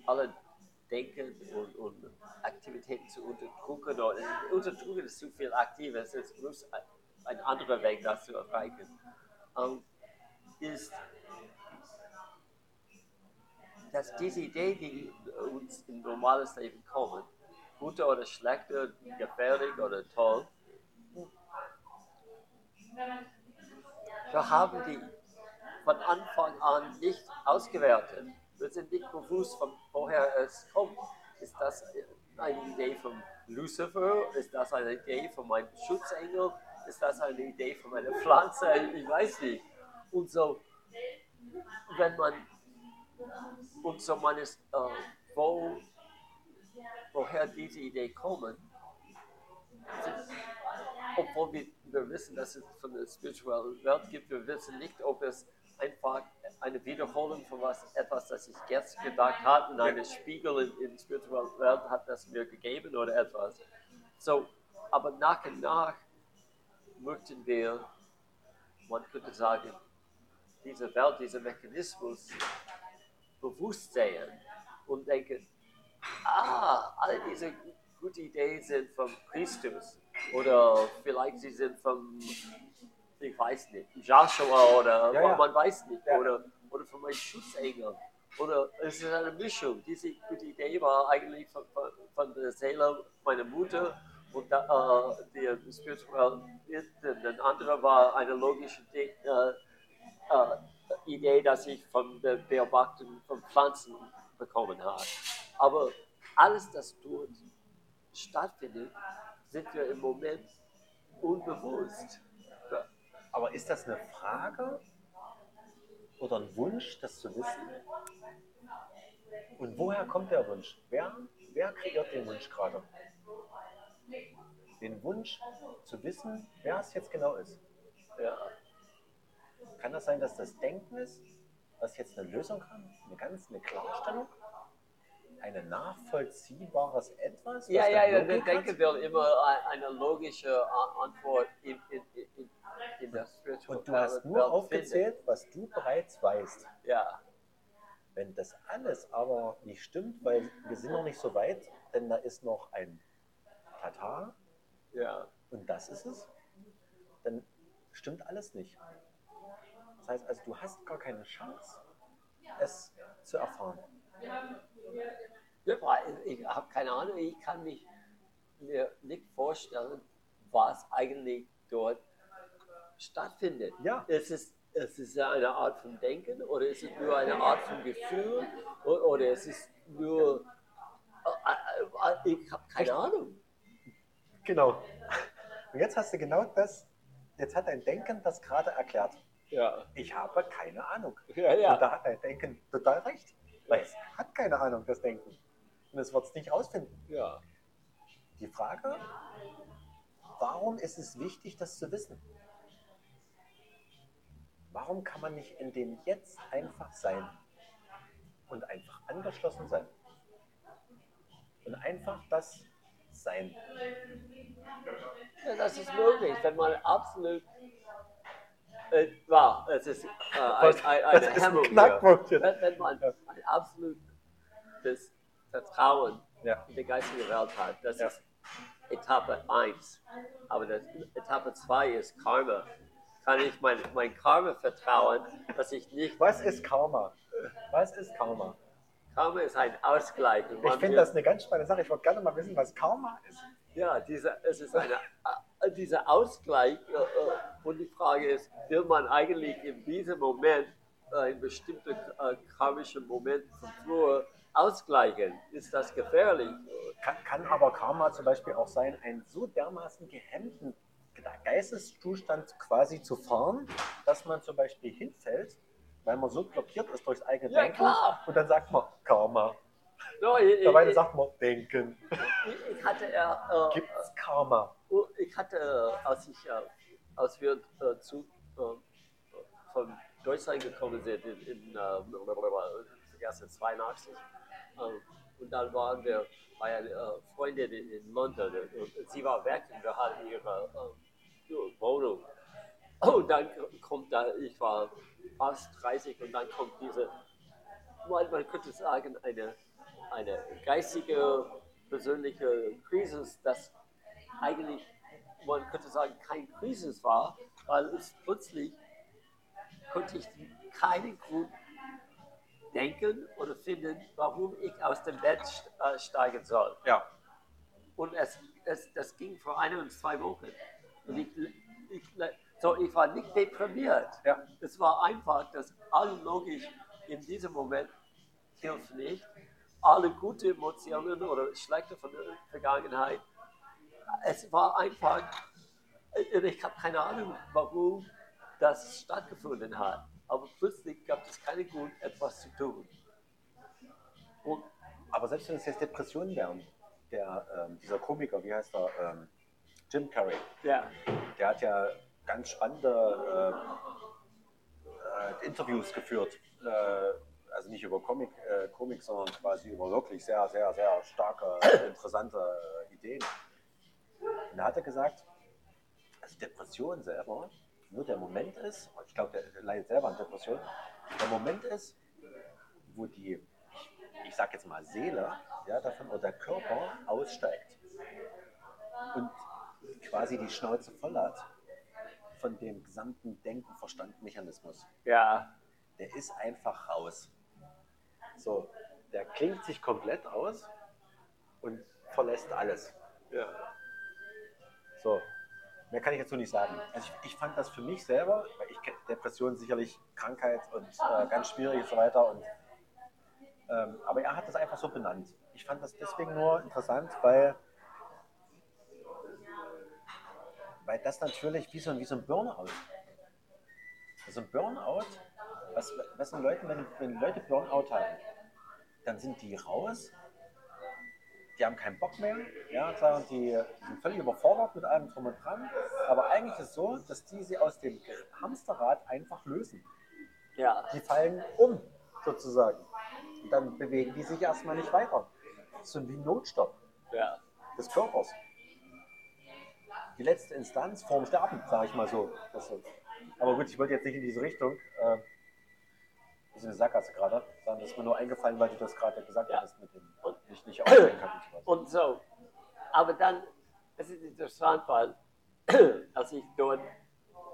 alle Denken und, und Aktivitäten zu unterdrücken. Oder, unterdrücken ist zu viel aktives, es muss ein, anderer Weg, das zu erreichen. Ähm, ist, dass diese Ideen, die uns im normales Leben kommen, gute oder schlechte, gefährlich oder toll, wir haben die von Anfang an nicht ausgewertet. Wir sind nicht bewusst, von woher es kommt. Ist das eine Idee von Lucifer? Ist das eine Idee von meinem Schutzengel? Ist das eine Idee von meiner Pflanze? Ich weiß nicht. Und so, wenn man, und so man ist, äh, wo, woher diese Idee kommen, obwohl wir, wir wissen, dass es von der spirituellen Welt gibt, wir wissen nicht, ob es einfach eine Wiederholung von was, etwas, das ich jetzt gedacht habe, und eine Spiegel in, der spirituellen Welt hat das mir gegeben oder etwas. So, aber nach und nach möchten wir, man könnte sagen, diese Welt, diesen Mechanismus bewusst sehen und denken, ah, alle diese gute Ideen sind von Christus oder vielleicht sie sind von, ich weiß nicht, Joshua oder Ja, ja. man weiß nicht, Ja. oder, oder von meinem Schutzengel. Oder es ist eine Mischung. Diese gute Idee war eigentlich von, von, von der Seele meiner Mutter und da, äh, die spirituelle, der andere war eine logische De äh, äh, Idee, dass ich von der Beobachtung von Pflanzen bekommen habe. Aber alles, das dort stattfindet, sind wir im Moment unbewusst. Aber ist das eine Frage oder ein Wunsch, das zu wissen? Und woher kommt der Wunsch? Wer, wer kreiert den Wunsch gerade? Den Wunsch zu wissen, wer es jetzt genau ist. Ja, Kann das sein, dass das Denken ist, was jetzt eine Lösung kann? Eine ganz eine Klarstellung? Ein nachvollziehbares Etwas? was ja, ja, ja hat? Denke will immer ein- eine logische A- Antwort in, in, in, in der Und du hast nur Welt aufgezählt, was du bereits weißt. findet. Ja, Wenn das alles aber nicht stimmt, weil wir sind noch nicht so weit, denn da ist noch ein Tatar ja, und das ist es, dann stimmt alles nicht. Das heißt also, du hast gar keine Chance, es zu erfahren. Ich habe keine Ahnung, ich kann mich mir nicht vorstellen, was eigentlich dort stattfindet. Ja. Es ist, es ist eine Art von Denken oder es ist nur eine Art von Gefühl oder, es ist nur, äh, äh, ich habe keine Ahnung. Genau. Und jetzt hast du genau das, jetzt hat dein Denken das gerade erklärt. Ja, Ich habe keine Ahnung. ja, Und ja. da hat dein Denken total recht. Weil es hat keine Ahnung, das Denken. Und es wird es nicht rausfinden. ja. Die Frage, warum ist es wichtig, das zu wissen? Warum kann man nicht in dem Jetzt einfach sein und einfach angeschlossen sein? Und einfach das sein. Ja, das ist möglich, wenn man absolut. Äh, wow, es ist äh, ein, ein, das eine ist ein Hemmung. jetzt. Wenn, wenn man ein absolutes Vertrauen Ja. in die geistige Welt hat, das Ja. ist Etappe 1. Aber das, Etappe 2 ist Karma. Kann ich mein, mein Karma vertrauen, dass ich nicht. Was ist Karma? Was ist Karma? Karma ist ein Ausgleich. Ich finde das eine ganz spannende Sache. Ich wollte gerne mal wissen, was Karma ist. Ja, dieser, es ist eine, dieser Ausgleich. Äh, äh, und die Frage ist, will man eigentlich in diesem Moment äh, einen bestimmten äh, karmischen Moment von früher ausgleichen? Ist das gefährlich? Kann, kann aber Karma zum Beispiel auch sein, einen so dermaßen gehemmten Geisteszustand quasi zu fahren, dass man zum Beispiel hinfällt, weil man so blockiert ist durchs eigene Ja, Denken. klar. Und dann sagt man Karma. No, ich, Dabei ich, sagt man Denken. ich, ich hatte, äh, Gibt es Karma? äh, ich hatte, äh, als ich, äh, als wir äh, zu, äh, von Deutschland gekommen sind, in, in äh, vergessen, 82, äh, und dann waren wir bei einer äh, Freundin in, in London und sie war weg und wir hatten ihre äh, Wohnung. Und dann kommt da, ich war fast 30 und dann kommt diese, man könnte sagen, eine, eine geistige, persönliche Krise, das eigentlich, man könnte sagen, kein Krise war, weil es plötzlich konnte ich keinen Grund denken oder finden, warum ich aus dem Bett äh, steigen soll. Ja. Und es, es, das ging vor ein und zwei Wochen. Und ich, ich, So, ich war nicht deprimiert. Ja. Es war einfach, dass alle logisch in diesem Moment hilft nicht. Alle gute Emotionen oder schlechte von der Vergangenheit. Es war einfach, äh, ich habe keine Ahnung, warum das stattgefunden hat. Aber plötzlich gab es keinen Grund, etwas zu tun. Und Aber selbst wenn es jetzt Depressionen wären, der, ähm, dieser Komiker, wie heißt er, ähm, Jim Carrey, ja, der hat ja ganz spannende äh, äh, Interviews geführt. Äh, also nicht über Comic, äh, Comic, sondern quasi über wirklich sehr, sehr, sehr starke, interessante äh, Ideen. Und da hat er gesagt, dass Depression selber nur der Moment ist, ich glaube, der, leidet selber an Depression, der Moment ist, wo die, ich sag jetzt mal Seele, ja, davon oder der Körper aussteigt und quasi die Schnauze voll hat von dem gesamten Denken-Verstand-Mechanismus. ja, Der ist einfach raus. So, der klingt sich komplett aus und verlässt alles. ja. So, mehr kann ich jetzt so nicht sagen. Also ich, ich fand das für mich selber, weil ich kenne Depression sicherlich Krankheit und äh, ganz schwierig und so weiter. Und, ähm, aber er hat das einfach so benannt. Ich fand das deswegen nur interessant, weil, weil das natürlich wie so, ein- wie so ein Burnout. Also ein Burnout, was, was sind Leute, wenn, wenn Leute Burnout haben, dann sind die raus die haben keinen Bock mehr, ja, sagen, die, sind völlig überfordert mit allem drum und dran. Aber eigentlich ist es so, dass die sie aus dem Hamsterrad einfach lösen. ja. Die fallen um, sozusagen. Und dann bewegen die sich erstmal nicht weiter. Das ist so wie ein Notstopp ja. des Körpers. Die letzte Instanz vorm Sterben, sage ich mal so. Aber gut, ich wollte jetzt nicht in diese Richtung. Eine Sackgasse gerade, sondern das ist mir nur eingefallen, weil du das gerade gesagt Ja. hast mit dem nicht, nicht aufstehen kann und sowas. Und so. Aber dann, es ist interessant, weil als ich dort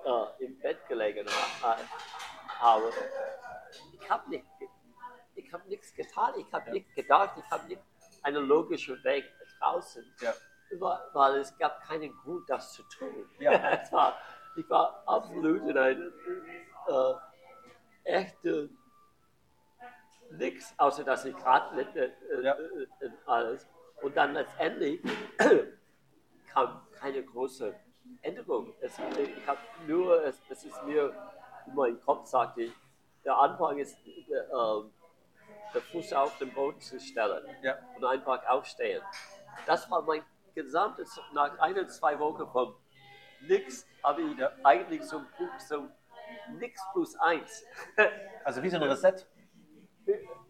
äh, im Bett gelegen ha- habe, ich habe nicht, ich habe nichts getan, ich habe Ja. nicht gedacht, ich habe nicht einen logischen Weg draußen, Ja. weil, es gab keinen Grund, das zu tun. Ja. war, ich war absolut in einem äh, echten nichts, außer dass ich gerade mit äh, Ja. äh, äh, alles. Und dann letztendlich kam keine große Änderung. Es, ich habe nur, es, es ist mir in meinem Kopf sagte ich, der Anfang ist äh, äh, der Fuß auf den Boden zu stellen Ja. und einfach aufstehen. Das war mein gesamtes, nach ein, zwei Wochen von nix, habe ich Ja. eigentlich so, so nix plus eins. Also wie so ein Reset.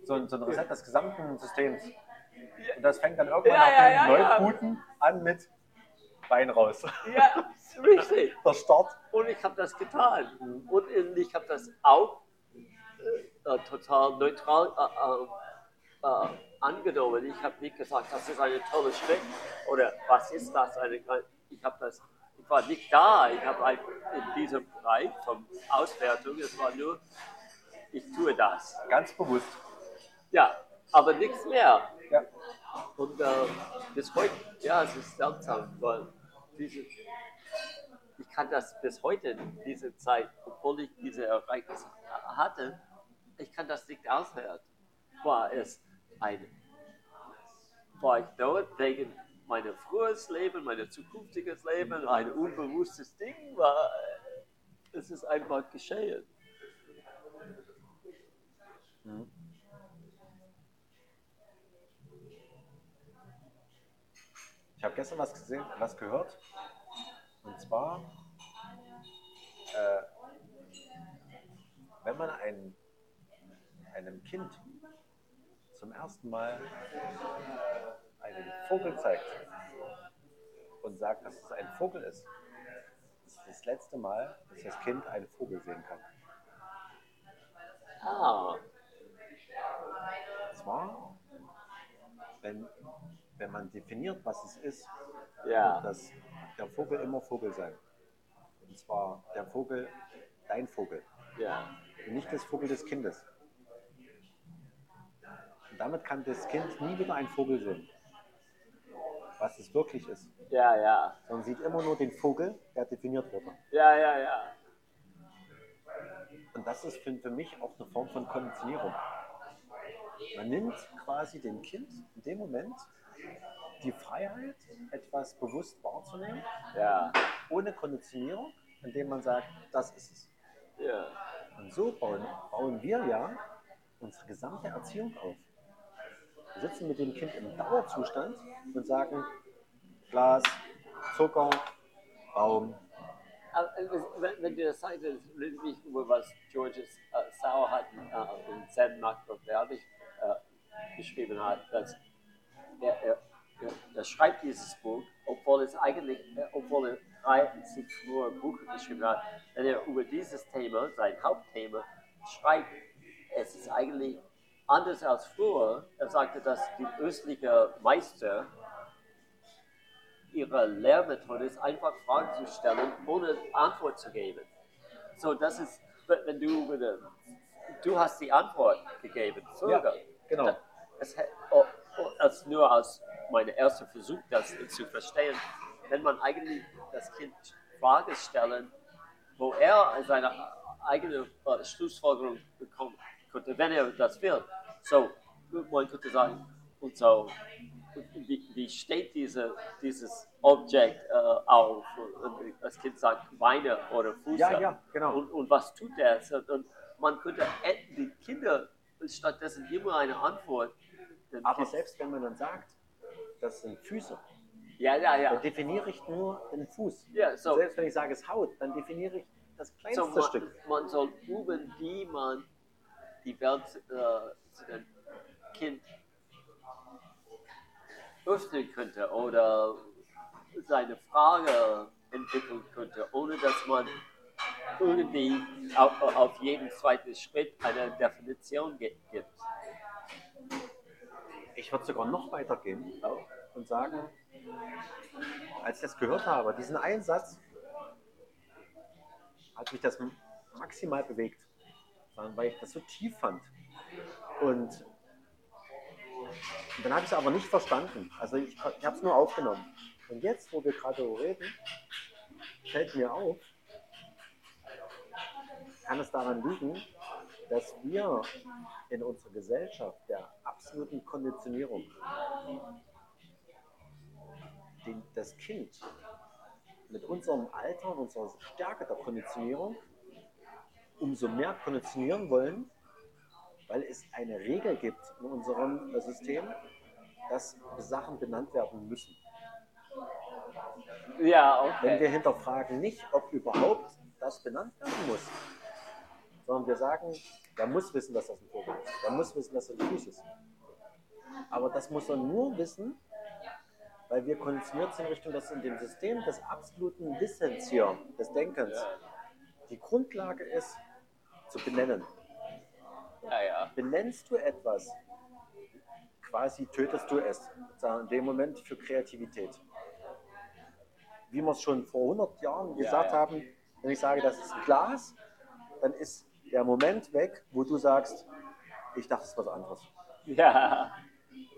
So ein, so ein Reset des gesamten Systems. Und das fängt dann irgendwann Ja, nach ja, dem ja. Neubooten an mit Bein raus. ja, richtig. Der Start. Und ich habe das getan. Und ich habe das auch äh, äh, total neutral äh, äh, äh, angenommen. Ich habe nicht gesagt, das ist eine tolle Schritt oder was ist das? Eine, ich habe das, ich war nicht da. Ich habe in diesem Bereich von Auswertung, es war nur, ich tue das. Ganz bewusst. Ja, aber nichts mehr. Ja. Und äh, bis heute, ja, es ist seltsam, weil diese, ich kann das bis heute, diese Zeit, obwohl ich diese Ereignisse hatte, ich kann das nicht aushalten. War es ein, war ich dort wegen meinem frühes Leben, meinem zukünftiges Leben, ein unbewusstes Ding, war, es ist einfach geschehen. Ich habe gestern was gesehen, was gehört. Und zwar, äh, wenn man ein, einem Kind zum ersten Mal einen Vogel zeigt und sagt, dass es ein Vogel ist, das ist das letzte Mal, dass das Kind einen Vogel sehen kann. Ah, Und zwar, wenn, wenn man definiert, was es ist, ja. dass der Vogel immer Vogel sein. Und zwar der Vogel, dein Vogel, Ja, und nicht das Vogel des Kindes. Und damit kann das Kind nie wieder einen Vogel sehen. was es wirklich ist. Ja, ja. Sondern sieht immer nur den Vogel, der definiert wurde. Ja, ja, ja. Und das ist für, für mich auch eine Form von Konditionierung. Man nimmt quasi dem Kind in dem Moment die Freiheit, etwas bewusst wahrzunehmen, Ja. ohne Konditionierung, indem man sagt, das ist es. Ja. Und so bauen, bauen wir ja unsere gesamte Erziehung auf. Wir sitzen mit dem Kind im Dauerzustand und sagen, Glas, Zucker, Baum. Äh, Wenn, du das sagst, das erinnert mich über was Georges äh, Sauer hat äh, in Zen Machiavelli äh, geschrieben hat, dass er, er, er, schreibt dieses Buch, obwohl es eigentlich, äh, obwohl er 30 nur Buch geschrieben hat, wenn er über dieses Thema, sein Hauptthema, schreibt, es ist eigentlich anders als früher. Er sagte, dass die östlichen Meister ihre Lehrmethode ist, einfach Fragen zu stellen, ohne Antwort zu geben. So, das ist, wenn wenn du über den, du hast die Antwort gegeben, Vögel. genau. Es, oh, oh, als nur als mein erster Versuch, das zu verstehen, wenn man eigentlich das Kind Fragen stellen, wo er seine eigene äh, Schlussfolgerung bekommen könnte, wenn er das will. So, man könnte sagen, und so, wie, wie steht diese, dieses Objekt äh, auf? Und das Kind sagt Beine oder Füße. Ja, ja, genau. Und, und was tut er? Und, man könnte die Kinder stattdessen immer eine Antwort. Aber selbst wenn man dann sagt, das sind Füße, ja, ja, dann ja. definiere ich nur den Fuß. Ja, so. Selbst wenn ich sage, es Haut, dann definiere ich das kleinste So, man, Stück. man soll üben, wie man die Welt äh, zu dem Kind öffnen könnte oder seine Frage entwickeln könnte, ohne dass man irgendwie auf, auf jeden zweiten Schritt eine Definition gibt. Ich würde sogar noch weiter gehen und sagen, als ich das gehört habe, diesen einen Satz, hat mich das maximal bewegt, weil ich das so tief fand. Und dann habe ich es aber nicht verstanden. Also ich, ich habe es nur aufgenommen. Und jetzt, wo wir gerade reden, fällt mir auf, kann es daran liegen, dass wir in unserer Gesellschaft der absoluten Konditionierung den, das Kind mit unserem Alter und unserer Stärke der Konditionierung umso mehr konditionieren wollen, weil es eine Regel gibt in unserem System, dass Sachen benannt werden müssen. Ja, Wenn okay. wir hinterfragen nicht, ob überhaupt das benannt werden muss, sondern wir sagen, der muss wissen, dass das ein Vogel ist. Der muss wissen, dass das ein Fuß ist. Aber das muss er nur wissen, weil wir konditioniert sind in Richtung, dass in dem System des absoluten Wissens hier, des Denkens, die Grundlage ist, zu benennen. Ja, ja. Benennst du etwas, quasi tötest du es. In dem Moment für Kreativität. Wie wir es schon vor 100 Jahren Ja, gesagt ja. haben, wenn ich sage, das ist ein Glas, dann ist der Moment weg, wo du sagst, ich dachte, es ist was anderes Ja,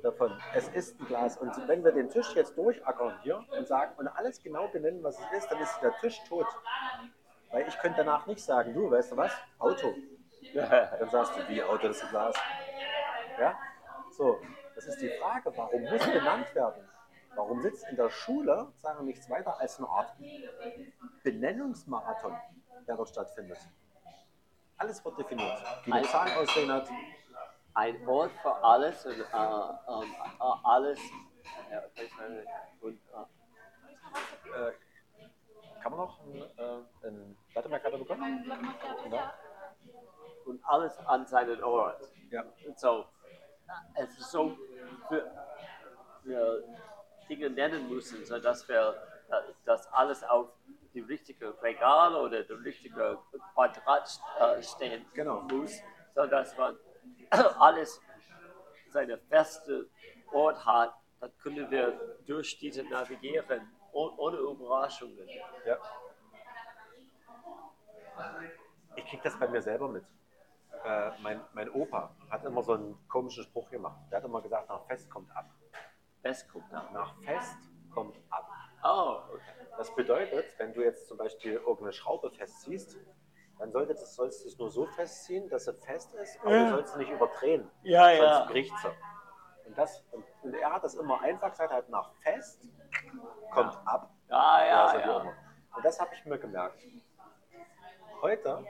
davon. Es ist ein Glas. Und wenn wir den Tisch jetzt durchackern hier und sagen und alles genau benennen, was es ist, dann ist der Tisch tot. Weil ich könnte danach nicht sagen, du, weißt du was? Auto. Dann sagst du, wie Auto, das ist ein Glas. Ja? So, das ist die Frage, warum muss benannt werden? Warum sitzt in der Schule, sagen wir nichts weiter als eine Art Benennungsmarathon, der dort stattfindet? Alles wird definiert. Wie Ein- Zahl aussehen hat. ein Ort für alles und äh, ähm, äh, alles. Ja, meine, und, äh, Äh, kann man noch einen, äh, einen Lattemarkader bekommen? Ja. und alles an seinen Ort. Ja. So, es ist so, wir, wir Dinge nennen müssen, sodass wir äh, das alles auf die richtige Regal oder die richtige Quadrat äh, stehen Genau. muss, sodass man alles seine feste Ort hat, dann können wir durch diese navigieren, oh- ohne Überraschungen. Ja. Ich kriege das bei mir selber mit. Äh, mein, mein Opa hat immer so einen komischen Spruch gemacht. Der hat immer gesagt, nach Fest kommt ab. Fest kommt ab. Nach Fest kommt ab. Oh, okay. Das bedeutet, wenn du jetzt zum Beispiel irgendeine Schraube festziehst, dann sollte das, sollst du es nur so festziehen, dass sie fest ist, aber du sollst sie nicht überdrehen. Ja, Sonst bricht sie. Und, das, und, er hat das immer einfach gesagt, halt nach Fest kommt ab. Ja, ja, ja. immer. Und das habe ich mir gemerkt. Heute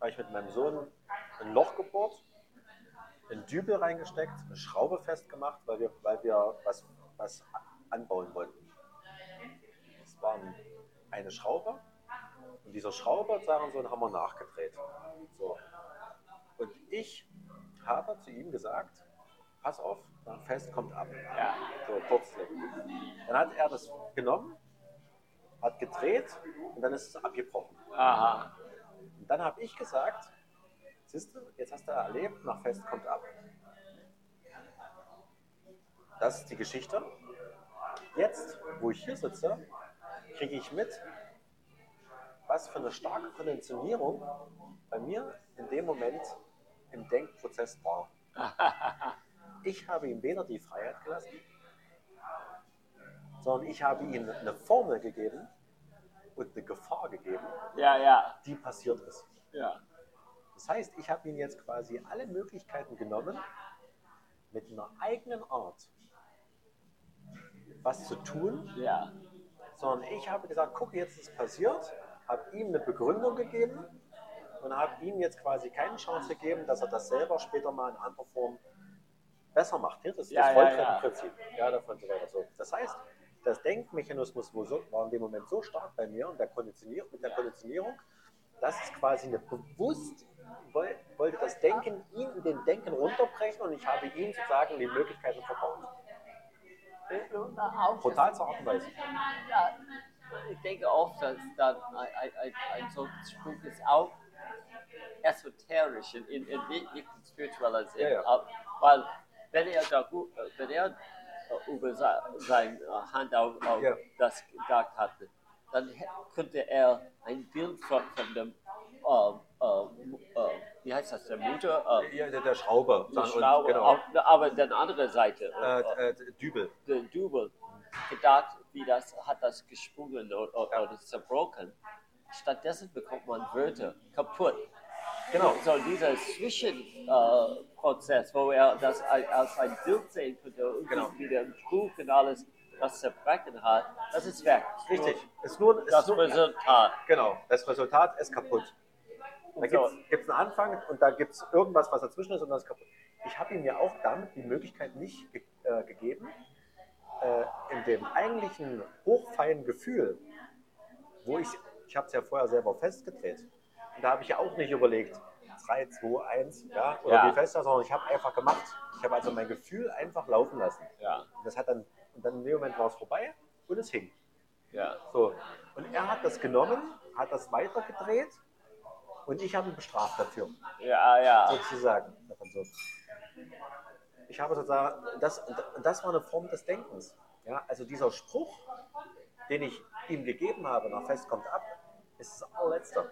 habe ich mit meinem Sohn ein Loch gebohrt, einen Dübel reingesteckt, eine Schraube festgemacht, weil wir, weil wir was, was anbauen wollten. Es war eine Schraube und dieser Schraube, sagen so, haben wir nachgedreht. So. Und ich habe zu ihm gesagt, pass auf, nach Fest kommt ab. Ja. So, kurzlich. Dann hat er das genommen, hat gedreht und dann ist es abgebrochen. Aha. Und dann habe ich gesagt, siehst du, jetzt hast du erlebt, nach Fest kommt ab. Das ist die Geschichte. Jetzt, wo ich hier sitze, kriege ich mit, was für eine starke Konditionierung bei mir in dem Moment im Denkprozess war. Ich habe ihm weder die Freiheit gelassen, sondern ich habe ihm eine Formel gegeben und eine Gefahr gegeben, Ja, ja, die passiert ist. ja. Das heißt, ich habe ihm jetzt quasi alle Möglichkeiten genommen, mit einer eigenen Art was zu tun, Ja, sondern ich habe gesagt, guck, jetzt ist es passiert, habe ihm eine Begründung gegeben und habe ihm jetzt quasi keine Chance gegeben, dass er das selber später mal in anderer Form besser macht. Ja, das ist Ja, das ja, Volltrefferprinzip. Ja, davon so weiter. So. Das heißt, das Denkmechanismus war in dem Moment so stark bei mir und der Konditionierung, mit der Konditionierung, dass es quasi eine bewusst woll- wollte das Denken ihn in den Denken runterbrechen und ich habe ihm sozusagen die Möglichkeiten verbaut. Brutalste Art und Weise. Ja, ich denke oft, dass dann ein, ein, ein, ein solcher Spruch ist auch esoterisch in, in, in nicht spiritueller Sinn. Ja, ja. Weil wenn er, da, gut- äh, wenn er äh, über se- seine äh, Hand auf, auf Ja. das gedacht hatte, dann könnte er ein Bild von, von dem, ähm, ähm, äh, wie heißt das, der Mutter, äh, Ja, der, der Schraube. die Dann- und- genau. auf, aber dann andere Seite. äh, äh, Dübel. der Double gedacht, wie das hat das gesprungen oder, oder zerbrochen. Stattdessen bekommt man Wörter kaputt. Genau. So dieser Zwischenprozess, äh, Prozess, wo er das als ein Bild sehen könnte und Genau. wie der Krug und alles das zerbrechen hat, das ist weg. Richtig. Ist nur, ist Das nur, Resultat. Genau. Das Resultat ist kaputt. Da Und gibt so, es einen Anfang und da gibt es irgendwas, was dazwischen ist und das ist kaputt. Ich habe ihm ja auch damit die Möglichkeit nicht ge äh, gegeben, äh, in dem eigentlichen hochfeinen Gefühl, wo ich, ich habe es ja vorher selber festgedreht. Und da habe ich ja auch nicht überlegt, 3, 2, 1, ja, oder Ja. wie fest das, sondern ich habe einfach gemacht. Ich habe also mein Gefühl einfach laufen lassen. ja, Und das hat dann, und dann in dem Moment war es vorbei und es hing. ja, So. Und er hat das genommen, hat das weitergedreht und ich habe ihn bestraft dafür, ja, ja, sozusagen. Davon so. Ich habe sozusagen, das, das war eine Form des Denkens. Ja, also dieser Spruch, den ich ihm gegeben habe, nach Fest kommt ab, ist das allerletzte.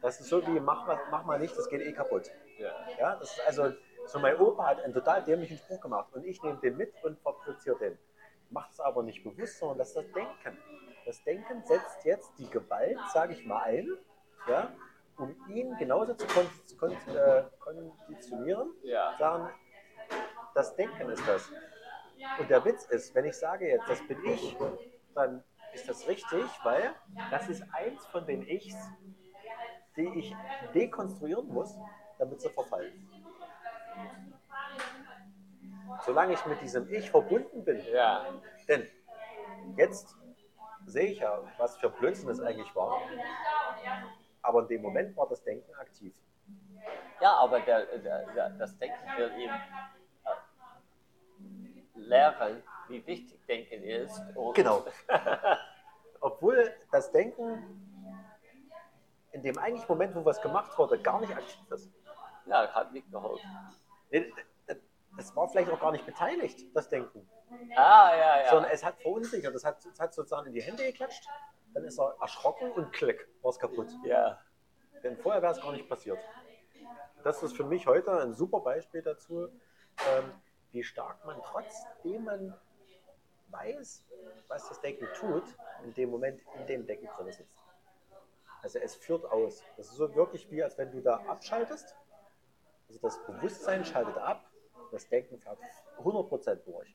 Das ist so wie, mach mal, mach mal nicht, das geht eh kaputt. ja, Ja, das ist also, so mein Opa hat einen total dämlichen Spruch gemacht und ich nehme den mit und fabriziere den. Macht es aber nicht bewusst, sondern das ist das Denken. Das Denken setzt jetzt die Gewalt, sage ich mal, ein, ja, um ihn genauso zu, kon kon äh, konditionieren, ja, sagen, das Denken ist das. Und der Witz ist, wenn ich sage jetzt, das bin ich, dann ist das richtig, weil das ist eins von den Ichs, die ich dekonstruieren muss, damit sie verfallen. Solange ich mit diesem Ich verbunden bin, ja, denn jetzt sehe ich ja, was für Blödsinn es eigentlich war, aber in dem Moment war das Denken aktiv. Ja, aber der, der, der, das Denken will eben äh, lernen, wie wichtig Denken ist. Genau. Obwohl das Denken in dem eigentlichen Moment, wo was gemacht wurde, gar nicht aktiv ist. ja, hat nicht geholfen. Nee, Es war vielleicht auch gar nicht beteiligt, das Denken. Ah, ja, ja. Sondern es hat verunsichert. Es hat, es hat sozusagen in die Hände geklatscht, dann ist er erschrocken und klick, war es kaputt. ja, Denn vorher wäre es gar nicht passiert. Das ist für mich heute ein super Beispiel dazu, ähm, wie stark man trotzdem man weiß, was das Denken tut, in dem Moment in dem Denken drin sitzt. Also es führt aus. Das ist so wirklich wie, als wenn du da abschaltest. Also das Bewusstsein schaltet ab, das Denken fährt 100% durch.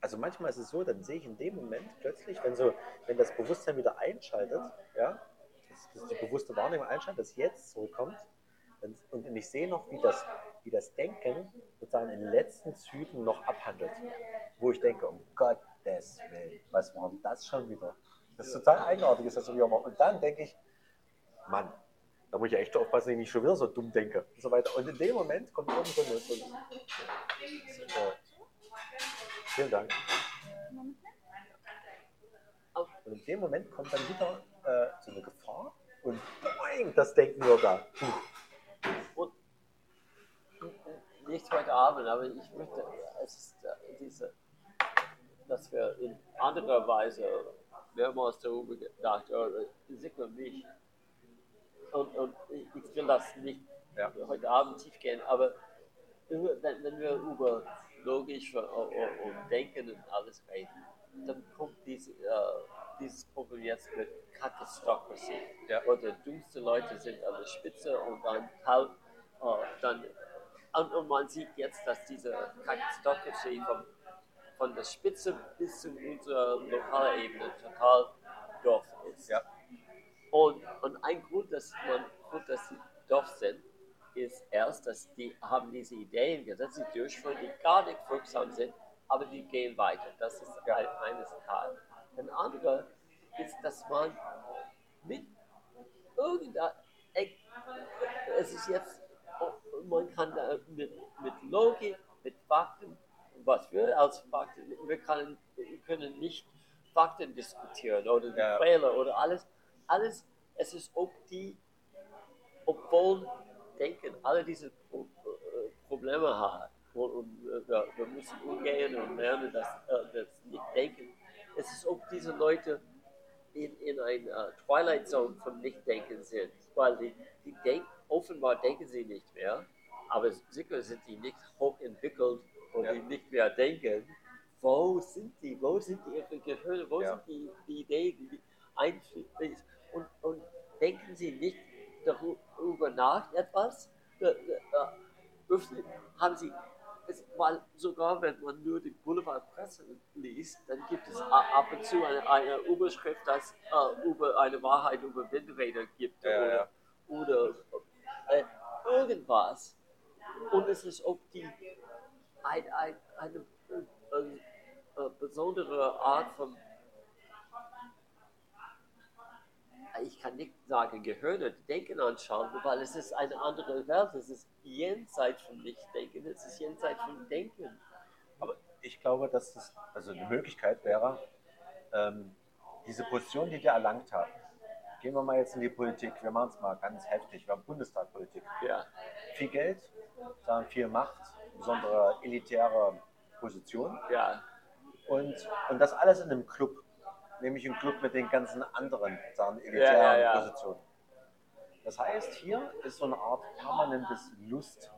Also manchmal ist es so, dann sehe ich in dem Moment plötzlich, wenn, so, wenn das Bewusstsein wieder einschaltet, ja, dass, dass die bewusste Wahrnehmung einschaltet, dass jetzt zurückkommt, und ich sehe noch, wie das, wie das Denken sozusagen in den letzten Zügen noch abhandelt. Wo ich denke, um Gottes Willen, was war denn das schon wieder? Das ist total eigenartig, ist das so wie immer. Und dann denke ich, Mann, da muss ich echt aufpassen, dass ich nicht schon wieder so dumm denke und so weiter. Und in dem Moment kommt irgend so eine. So, vielen Dank. Und in dem Moment kommt dann wieder äh, so eine Gefahr und boing, das Denken wird da. Und nicht heute Abend, aber ich möchte, es äh, diese, dass wir in anderer Weise mehrmals darüber gedacht, oder sicher mich. Und, und ich will das nicht Ja. heute Abend tief gehen, aber wenn, wenn wir über logisch und, und, Denken und alles reden, dann kommt diese, äh, dieses Problem jetzt mit Catastrophe. Ja. Wo die dümmsten Leute sind an der Spitze und dann halb, äh, dann, und, und man sieht jetzt, dass diese Catastrophe von, von der Spitze bis zu unserer lokalen Ebene total doof ist. Ja. Und, und ein Grund, dass man gut, dass sie doof sind, ist erst, dass die haben diese Ideen gesetzt, die durchführen, die gar nicht wirksam sind, aber die gehen weiter. Das ist ein, eines Teil. Ein anderer ist, dass man mit irgendeiner, es ist jetzt, man kann da mit, mit Logik, mit Fakten, was wir als Fakten, wir können, können nicht Fakten diskutieren oder die Ja. Fehler oder alles, alles, es ist ob die, obwohl denken, alle diese Pro äh, Probleme haben und, äh, wir, wir müssen umgehen und lernen, dass äh, das nicht denken. Es ist ob diese Leute in, in einer Twilight Zone von Nichtdenken sind, weil die, die denken, offenbar denken sie nicht mehr, aber sicher sind die nicht hochentwickelt und Ja. die nicht mehr denken. Wo sind die? Wo sind ihre Gehirne? Wo Ja. sind die, die Ideen, die Einflüsse? Und, und denken sie nicht darüber nach, etwas? Öffnen- haben sie es, weil sogar wenn man nur die Boulevardpresse liest, dann gibt es ab und zu eine, eine Überschrift, dass äh, über eine Wahrheit über Windräder gibt Ja, oder, ja. oder äh, irgendwas. Und es ist ob die ein, ein, eine äh, äh, besondere Art von ich kann nicht sagen Gehirne, Denken anschauen, weil es ist eine andere Welt. Es ist jenseits von Nicht-Denken, es ist jenseits von Denken. Aber ich glaube, dass das, also eine Möglichkeit wäre, ähm, diese Position, die wir erlangt haben, gehen wir mal jetzt in die Politik, wir machen es mal ganz heftig, wir haben Bundestagpolitik. Ja, Viel Geld, sagen viel Macht, besondere elitäre Position. Ja, und, und das alles in einem Club, nämlich im Club mit den ganzen anderen sagen, elitären Ja, ja. Positionen. Das heißt, hier ist so eine Art permanentes Lust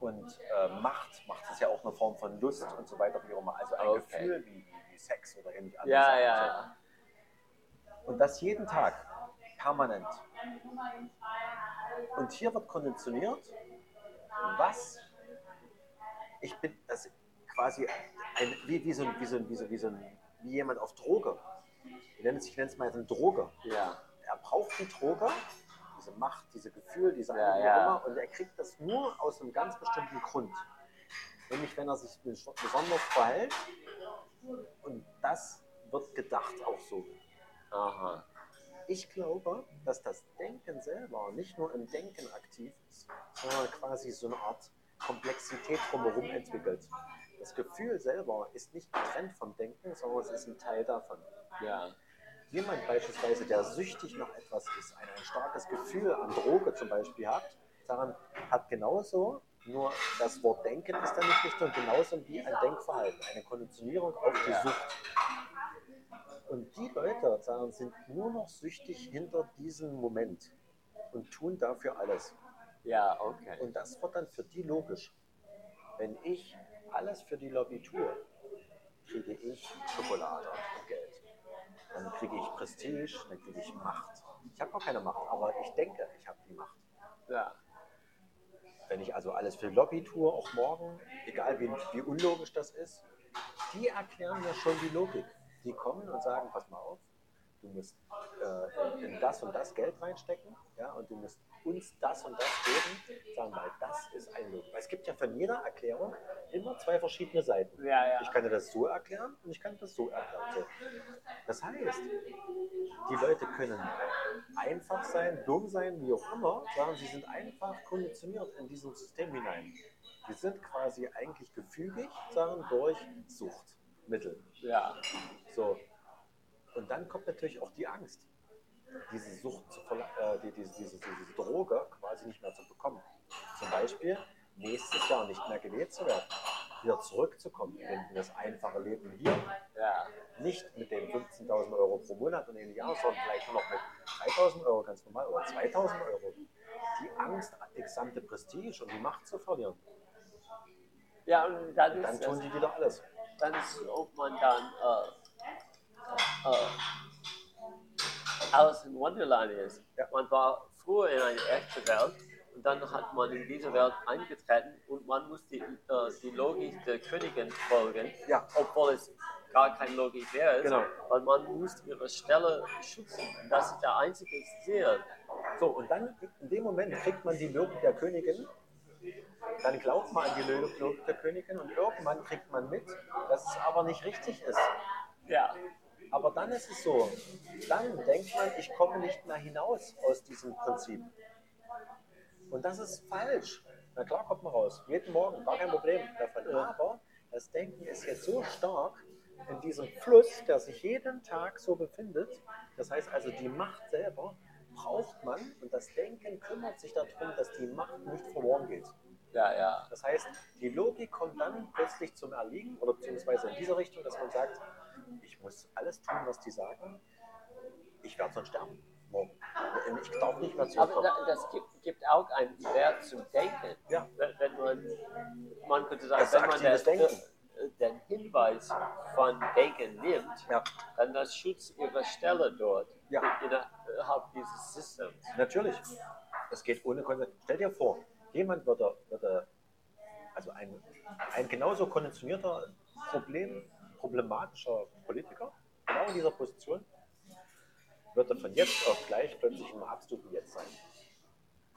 und äh, Macht. Macht ist ja auch eine Form von Lust und so weiter, wie auch immer. Also ein Okay. Gefühl wie, wie Sex oder ähnlich andere ja, ja, ja. Und das jeden Tag, permanent. Und hier wird konditioniert, was ich bin, das quasi ein, wie, wie, so, ein- wie, so, ein- wie, so, wie, so, ein- wie jemand auf Droge. Ich nenne es, ich nenne es mal eine Droge. ja. Er braucht die Droge, diese Macht, diese Gefühl, diese Ja, ja. immer, und er kriegt das nur aus einem ganz bestimmten Grund. Nämlich, wenn er sich besonders verhält. Und das wird gedacht auch so. Aha. Ich glaube, dass das Denken selber nicht nur im Denken aktiv ist, sondern quasi so eine Art Komplexität drumherum entwickelt. Das Gefühl selber ist nicht getrennt vom Denken, sondern es ist ein Teil davon. Ja, Jemand beispielsweise, der süchtig nach etwas ist, ein, ein starkes Gefühl an Droge zum Beispiel hat, daran hat genauso, nur das Wort Denken ist da nicht richtig und genauso wie ein Denkverhalten, eine Konditionierung auf die. Sucht. Und die Leute sagen, sind nur noch süchtig hinter diesem Moment und tun dafür alles. Ja, okay. Und das wird dann für die logisch. Wenn ich alles für die Lobby tue, kriege ich Schokolade und Geld. Dann kriege ich Prestige, dann kriege ich Macht. Ich habe noch keine Macht, aber ich denke, ich habe die Macht. Ja. Wenn ich also alles für die Lobby tue, auch morgen, egal wie, wie unlogisch das ist, die erklären mir schon die Logik. Die kommen und sagen, pass mal auf, du musst äh, in das und das Geld reinstecken ja, und du musst uns das und das geben, sagen wir mal, das ist ein Logik. Weil es gibt ja von jeder Erklärung immer zwei verschiedene Seiten. Ja, ja. Ich kann dir das so erklären und ich kann das so erklären. So. Das heißt, die Leute können einfach sein, dumm sein, wie auch immer, sagen, sie sind einfach konditioniert in diesem System hinein. Die sind quasi eigentlich gefügig, sagen, durch Suchtmittel. Ja. So. Und dann kommt natürlich auch die Angst, diese Sucht äh, die, diese, diese, diese Droge quasi nicht mehr zu bekommen. Zum Beispiel nächstes Jahr nicht mehr gelebt zu werden, wieder zurückzukommen in das einfache Leben hier, Ja. nicht mit den 15.000 Euro pro Monat und im Jahr, sondern vielleicht nur noch mit 3.000 Euro ganz normal oder 2.000 Euro. Die Angst, die gesamte Prestige und die Macht zu verlieren. Ja, und dann Und dann tun die wieder alles. dann ist, man dann äh, äh, Alice in Wonderland ist. Ja. Man war früher in eine echte Welt und dann hat man in diese Welt eingetreten und man muss die, äh, die Logik der Königin folgen, Ja. obwohl es gar keine Logik mehr ist, Genau. weil man muss ihre Stelle schützen. Das ist der einzige Ziel. So, und dann in dem Moment kriegt man die Logik der Königin, dann glaubt man an die Logik der Königin und irgendwann kriegt man mit, dass es aber nicht richtig ist. Ja, Aber dann ist es so, dann denkt man, ich komme nicht mehr hinaus aus diesem Prinzip. Und das ist falsch. Na klar kommt man raus, jeden Morgen, gar kein Problem davon. Aber das Denken ist jetzt so stark in diesem Fluss, der sich jeden Tag so befindet. Das heißt also, die Macht selber braucht man und das Denken kümmert sich darum, dass die Macht nicht verloren geht. ja, ja. Das heißt, die Logik kommt dann plötzlich zum Erliegen oder beziehungsweise in diese Richtung, dass man sagt, ich muss alles tun, was die sagen. Ich werde sonst sterben. Morgen. Ich darf nicht mehr Aber zurückkommen. da- das gibt, gibt auch einen Wert zum Denken. Ja. Wenn, man, man könnte sagen, Das wenn man aktives den, Denken. äh, den Hinweis von Denken nimmt, Ja. dann das schützt ihre Stelle dort Ja. innerhalb dieses Systems. Natürlich. Das geht ohne Konsequenz. Stell dir vor, jemand würde, würde also ein, ein genauso konditionierter, Problem, problematischer Politiker, genau in dieser Position, würde von jetzt auf gleich plötzlich im absoluten Jetzt sein.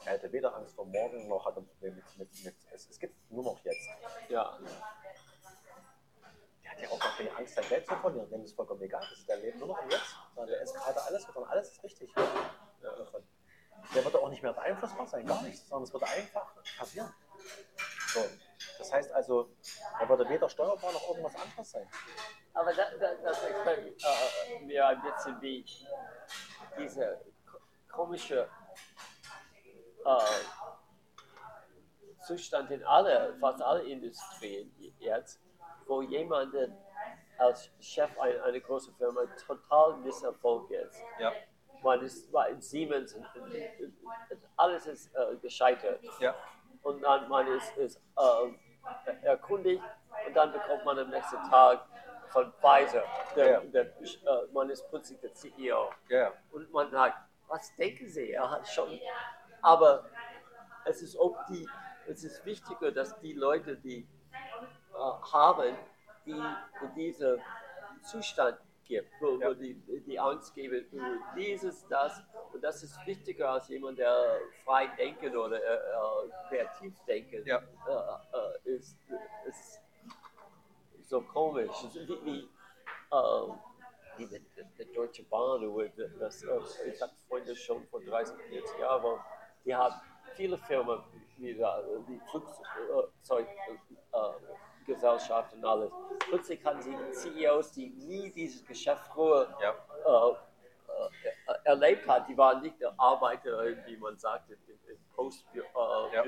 Er hätte weder Angst vor morgen noch hat er ein Problem mit, mit, mit es, es gibt nur noch jetzt. Ja, Der hat ja auch gar keine Angst, sein Geld zu verlieren, dem ist vollkommen egal, das ist der Leben nur noch im Jetzt. Sondern Der ist gerade alles, sondern alles ist richtig. Ja. Der wird auch nicht mehr beeinflussbar sein, gar nichts, sondern es wird einfach passieren. So. Das heißt also, er würde weder steuerbar noch irgendwas anderes sein. aber da, da, das erklärt äh, mir ein bisschen wie dieser ko- komische äh, Zustand in alle, fast alle Industrien jetzt, wo jemand als Chef einer, einer großen Firma total Misserfolg ist. Ja. Man ist in Siemens, und, und, und, alles ist äh, gescheitert. Ja. Und dann man ist, ist äh, erkundigt und dann bekommt man am nächsten Tag von Pfizer, der, Ja. der, äh, man ist plötzlich der CEO. Ja. Und man sagt, was denken Sie? Er hat schon. Aber es ist auch die, es ist wichtiger, dass die Leute, die äh, haben, die in diesen Zustand gibt, wo, Ja. wo die, die Angst geben, über dieses, das. Und das ist wichtiger als jemand, der frei denken oder äh, äh, kreativ denken Ja. äh, äh, ist, ist so komisch. Ist Wie, wie, äh, wie der, der Deutsche Bahn, das, äh, ich hatte Freunde schon vor 30, 40 Jahren, die haben viele Firmen, wie da, die Flugzeuggesellschaften und alles. Plötzlich hatten sie CEOs, die nie dieses Geschäft früher Ja. äh, äh, erlebt hat. Die waren nicht Arbeiter, wie man sagt, im, im Postbüro. Äh, Ja.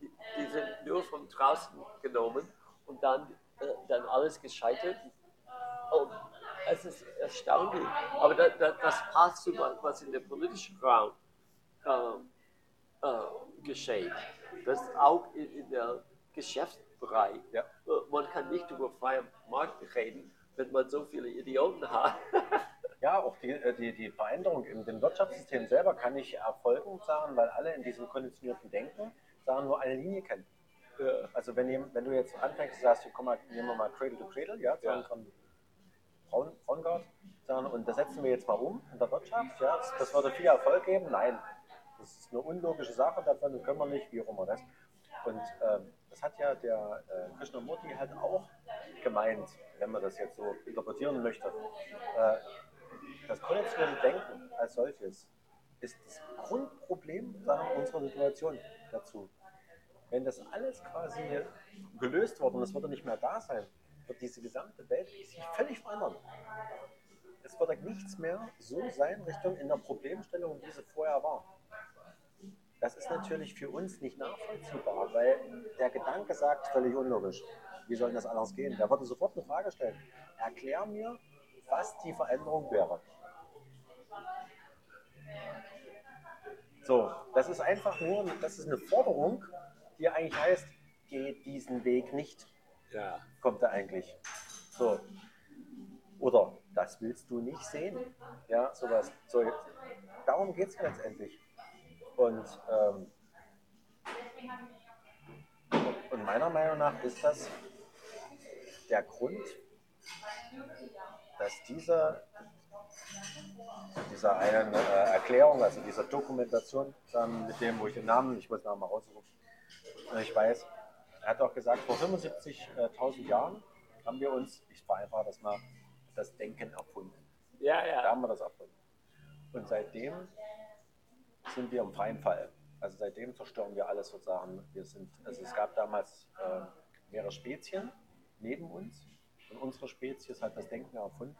Die, die sind nur von draußen genommen und dann, äh, dann alles gescheitert. Und es ist erstaunlich. Aber da, da, das passt zu was was in der politischen Raum ähm, äh, geschehen. Das ist auch in, in der Geschäftsbereich. Ja. Äh, Man kann nicht über freien Markt reden, wenn man so viele Idioten hat. Ja, auch die, äh, die, die Veränderung in dem Wirtschaftssystem selber kann nicht erfolgen, sagen, weil alle in diesem konditionierten Denken sagen, nur eine Linie kennen. Also wenn, wenn du jetzt anfängst und sagst, komm mal, nehmen wir mal Cradle to Cradle, ja, sagen Ja. von Braun, Braungart, sagen, und das setzen wir jetzt mal um in der Wirtschaft, ja, das, das würde viel Erfolg geben. Nein, das ist eine unlogische Sache, davon können wir nicht, wie auch immer das. Und ähm, das hat ja der äh, Krishnamurti halt auch gemeint, wenn man das jetzt so interpretieren möchte. Äh, das konditionelle Denken als solches ist das Grundproblem unserer Situation dazu. Wenn das alles quasi gelöst wird und es würde nicht mehr da sein, wird diese gesamte Welt sich völlig verändern. Es wird halt nichts mehr so sein Richtung in der Problemstellung, wie sie vorher war. Das ist natürlich für uns nicht nachvollziehbar, weil der Gedanke sagt, völlig unlogisch. Wie soll das anders gehen? Der würde sofort eine Frage stellen. Erklär mir, was die Veränderung wäre. So, das ist einfach nur, das ist eine Forderung, die eigentlich heißt, geh diesen Weg nicht, Ja. kommt da eigentlich. So. Oder das willst du nicht sehen. Ja, sowas. So, darum geht es letztendlich. Und, ähm, und meiner Meinung nach ist das der Grund, dass diese, dieser einen äh, Erklärung, also dieser Dokumentation, dann mit dem, wo ich den Namen, ich muss den Namen mal raussuchen, äh, ich weiß, er hat auch gesagt, vor 75.000 Jahren haben wir uns, ich vereinfache das mal, das Denken erfunden. Ja, Da ja. haben wir das erfunden. Und seitdem sind wir im freien Fall. Also seitdem zerstören wir alles sozusagen. Wir sind, also es gab damals äh, mehrere Spezien neben uns und unsere Spezies hat das Denken erfunden.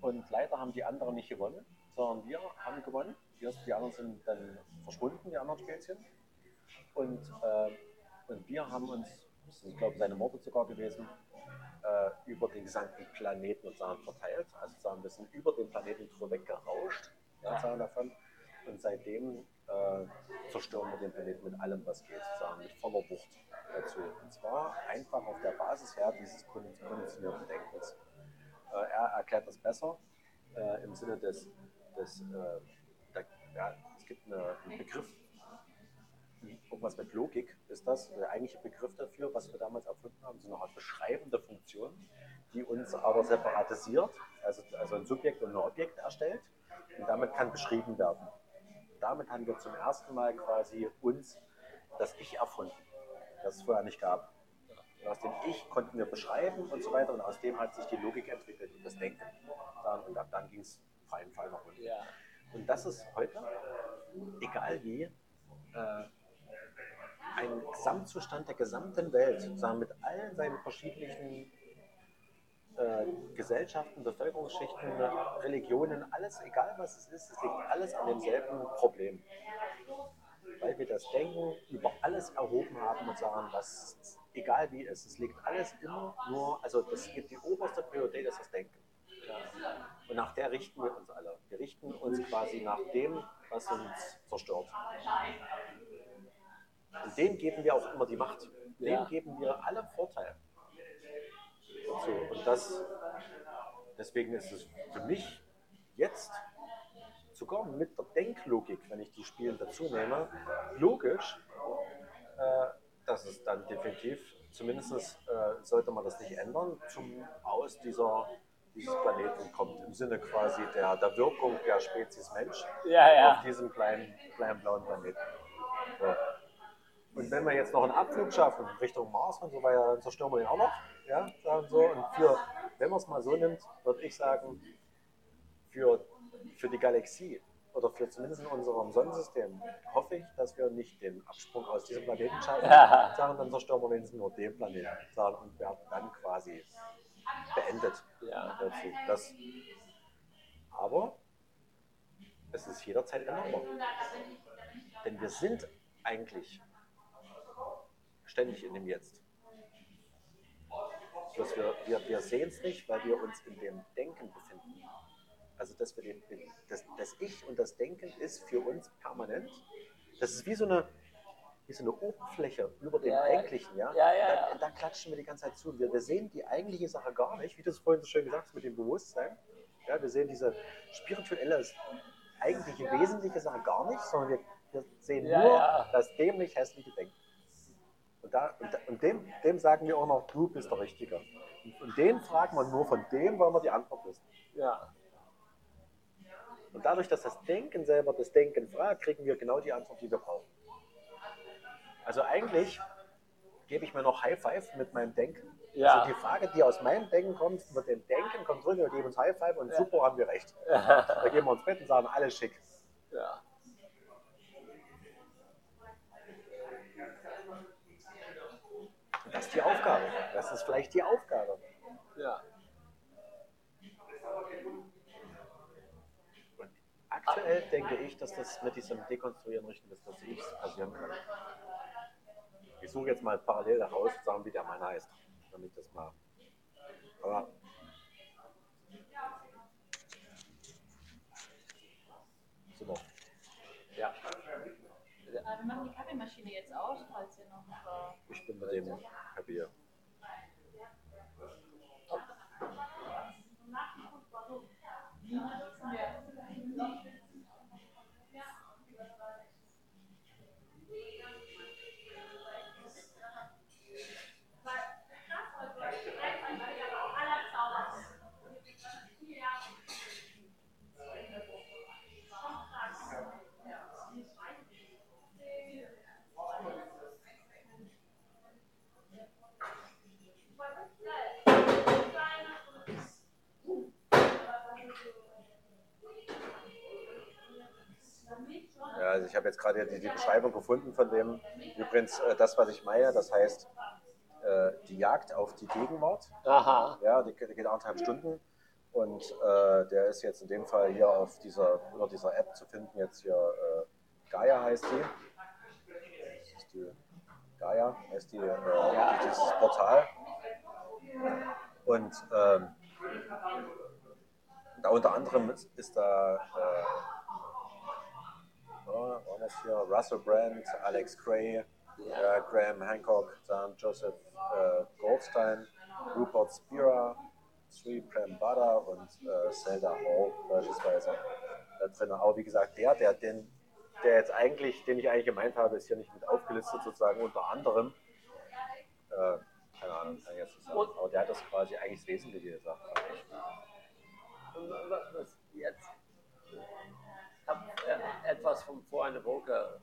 Und leider haben die anderen nicht gewonnen, sondern wir haben gewonnen. Wir, die anderen sind dann verschwunden, die anderen Spezien. Und, äh, und wir haben uns, das ich glaube, seine Morde sogar gewesen, äh, über den gesamten Planeten sozusagen verteilt. Also sagen, wir sind über den Planeten drüber weggerauscht ja, davon. Und seitdem äh, zerstören wir den Planeten mit allem, was geht, sozusagen mit voller Wucht dazu. Und zwar einfach auf der Basis her dieses kondi- konditionierten Denkens. Äh, er erklärt das besser äh, im Sinne des, des äh, der, ja, es gibt eine, einen Begriff, irgendwas mit Logik ist das, der eigentliche Begriff dafür, was wir damals erfunden haben, so eine Art beschreibende Funktion, die uns aber separatisiert, also, also ein Subjekt und ein Objekt erstellt und damit kann beschrieben werden. Damit haben wir zum ersten Mal quasi uns das Ich erfunden, das es vorher nicht gab. Und aus dem Ich konnten wir beschreiben und so weiter und aus dem hat sich die Logik entwickelt und das Denken. Dann, und ab dann ging es freien Fall nach unten. Ja. Und das ist heute, egal wie, äh, ein Gesamtzustand der gesamten Welt, mit allen seinen verschiedenen äh, Gesellschaften, Bevölkerungsschichten, Religionen, alles, egal was es ist, es liegt alles an demselben Problem. Weil wir das Denken über alles erhoben haben und sagen, was, egal wie es ist, es liegt alles immer nur, also das gibt die oberste Priorität ist das Denken. Und nach der richten wir uns alle. Wir richten uns quasi nach dem, was uns zerstört. Und dem geben wir auch immer die Macht. Dem Ja. geben wir alle Vorteile. Dazu. Und das, deswegen ist es für mich jetzt sogar mit der Denklogik, wenn ich die Spiele dazu nehme, logisch, äh, dass es dann definitiv, zumindest äh, sollte man das nicht ändern, zum Aus dieser, dieses Planeten kommt. Im Sinne quasi der, der Wirkung der Spezies Mensch Ja, auf ja. diesem kleinen, kleinen blauen Planeten. So. Und wenn wir jetzt noch einen Abflug schaffen Richtung Mars und so weiter, dann zerstören wir den auch noch. Ja, sagen so. Und für, wenn man es mal so nimmt, würde ich sagen, für, für die Galaxie oder für zumindest in unserem Sonnensystem hoffe ich, dass wir nicht den Absprung aus diesem Planeten schaffen, Ja. sagen, dann zerstören wir wenigstens nur den Planeten sagen, und werden dann quasi beendet Ja. Das, aber es ist jederzeit änderbar. Denn wir sind eigentlich ständig in dem Jetzt. Bloß wir, wir, wir sehen es nicht, weil wir uns in dem Denken befinden. Also dass wir den, das, das Ich und das Denken ist für uns permanent. Das ist wie so eine, wie so eine Oberfläche über dem Ja. Eigentlichen, ja? Ja, ja, da, da klatschen wir die ganze Zeit zu. Wir, wir sehen die eigentliche Sache gar nicht, wie du es vorhin so schön gesagt hast mit dem Bewusstsein. Ja, wir sehen diese spirituelle, eigentliche, wesentliche Sache gar nicht, sondern wir, wir sehen nur das dämlich hässliche Denken. Und, da, und, und dem, dem sagen wir auch noch, du bist der Richtige. Und, den fragen wir nur, von dem wollen wir die Antwort wissen. Ja. Und dadurch, dass das Denken selber das Denken fragt, kriegen wir genau die Antwort, die wir brauchen. Also eigentlich gebe ich mir noch High Five mit meinem Denken. Ja. Also die Frage, die aus meinem Denken kommt, über dem Denken kommt zurück, wir geben uns High Five und Ja. super, haben wir recht. Da gehen wir ins Bett und sagen, alles schick. ja. Das ist die Aufgabe. Das ist vielleicht die Aufgabe. ja. Und aktuell denke ich, dass das mit diesem Dekonstruieren Richtung des Prinzips passieren kann. Ich suche jetzt mal parallel daraus, sagen, wie der Mann heißt, damit ich das mal. Aber super. ja. Äh, wir machen die Kaffeemaschine jetzt aus, falls ihr noch. Äh, Ich bin mit dem happy hier. Ja, also ich habe jetzt gerade die, die Beschreibung gefunden von dem. Übrigens, äh, das, was ich meine, das heißt äh, die Jagd auf die Gegenwart. Aha. Ja, die, die geht anderthalb Stunden. Und äh, der ist jetzt in dem Fall hier auf dieser, über dieser App zu finden. Jetzt hier äh, Gaia heißt die. Das ist die Gaia heißt die, äh, dieses Portal. Und ähm, da unter anderem ist, ist da äh, ja, war das hier Russell Brand, Alex Gray, äh, Graham Hancock, dann Joseph äh, Goldstein, Rupert Spira, Sri Prembada und äh, Zelda Hall beispielsweise da drin. Aber wie gesagt, der, der den, der jetzt eigentlich, den ich eigentlich gemeint habe, ist hier nicht mit aufgelistet, sozusagen unter anderem. Äh, keine Ahnung, kann ich jetzt nicht sagen. Und- Aber der hat das quasi eigentlich das Wesentliche gesagt. Und was jetzt? Äh, etwas von vor einer Woche,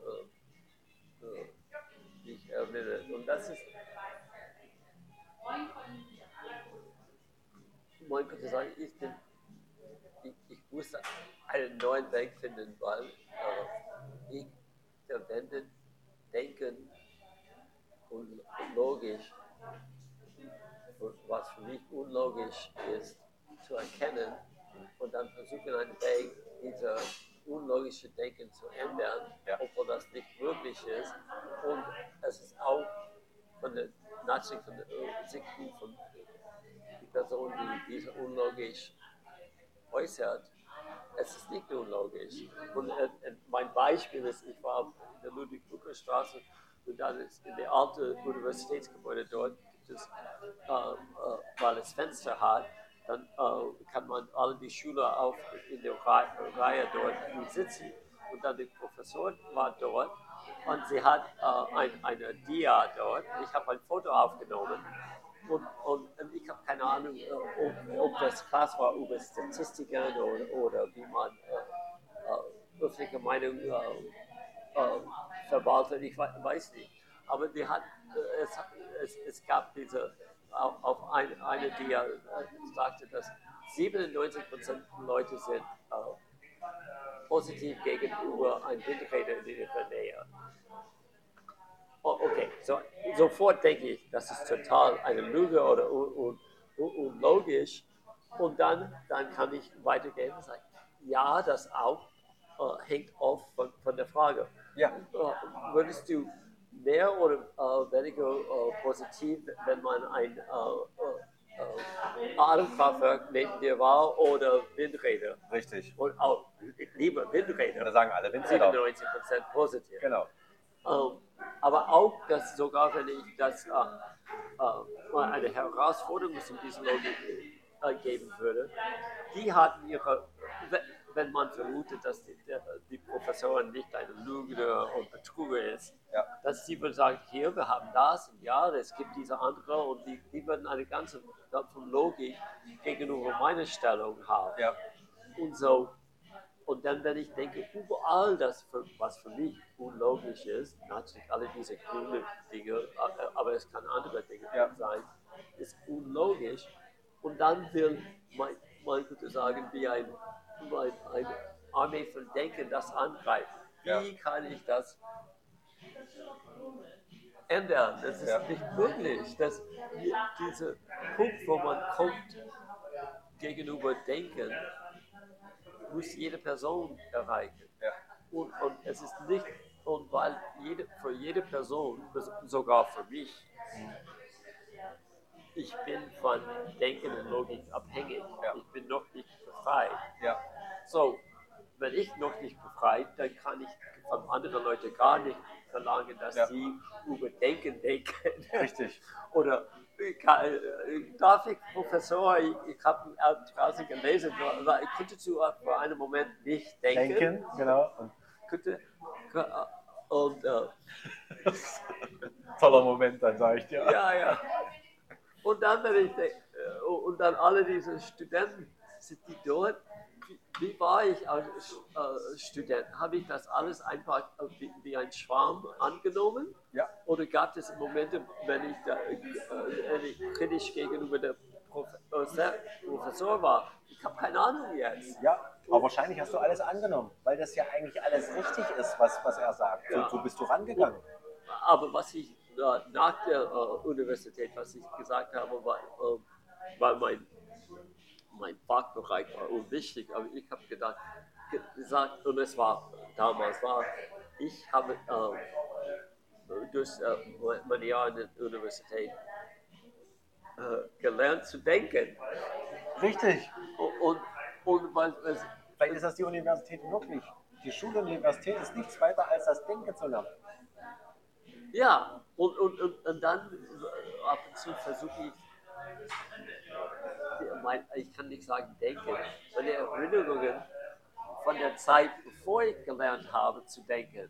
äh, äh, die ich erinnere. Und das ist, man könnte sagen, ich, bin, ich, ich musste einen neuen Weg finden, weil äh, ich verwende Denken und logisch, und was für mich unlogisch ist, zu erkennen und dann versuchen, einen Weg, dieser unlogische Denken zu ändern, Ja. obwohl das nicht möglich ist. Und es ist auch von der Nachsicht von der Sicht von die Person, die diese unlogisch äußert, es ist nicht unlogisch. Und äh, äh, mein Beispiel ist, ich war in der Ludwig-Lukas-Straße und dann ist in der alten Universitätsgebäude dort gibt es, äh, äh, weil es Fenster hat, dann äh, kann man alle die Schüler auf in der Reihe, Reihe dort sitzen und dann der Professor war dort und sie hat äh, ein, eine Dia dort. Ich habe ein Foto aufgenommen und, und, und ich habe keine Ahnung, äh, ob, ob das Class war über Statistiken oder, oder wie man äh, äh, öffentliche Meinung äh, verwaltet, ich wei- weiß nicht. Aber die hat, es, es, es gab diese, auf, ein, eine, die ja äh, sagte, dass 97 Prozent der Leute sind äh, positiv gegenüber einem Windräder in ihrer Nähe. Oh, okay, so, sofort denke ich, das ist total eine Lüge oder un, un, unlogisch. Und dann, dann kann ich weitergehen und sagen, ja, das auch äh, hängt oft von, von der Frage. Ja, Äh, würdest du mehr oder äh, weniger äh, positiv, wenn man ein äh, äh, äh, Atomkraftwerk neben dir war oder Windräder? richtig. Und auch, lieber Da Windräder. sagen alle Windräder. 97% positiv. Genau. Ähm, aber auch, dass sogar wenn ich das äh, mal eine Herausforderung zum dieser Logik geben würde, die hatten ihre, wenn man vermutet, dass die, der, die Professorin nicht eine Lügner und Betrüger ist, Ja. dass sie würden sagen, hier, wir haben das und ja, es gibt diese andere und die, die würden eine ganze von Logik gegenüber meiner Stellung haben. Ja. Und so, und dann, wenn ich denke, überall das, für, was für mich unlogisch ist, natürlich alle diese grünen Dinge, äh, aber es kann andere Dinge Ja. sein, ist unlogisch. Und dann will man, man könnte sagen, wie ein, ein, eine Armee von Denken das angreifen. Wie Ja. kann ich das ändern? Das ist Ja. nicht möglich. Dass die- dieser Punkt, wo man kommt, gegenüber Denken, muss jede Person erreichen. Ja. Und, und es ist nicht, und weil jede, für jede Person, sogar für mich, ich bin von Denken und Logik abhängig. Ja. Ich bin noch nicht befreit. Ja. So, wenn ich noch nicht befreit, dann kann ich von anderen Leuten gar nicht verlangen, dass Ja. sie über Denken denken. Richtig. Oder kann, äh, darf ich, Professor, ich, ich habe draußen gelesen, aber ich könnte zu für einen Moment nicht denken. Denken, genau. Und Könnte, äh, und äh, toller Moment, dann sage ich dir. ja, ja. Und dann, wenn ich denke, äh, und dann alle diese Studenten, dort? Wie, wie war ich als äh, Student? Habe ich das alles einfach äh, wie, wie ein Schwarm angenommen? Ja. Oder gab es Momente, wenn ich, da, äh, ich kritisch gegenüber der Professor, Professor war? Ich habe keine Ahnung jetzt. Ja, aber wahrscheinlich hast du alles angenommen, weil das ja eigentlich alles richtig ist, was, was er sagt. So, Ja. so bist du rangegangen. Aber was ich äh, nach der äh, Universität, was ich gesagt habe, war, äh, weil mein, mein Fachbereich war unwichtig, aber ich habe gedacht, ge- gesagt, und es war damals war, ich habe äh, durch äh, meine Jahre in der Universität äh, gelernt zu denken. Richtig. Und, und, und weil es, Vielleicht ist das die Universität wirklich. Die Schule und Universität ist nichts weiter als das Denken zu lernen. Ja, und, und, und, und dann äh, ab und zu versuche ich, mein, ich kann nicht sagen denken, meine Erinnerungen von der Zeit, bevor ich gelernt habe zu denken.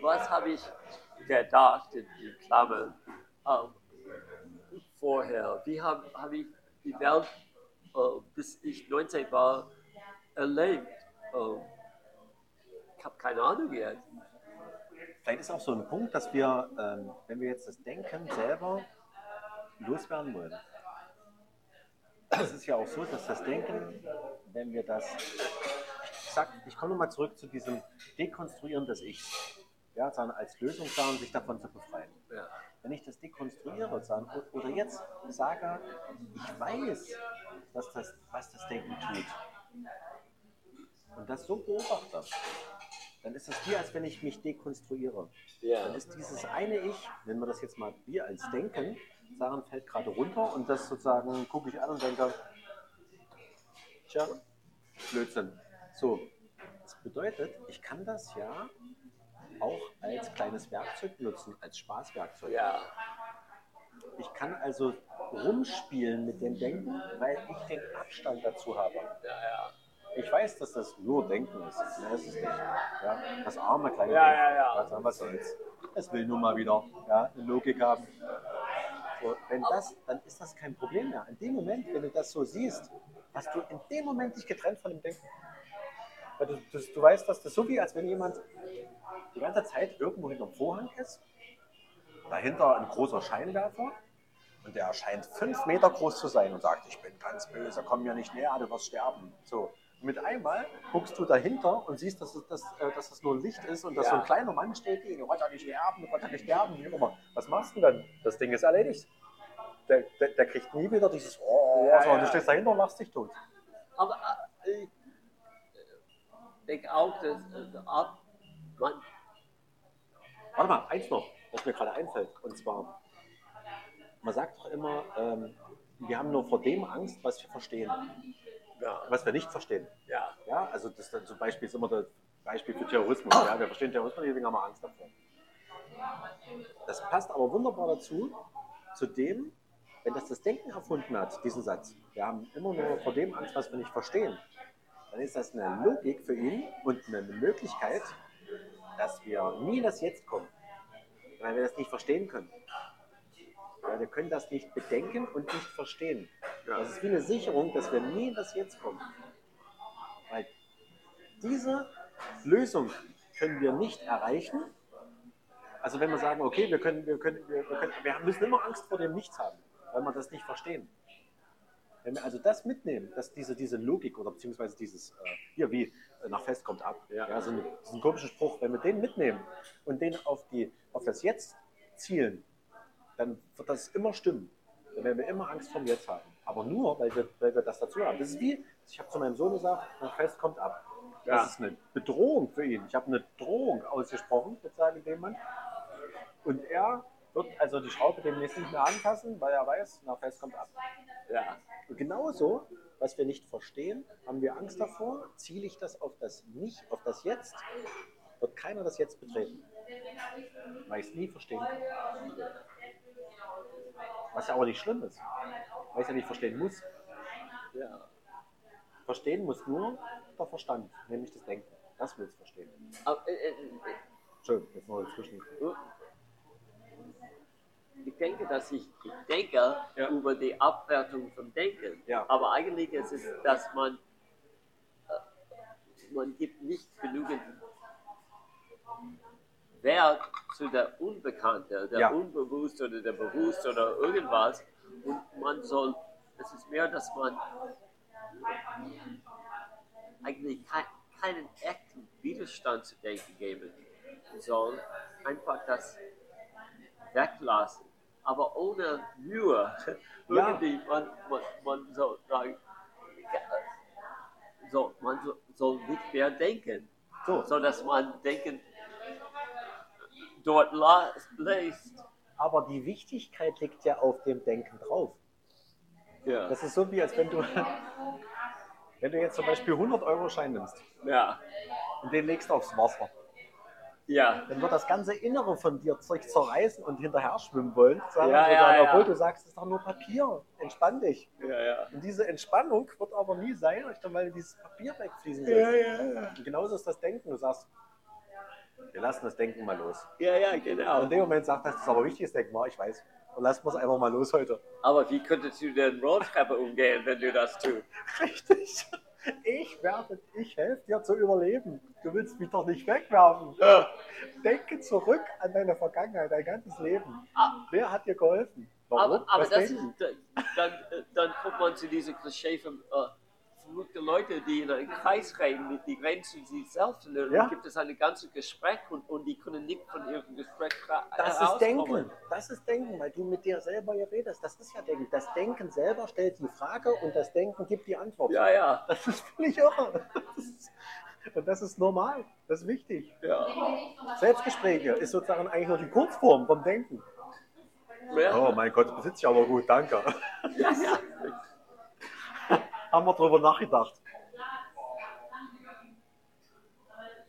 Was habe ich gedacht, in, in Klammern, ähm, vorher? Wie habe hab ich die Welt, äh, bis ich 19 war, erlebt? Ähm, ich habe keine Ahnung jetzt. Vielleicht ist auch so ein Punkt, dass wir, ähm, wenn wir jetzt das Denken selber loswerden wollen. Es ist ja auch so, dass das Denken, wenn wir das, ich sag, ich komme nochmal zurück zu diesem Dekonstruieren des Ichs, ja, sagen, als Lösung sagen, sich davon zu befreien. Ja. Wenn ich das dekonstruiere sagen, oder jetzt sage, ich weiß, dass das, was das Denken tut, und das so beobachte, dann ist es wie, als wenn ich mich dekonstruiere. Ja. Dann ist dieses eine Ich, wenn wir das jetzt mal wir als Denken, sagen, fällt gerade runter und das sozusagen gucke ich an und denke, tja, Blödsinn. So, das bedeutet, ich kann das ja auch als kleines Werkzeug nutzen, als Spaßwerkzeug. Ja. Ich kann also rumspielen mit dem Denken, weil ich den Abstand dazu habe. Ja, ja. Ich weiß, dass das nur Denken ist. Mehr ist es nicht. Ja? Das arme kleine Ja, Denken. ja, ja. Was, was soll's? Es will nur mal wieder ja, eine Logik haben. So, wenn das, dann ist das kein Problem mehr. In dem Moment, wenn du das so siehst, hast du in dem Moment dich getrennt von dem Denken. Weil du, du, du weißt, dass das so wie, als wenn jemand die ganze Zeit irgendwo hinterm Vorhang ist, dahinter ein großer Scheinwerfer und der erscheint fünf Meter groß zu sein und sagt, ich bin ganz böse, komm mir nicht näher, du wirst sterben. So. Mit einmal guckst du dahinter und siehst, dass es, dass, äh, dass es nur Licht ist und dass Ja. so ein kleiner Mann steht, Gott hat nicht sterben, Gott hat nicht sterben, wie immer. Was machst du dann? Das Ding ist erledigt. Der, der, der kriegt nie wieder dieses Oh, Ja, so, und du stehst dahinter und lachst dich tot. Aber äh, ich denke auch, dass äh, ab, man, Warte mal, eins noch, was mir gerade einfällt. Und zwar, man sagt doch immer, ähm, wir haben nur vor dem Angst, was wir verstehen. Ja. was wir nicht verstehen. Ja. Ja, also das dann zum Beispiel ist immer das Beispiel für Terrorismus. Ja, wir verstehen Terrorismus, deswegen haben wir Angst davor. Das passt aber wunderbar dazu, zu dem, wenn das das Denken erfunden hat, diesen Satz. Wir haben immer nur vor dem Angst, was wir nicht verstehen. Dann ist das eine Logik für ihn und eine Möglichkeit, dass wir nie in das Jetzt kommen, weil wir das nicht verstehen können. Ja, wir können das nicht bedenken und nicht verstehen. Das ist wie eine Sicherung, dass wir nie in das Jetzt kommen. Weil diese Lösung können wir nicht erreichen. Also wenn wir sagen, okay, wir, können, wir, können, wir, wir, können, wir müssen immer Angst vor dem Nichts haben, weil wir das nicht verstehen. Wenn wir also das mitnehmen, dass diese, diese Logik oder beziehungsweise dieses, äh, hier wie äh, nach Fest kommt ab, Ja. ja. so eine, diesen komischen Spruch, wenn wir den mitnehmen und den auf, die, auf das Jetzt zielen, dann wird das immer stimmen. Dann werden wir immer Angst vom Jetzt haben. Aber nur, weil wir, weil wir das dazu haben. Das ist wie, ich habe zu meinem Sohn gesagt, nach Fest kommt ab. Ja. Das ist eine Bedrohung für ihn. Ich habe eine Drohung ausgesprochen, in dem Mann. Und er wird also die Schraube demnächst nicht mehr anfassen, weil er weiß, nach Fest kommt ab. Ja. Und genauso, was wir nicht verstehen, haben wir Angst davor, ziele ich das auf das Nicht, auf das Jetzt, wird keiner das Jetzt betreten. Weil ich es nie verstehen kann. Was ja aber nicht schlimm ist, weil ich ja nicht verstehen muss. ja. Verstehen muss nur der Verstand, nämlich das Denken. Das will es verstehen. Aber, äh, äh, Schön, jetzt noch dazwischen. ich denke, dass ich, ich denke Ja. über die Abwertung von Denken. Ja. Aber eigentlich ist es, dass man, äh, man gibt nicht genügend Wert zu der Unbekannte, der Ja. Unbewusste oder der Bewusst oder irgendwas. Und man soll, es ist mehr, dass man eigentlich kein, keinen echten Widerstand zu denken geben soll. Einfach das weglassen. Aber ohne Mühe. Ja. Irgendwie, man, man, man soll sagen, so, man so, soll nicht mehr denken, So, so dass man Denken dort lässt. Aber die Wichtigkeit liegt ja auf dem Denken drauf. Ja. Das ist so wie, als wenn du, wenn du jetzt zum Beispiel 100 Euro Schein nimmst ja, und den legst aufs Wasser, ja, dann wird das ganze Innere von dir sich zerreißen und hinterher schwimmen wollen. Sagen, Ja, ja, sagen. Obwohl du sagst, es ist doch nur Papier, entspann dich. ja, ja. Und diese Entspannung wird aber nie sein, weil du dieses Papier wegfließen lässt. Genauso ist das Denken. Du sagst, wir lassen das Denken mal los. Ja, ja, Und genau. in dem Moment sagt das, das ist aber wichtiges Denken, war, ich weiß. Und lassen wir es einfach mal los heute. Aber wie könntest du denn Rolltreppe umgehen, wenn du das tust? Richtig. Ich werde, ich helfe dir zu überleben. Du willst mich doch nicht wegwerfen. Denke zurück an deine Vergangenheit, dein ganzes Leben. Ah. Wer hat dir geholfen? Warum? Aber, aber das ist, dann, dann kommt man zu diesem Klischee von äh, verrückten Leuten, die in einen Kreis reden, die reden zu sich selbst und dann Ja. gibt es ein ganzes Gespräch und, und die können nicht von ihrem Gespräch Das ist. Denken. Das ist Denken, weil du mit dir selber hier redest. Das ist ja Denken. Das Denken selber stellt die Frage und das Denken gibt die Antwort. Ja, ja, Das ist völlig irre. Das ist, und das ist normal. Das ist wichtig. ja. Selbstgespräche ist sozusagen eigentlich nur die Kurzform vom Denken. ja. Oh mein Gott, das besitzt ich aber gut, danke. ja, ja. Haben wir drüber nachgedacht.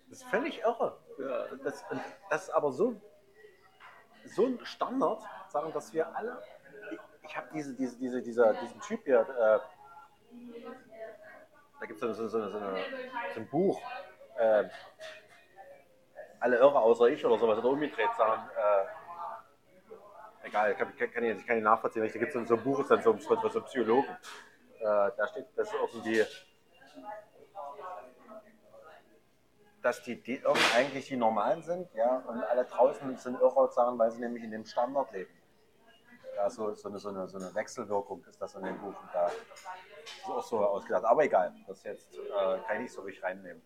Das ist völlig irre. Das, das ist aber so, so ein Standard, sagen, dass wir alle. Ich, ich habe diese, diese, diese, dieser, diesen Typ hier, äh, da gibt es so, so, so, so ein Buch, äh, alle irre außer ich oder sowas, oder umgedreht sagen, äh, egal, kann, kann, kann ich, kann nicht nachvollziehen, da gibt es so, so ein Buch, ist dann so, so einem Psychologen, da steht, das ist irgendwie, dass die, die Irren eigentlich die Normalen sind, ja, und alle draußen sind Irrer, sagen, weil sie nämlich in dem Standard leben. Ja, so, so, eine, so, eine, so eine Wechselwirkung ist das in dem Buch. Und da ist auch so ausgedacht. Aber egal, das jetzt äh, kann ich nicht so richtig reinnehmen.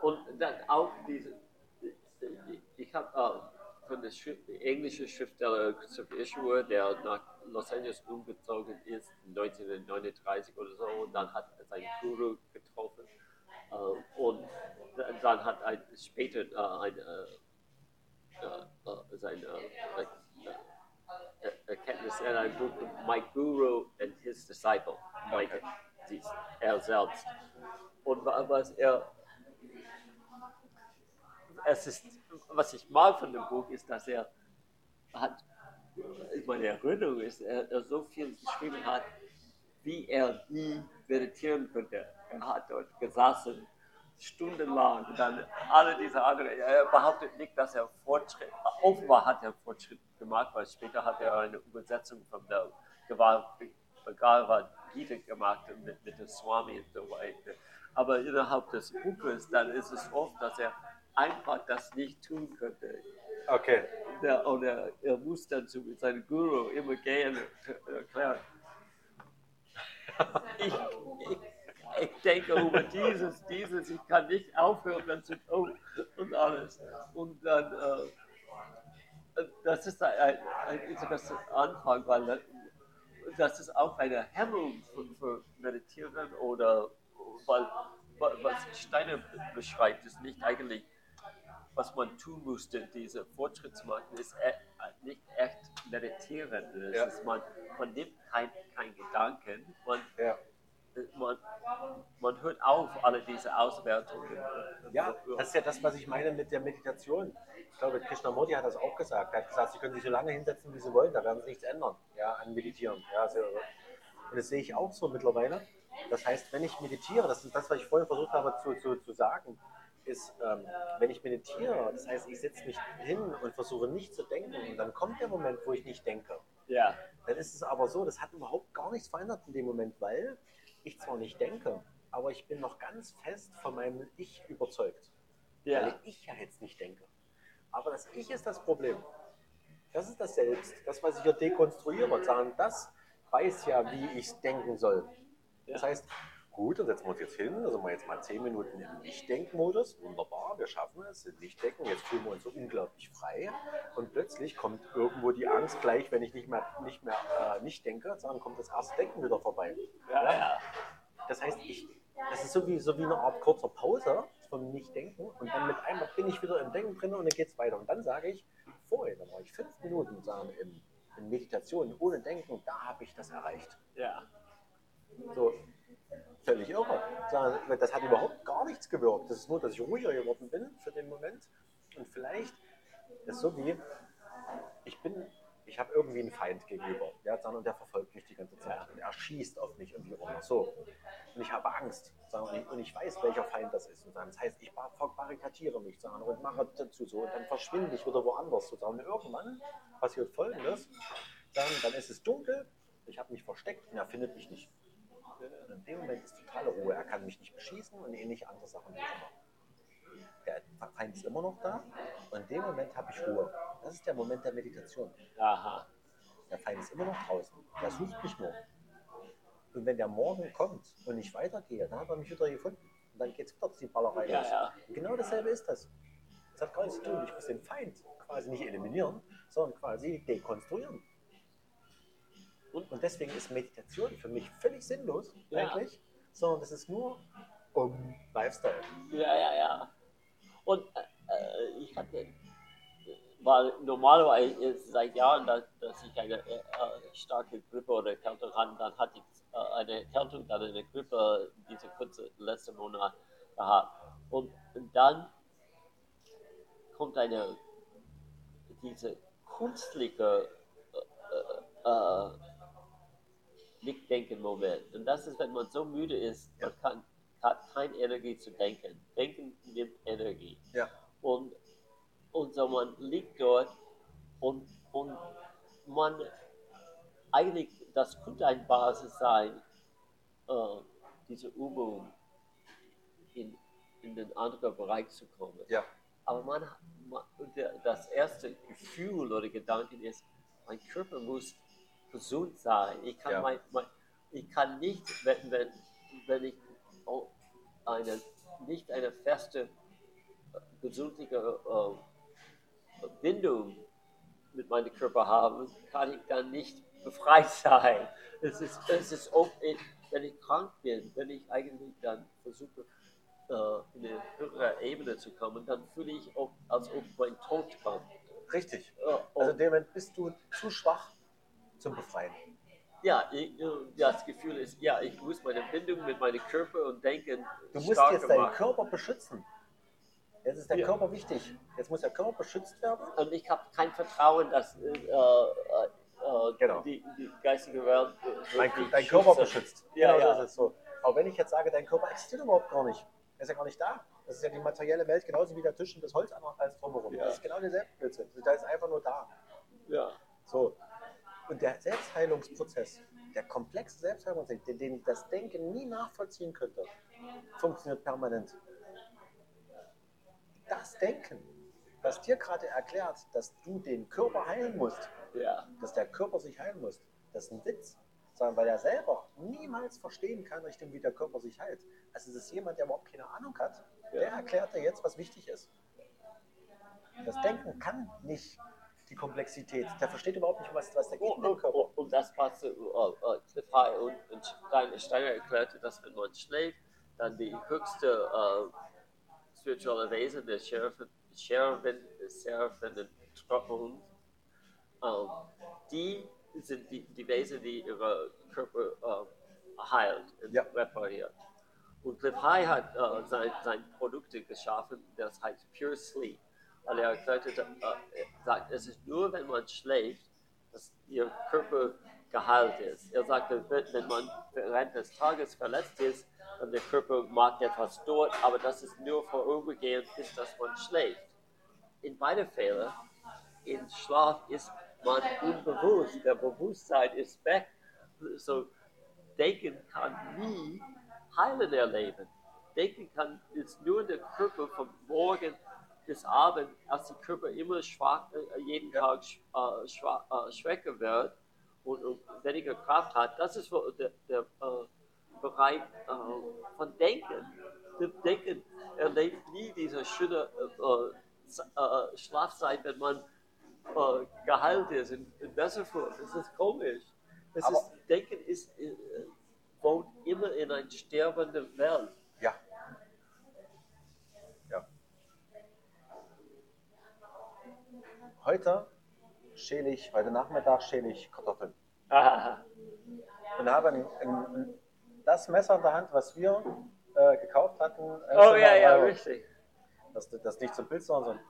Und dann auch diese, ich habe äh, von der Schrift, englische Schriftsteller Christopher Isherwood, der nach Los Angeles umgezogen ist, 1939 oder so, und dann hat er seinen Guru getroffen. Äh, und dann- hat ein, später äh, ein, äh, äh, äh, sein äh, Erkenntnis in einem Buch, My Guru and His Disciple. meinte dies, er selbst. Und wa- was er, es ist, was ich mag von dem Buch, ist, dass er hat, meine Erinnerung ist, er, er so viel geschrieben hat, wie er nie meditieren könnte. Er hat dort gesessen, stundenlang, und dann alle diese anderen, er behauptet nicht, dass er Fortschritt, offenbar hat er Fortschritt gemacht, weil später hat er eine Übersetzung von der Bhagavad Gita gemacht mit, mit dem Swami und so weiter. Aber innerhalb des Buches, dann ist es oft, dass er einfach das nicht tun könnte. Okay. Der, und er, er muss dann zu seinem Guru immer gehen und erklären. Ich, ich, ich denke über dieses, dieses, ich kann nicht aufhören, dann zu tun und alles. Und dann, äh, das ist ein, ein interessanter Anfang, weil das- ist auch eine Hemmung für, für Meditieren oder weil, weil was Steiner beschreibt, ist nicht eigentlich was man tun musste, diese Fortschrittsmarken, ist e nicht echt meditieren. Es Ja. ist, man, man nimmt kein, kein Gedanken, man, Ja. man, man hört auf, alle diese Auswertungen. Ja, das ist ja das, was ich meine mit der Meditation. Ich glaube, Krishnamurti hat das auch gesagt. Er hat gesagt, Sie können sich so lange hinsetzen, wie Sie wollen, da werden Sie nichts ändern ja, an Meditieren. Ja, also, und das sehe ich auch so mittlerweile. Das heißt, wenn ich meditiere, das ist das, was ich vorhin versucht habe zu, zu, zu sagen, ist, ähm, wenn ich meditiere, das heißt, ich setze mich hin und versuche nicht zu denken und dann kommt der Moment, wo ich nicht denke. Ja, Dann ist es aber so, das hat überhaupt gar nichts verändert in dem Moment, weil ich zwar nicht denke, aber ich bin noch ganz fest von meinem Ich überzeugt. Weil ja, ich ja jetzt nicht denke. Aber das Ich ist das Problem. Das ist das Selbst. Das, was ich hier dekonstruiere und sagen, das weiß ja, wie ich denken soll. Das heißt, gut, dann setzen wir uns jetzt hin, also mal jetzt mal zehn Minuten im Nicht-Denken-Modus. Wunderbar, wir schaffen es, sind Nicht-Denken, jetzt fühlen wir uns so unglaublich frei. Und plötzlich kommt irgendwo die Angst gleich, wenn ich nicht mehr nicht, mehr, äh, nicht denke, sondern kommt das erste Denken wieder vorbei. ja, ja. Das heißt, ich, das ist so wie, so wie eine Art kurzer Pause vom Nicht-Denken und dann mit einmal bin ich wieder im Denken drin und dann geht es weiter. Und dann sage ich, vorher, da war ich fünf Minuten sagen, in, in Meditation ohne Denken, da habe ich das erreicht. ja. So, völlig irre. Das hat überhaupt gar nichts gewirkt. Das ist nur, dass ich ruhiger geworden bin für den Moment. Und vielleicht ist so wie, ich bin, ich habe irgendwie einen Feind gegenüber. Ja, und der verfolgt mich die ganze Zeit. Und er schießt auf mich und wie auch immer. So. Und ich habe Angst. Und, ich, und ich weiß, welcher Feind das ist. Und das heißt, ich bar- verbarrikadiere mich sagen, und mache dazu so. Und dann verschwinde ich wieder woanders. Und irgendwann passiert Folgendes. Sagen, dann ist es dunkel. Ich habe mich versteckt und er findet mich nicht. Und in dem Moment ist totale Ruhe. Er kann mich nicht beschießen und ähnliche andere Sachen wie immer. Der Feind ist immer noch da und in dem Moment habe ich Ruhe. Das ist der Moment der Meditation. Aha. Der Feind ist immer noch draußen. Der sucht mich nur. Und wenn der morgen kommt und ich weitergehe, dann hat er mich wieder gefunden. Und dann geht es wieder die Ballerei Ja, los. ja. Genau dasselbe ist das. Das hat gar nichts zu tun. Ich muss den Feind quasi nicht eliminieren, sondern quasi dekonstruieren. Und, deswegen ist Meditation für mich völlig sinnlos, Ja. eigentlich, sondern das ist nur um Lifestyle. Ja, ja, ja. Und äh, äh, ich hatte, weil normalerweise ist seit Jahren, dass, dass ich eine äh, äh, starke Grippe oder Erkältung hatte, dann hatte ich äh, eine Erkältung, dann eine Grippe diese kurze letzte Monat gehabt. Und, und dann kommt eine, diese künstliche äh, äh, Nicht-Denken-Moment. Und das ist, wenn man so müde ist, man kann, hat keine Energie zu denken. Denken nimmt Energie. Ja. Und, und so man liegt dort und, und man eigentlich, das könnte eine Basis sein, äh, diese Übung in, in den anderen Bereich zu kommen. Ja. Aber man, man das erste Gefühl oder Gedanke ist, mein Körper muss gesund sein. Ich kann, Ja. mein, mein, ich kann nicht, wenn, wenn, wenn ich eine, nicht eine feste, äh, gesundliche äh, Bindung mit meinem Körper habe, kann ich dann nicht befreit sein. Es ist, es ist ich- wenn ich krank bin, wenn ich eigentlich dann versuche, äh, in eine höhere Ebene zu kommen, dann fühle ich auch, als ob mein Tod kommt. Richtig. Äh, Also dem bist du zu schwach zum Befreien. ja, ich, äh, das Gefühl ist, ja, ich muss meine Bindung mit meinem Körper und Denken Du musst jetzt deinen machen. Körper beschützen. Jetzt ist der Ja. Körper wichtig. Jetzt muss der Körper beschützt werden. Und ich habe kein Vertrauen, dass äh, äh, äh, Genau. die, die geistige Welt äh, Dein, wirklich dein Körper schützt. beschützt. Ja, genau ja. so ist so. Aber wenn ich jetzt sage, dein Körper existiert überhaupt gar nicht, er ist ja gar nicht da. Das ist ja die materielle Welt, genauso wie der Tisch und das Holz als drumherum. Ja. Das ist genau derselbe Blödsinn. Der ist einfach nur da. Ja. So. Und der Selbstheilungsprozess, der komplexe Selbstheilungsprozess, den, den das Denken nie nachvollziehen könnte, funktioniert permanent. Das Denken, was dir gerade erklärt, dass du den Körper heilen musst, ja. dass der Körper sich heilen muss, das ist ein Witz. Sondern weil er selber niemals verstehen kann, Richtung, wie der Körper sich heilt. Also das ist jemand, der überhaupt keine Ahnung hat, der erklärt dir jetzt, was wichtig ist. Das Denken kann nicht die Komplexität. Der versteht überhaupt nicht, was, was der mit dem und, Körper. und, und das passt, äh, äh, Cliff High und, und Steiner, Steiner erklärte, dass wenn man schläft, dann die höchste äh, spirituelle Wesen, der Sheriff, Sheriffin, Seraphim, Truppen, ähm, die sind die, die Wesen, die ihre Körper äh, heilt und Ja. repariert. Und Cliff High hat äh, sein, sein Produkte geschaffen, das heißt Pure Sleep. Weil er erklärte, äh, er sagt, es ist nur, wenn man schläft, dass ihr Körper geheilt ist. Er sagte, wenn man während des Tages verletzt ist, dann der Körper mag etwas dort, aber das ist nur vorübergehend, bis dass man schläft. In beiden Fällen, im Schlaf ist man unbewusst, der Bewusstsein ist weg. So, Denken kann nie Heilen erleben. Denken kann ist nur der Körper von morgen bis Abend, als der Körper immer schwach, äh, jeden Tag äh, schwach, äh, schwächer wird und, und weniger Kraft hat. Das ist der, der äh, Bereich äh, von Denken. Der Denken erlebt nie diese schöne Schlafzeit, wenn man geheilt ist in, in Besserfurt. Das ist komisch. Das ist, Denken ist, wohnt immer in einer sterbenden Welt. Ja. Heute schäle ich, heute Nachmittag schäle ich Kartoffeln. Und habe ein, ein, das Messer in der Hand, was wir äh, gekauft hatten. äh, Oh ja, ja, richtig. Das, das nicht zum Bild, sondern so.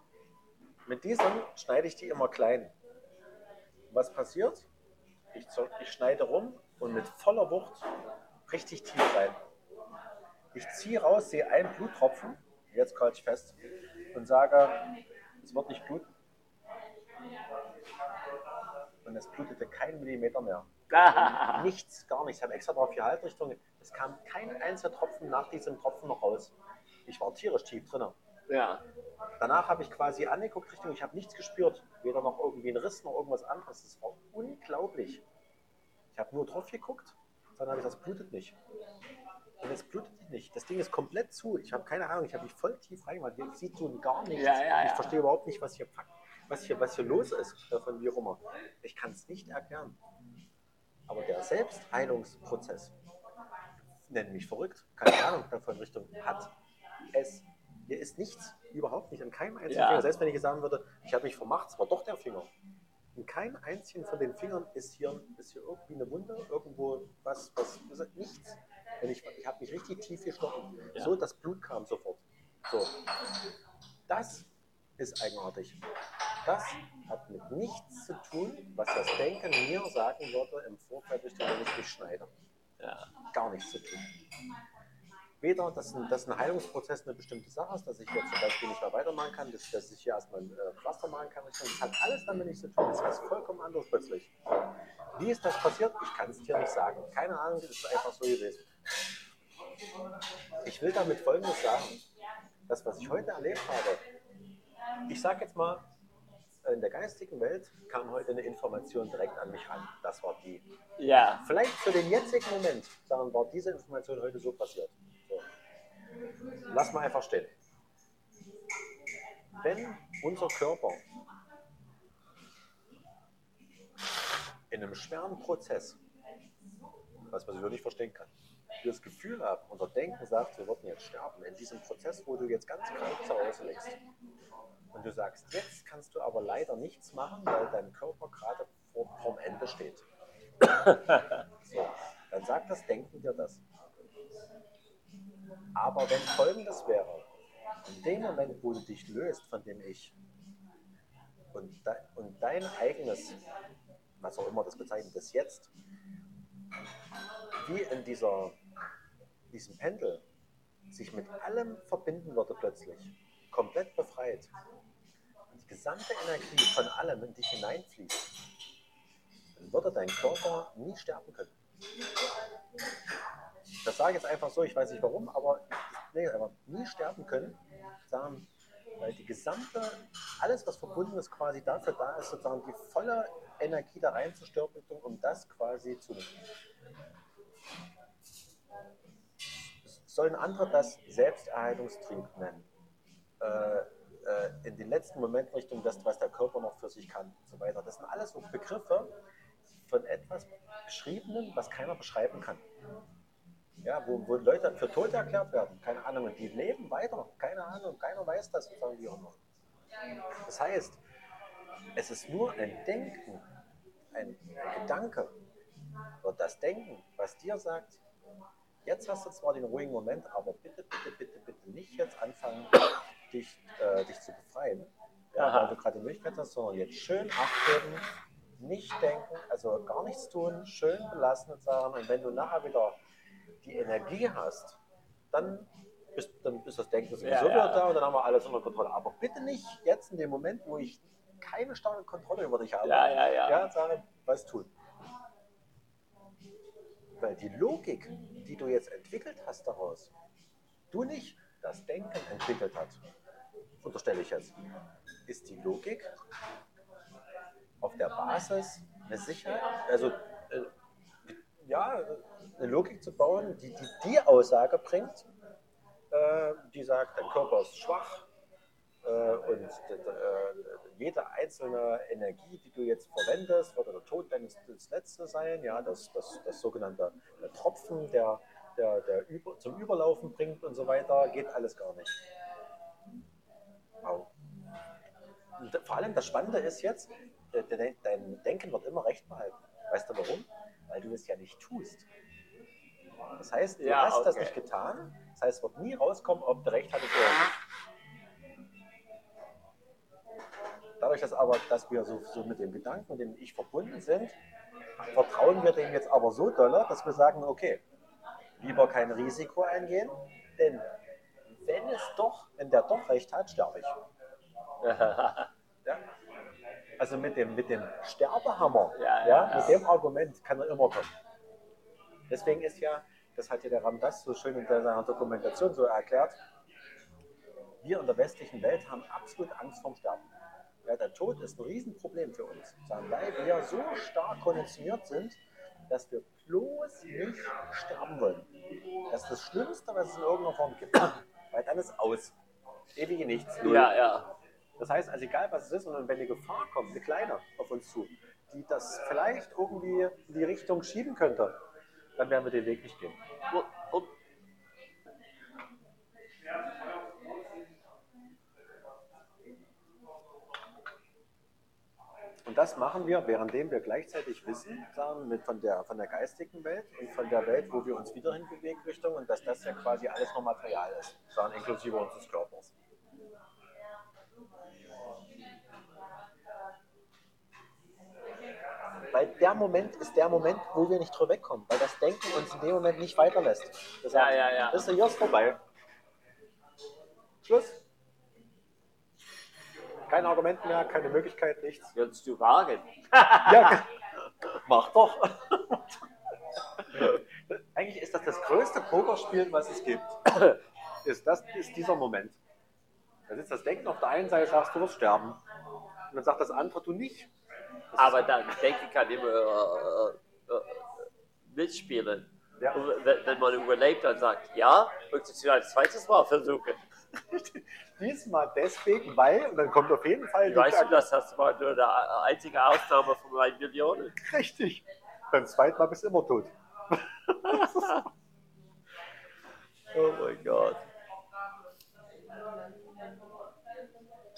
Mit diesem schneide ich die immer klein. Was passiert? Ich, ich schneide rum und mit voller Wucht richtig tief rein. Ich ziehe raus, sehe einen Bluttropfen, jetzt halte ich fest, und sage, es wird nicht bluten. Und es blutete kein Millimeter mehr. Nichts, gar nichts. Ich habe extra drauf gehalten, Richtung. Es kam kein einziger Tropfen nach diesem Tropfen noch raus. Ich war tierisch tief drin. ja. Danach habe ich quasi angeguckt Richtung, ich habe nichts gespürt. Weder noch irgendwie einen Riss noch irgendwas anderes. Das war unglaublich. Ich habe nur drauf geguckt, dann habe ich das blutet nicht. Und es blutet nicht. Das Ding ist komplett zu. Ich habe keine Ahnung, ich habe mich voll tief reingemacht. Hier sieht so gar nichts. Ja, ja, Ich ja. verstehe überhaupt nicht, was hier, fuck- was hier, was hier los ist äh, von wie immer. Ich kann es nicht erklären. Aber der Selbstheilungsprozess, nenn mich verrückt, keine Ahnung davon Richtung, hat es. Hier ist nichts, überhaupt nicht, an keinem einzigen Ja. Finger. Selbst wenn ich sagen würde, ich habe mich vermacht, es war doch der Finger. In keinem einzigen von den Fingern ist hier, ist hier irgendwie eine Wunde, irgendwo was, was, was nichts. Und ich, ich habe mich richtig tief gestochen. Ja. So, das Blut kam sofort. So. Das ist eigenartig. Das hat mit nichts zu tun, was das Denken mir sagen würde im Vorfeld, wenn ich mich schneide. Ja. Gar nichts zu tun. Weder, dass ein, dass ein Heilungsprozess eine bestimmte Sache ist, dass ich jetzt zum Beispiel nicht mehr weitermachen kann, dass, dass ich hier erstmal ein äh, Pflaster machen kann. Das hat alles damit nichts zu tun. Das ist was vollkommen anderes plötzlich. Wie ist das passiert? Ich kann es dir nicht sagen. Keine Ahnung, es ist einfach so gewesen. Ich will damit Folgendes sagen. Das, was ich heute erlebt habe, ich sage jetzt mal, in der geistigen Welt kam heute eine Information direkt an mich ran. Das war die. Ja. Vielleicht für den jetzigen Moment, sagen war diese Information heute so passiert. So. Lass mal einfach stehen. Wenn unser Körper in einem schweren Prozess, was man so nicht verstehen kann, das Gefühl haben, unser Denken sagt, wir würden jetzt sterben, in diesem Prozess, wo du jetzt ganz krank zu Hause liegst, und du sagst, jetzt kannst du aber leider nichts machen, weil dein Körper gerade vor, vorm Ende steht. So, dann sagt das Denken dir das. Aber wenn folgendes wäre, in dem Moment, wo du dich löst von dem Ich und, de und dein eigenes, was auch immer das bezeichnet, das Jetzt, wie in dieser, diesem Pendel sich mit allem verbinden würde plötzlich, komplett befreit, gesamte Energie von allem in dich hineinfließt, dann würde dein Körper nie sterben können. Das sage ich jetzt einfach so, ich weiß nicht warum, aber nee, aber nie sterben können, sagen, weil die gesamte, alles was verbunden ist, quasi dafür da ist, sozusagen die volle Energie da reinzustürmen, um das quasi zu sollen andere das Selbsterhaltungstrieb nennen. Äh, äh, in den letzten Momenten Richtung das, was der Körper noch für sich kann und so weiter. Das sind alles so Begriffe von etwas Beschriebenem, was keiner beschreiben kann. Ja, wo, wo Leute für tot erklärt werden, keine Ahnung, und die leben weiter, keine Ahnung, keiner weiß das, sagen die auch noch. Das heißt, es ist nur ein Denken, ein Gedanke oder das Denken, was dir sagt, jetzt hast du zwar den ruhigen Moment, aber bitte, bitte, bitte, bitte nicht jetzt anfangen, dich, äh, dich zu befreien, ja, weil du gerade die Möglichkeit hast, sondern jetzt schön Acht geben, nicht denken, also gar nichts tun, schön belassen und sagen, und wenn du nachher wieder die Energie hast, dann bist, dann ist das Denken sowieso Ja, wieder ja. da und dann haben wir alles unter Kontrolle. Aber bitte nicht jetzt in dem Moment, wo ich keine starke Kontrolle über dich habe, Ja, ja, ja. ja, sagen, was tun. Weil die Logik, die du jetzt entwickelt hast daraus, du nicht, das Denken entwickelt hat, unterstelle ich jetzt, ist die Logik auf der Basis eine Sicherheit, also äh, ja, eine Logik zu bauen, die die, die Aussage bringt, äh, die sagt, dein Körper ist schwach äh, und äh, jede einzelne Energie, die du jetzt verwendest, wird der Tod deines das Letzte sein, ja, das, das, das sogenannte der Tropfen, der, der, der über, zum Überlaufen bringt und so weiter, geht alles gar nicht. Wow. Und vor allem das Spannende ist jetzt, äh, dein, Denken wird immer recht behalten. Weißt du warum? Weil du es ja nicht tust. Das heißt, du Ja, hast das okay. nicht getan. Das heißt, es wird nie rauskommen, ob du recht hattest oder nicht. Dadurch, dass aber, dass wir so, so mit dem Gedanken und dem Ich verbunden sind, vertrauen wir dem jetzt aber so doll, dass wir sagen, okay, lieber kein Risiko eingehen, denn wenn es doch, wenn der doch recht hat, sterbe ich. Ja? Also mit dem, mit dem Sterbehammer, Ja, ja, ja, mit dem Argument kann er immer kommen. Deswegen ist ja, das hat ja der Ramdas so schön in seiner Dokumentation so erklärt, wir in der westlichen Welt haben absolut Angst vorm Sterben. Ja, der Tod ist ein Riesenproblem für uns, weil wir so stark konditioniert sind, dass wir bloß nicht sterben wollen. Das ist das Schlimmste, was es in irgendeiner Form gibt. Weil dann ist aus. Ewige nichts. Null. Ja, ja. Das heißt, also egal was es ist, und wenn eine Gefahr kommt, eine kleine auf uns zu, die das vielleicht irgendwie in die Richtung schieben könnte, dann werden wir den Weg nicht gehen. Und, das machen wir, währenddem wir gleichzeitig wissen, sagen, mit von der, von der geistigen Welt und von der Welt, wo wir uns wieder hinbewegen Richtung und dass das ja quasi alles nur Material ist, sagen, inklusive unseres Körpers. Weil der Moment ist der Moment, wo wir nicht drüber wegkommen, weil das Denken uns in dem Moment nicht weiterlässt. Das Ja, sagt, ja, ja. Wisst ihr, hier ist vorbei. Schluss. Kein Argument mehr, keine Möglichkeit, nichts. willst du wagen? Ja, mach doch. Eigentlich ist das das größte Pokerspiel, was es gibt. Ist, das, ist dieser Moment. Da sitzt das Denken auf der einen Seite, sagst du wirst sterben. Und dann sagt das andere, du nicht. Das Aber dann denke kann immer äh, äh, mitspielen. Ja. Und wenn man überlebt, dann sagt, ja, möchtest du ein zweites Mal versuchen? diesmal deswegen, weil, und dann kommt auf jeden Fall Weißt du, das das war nur eine einzige Ausnahme von meinen Millionen. Richtig. Beim zweiten Mal bist du immer tot. Oh mein Gott.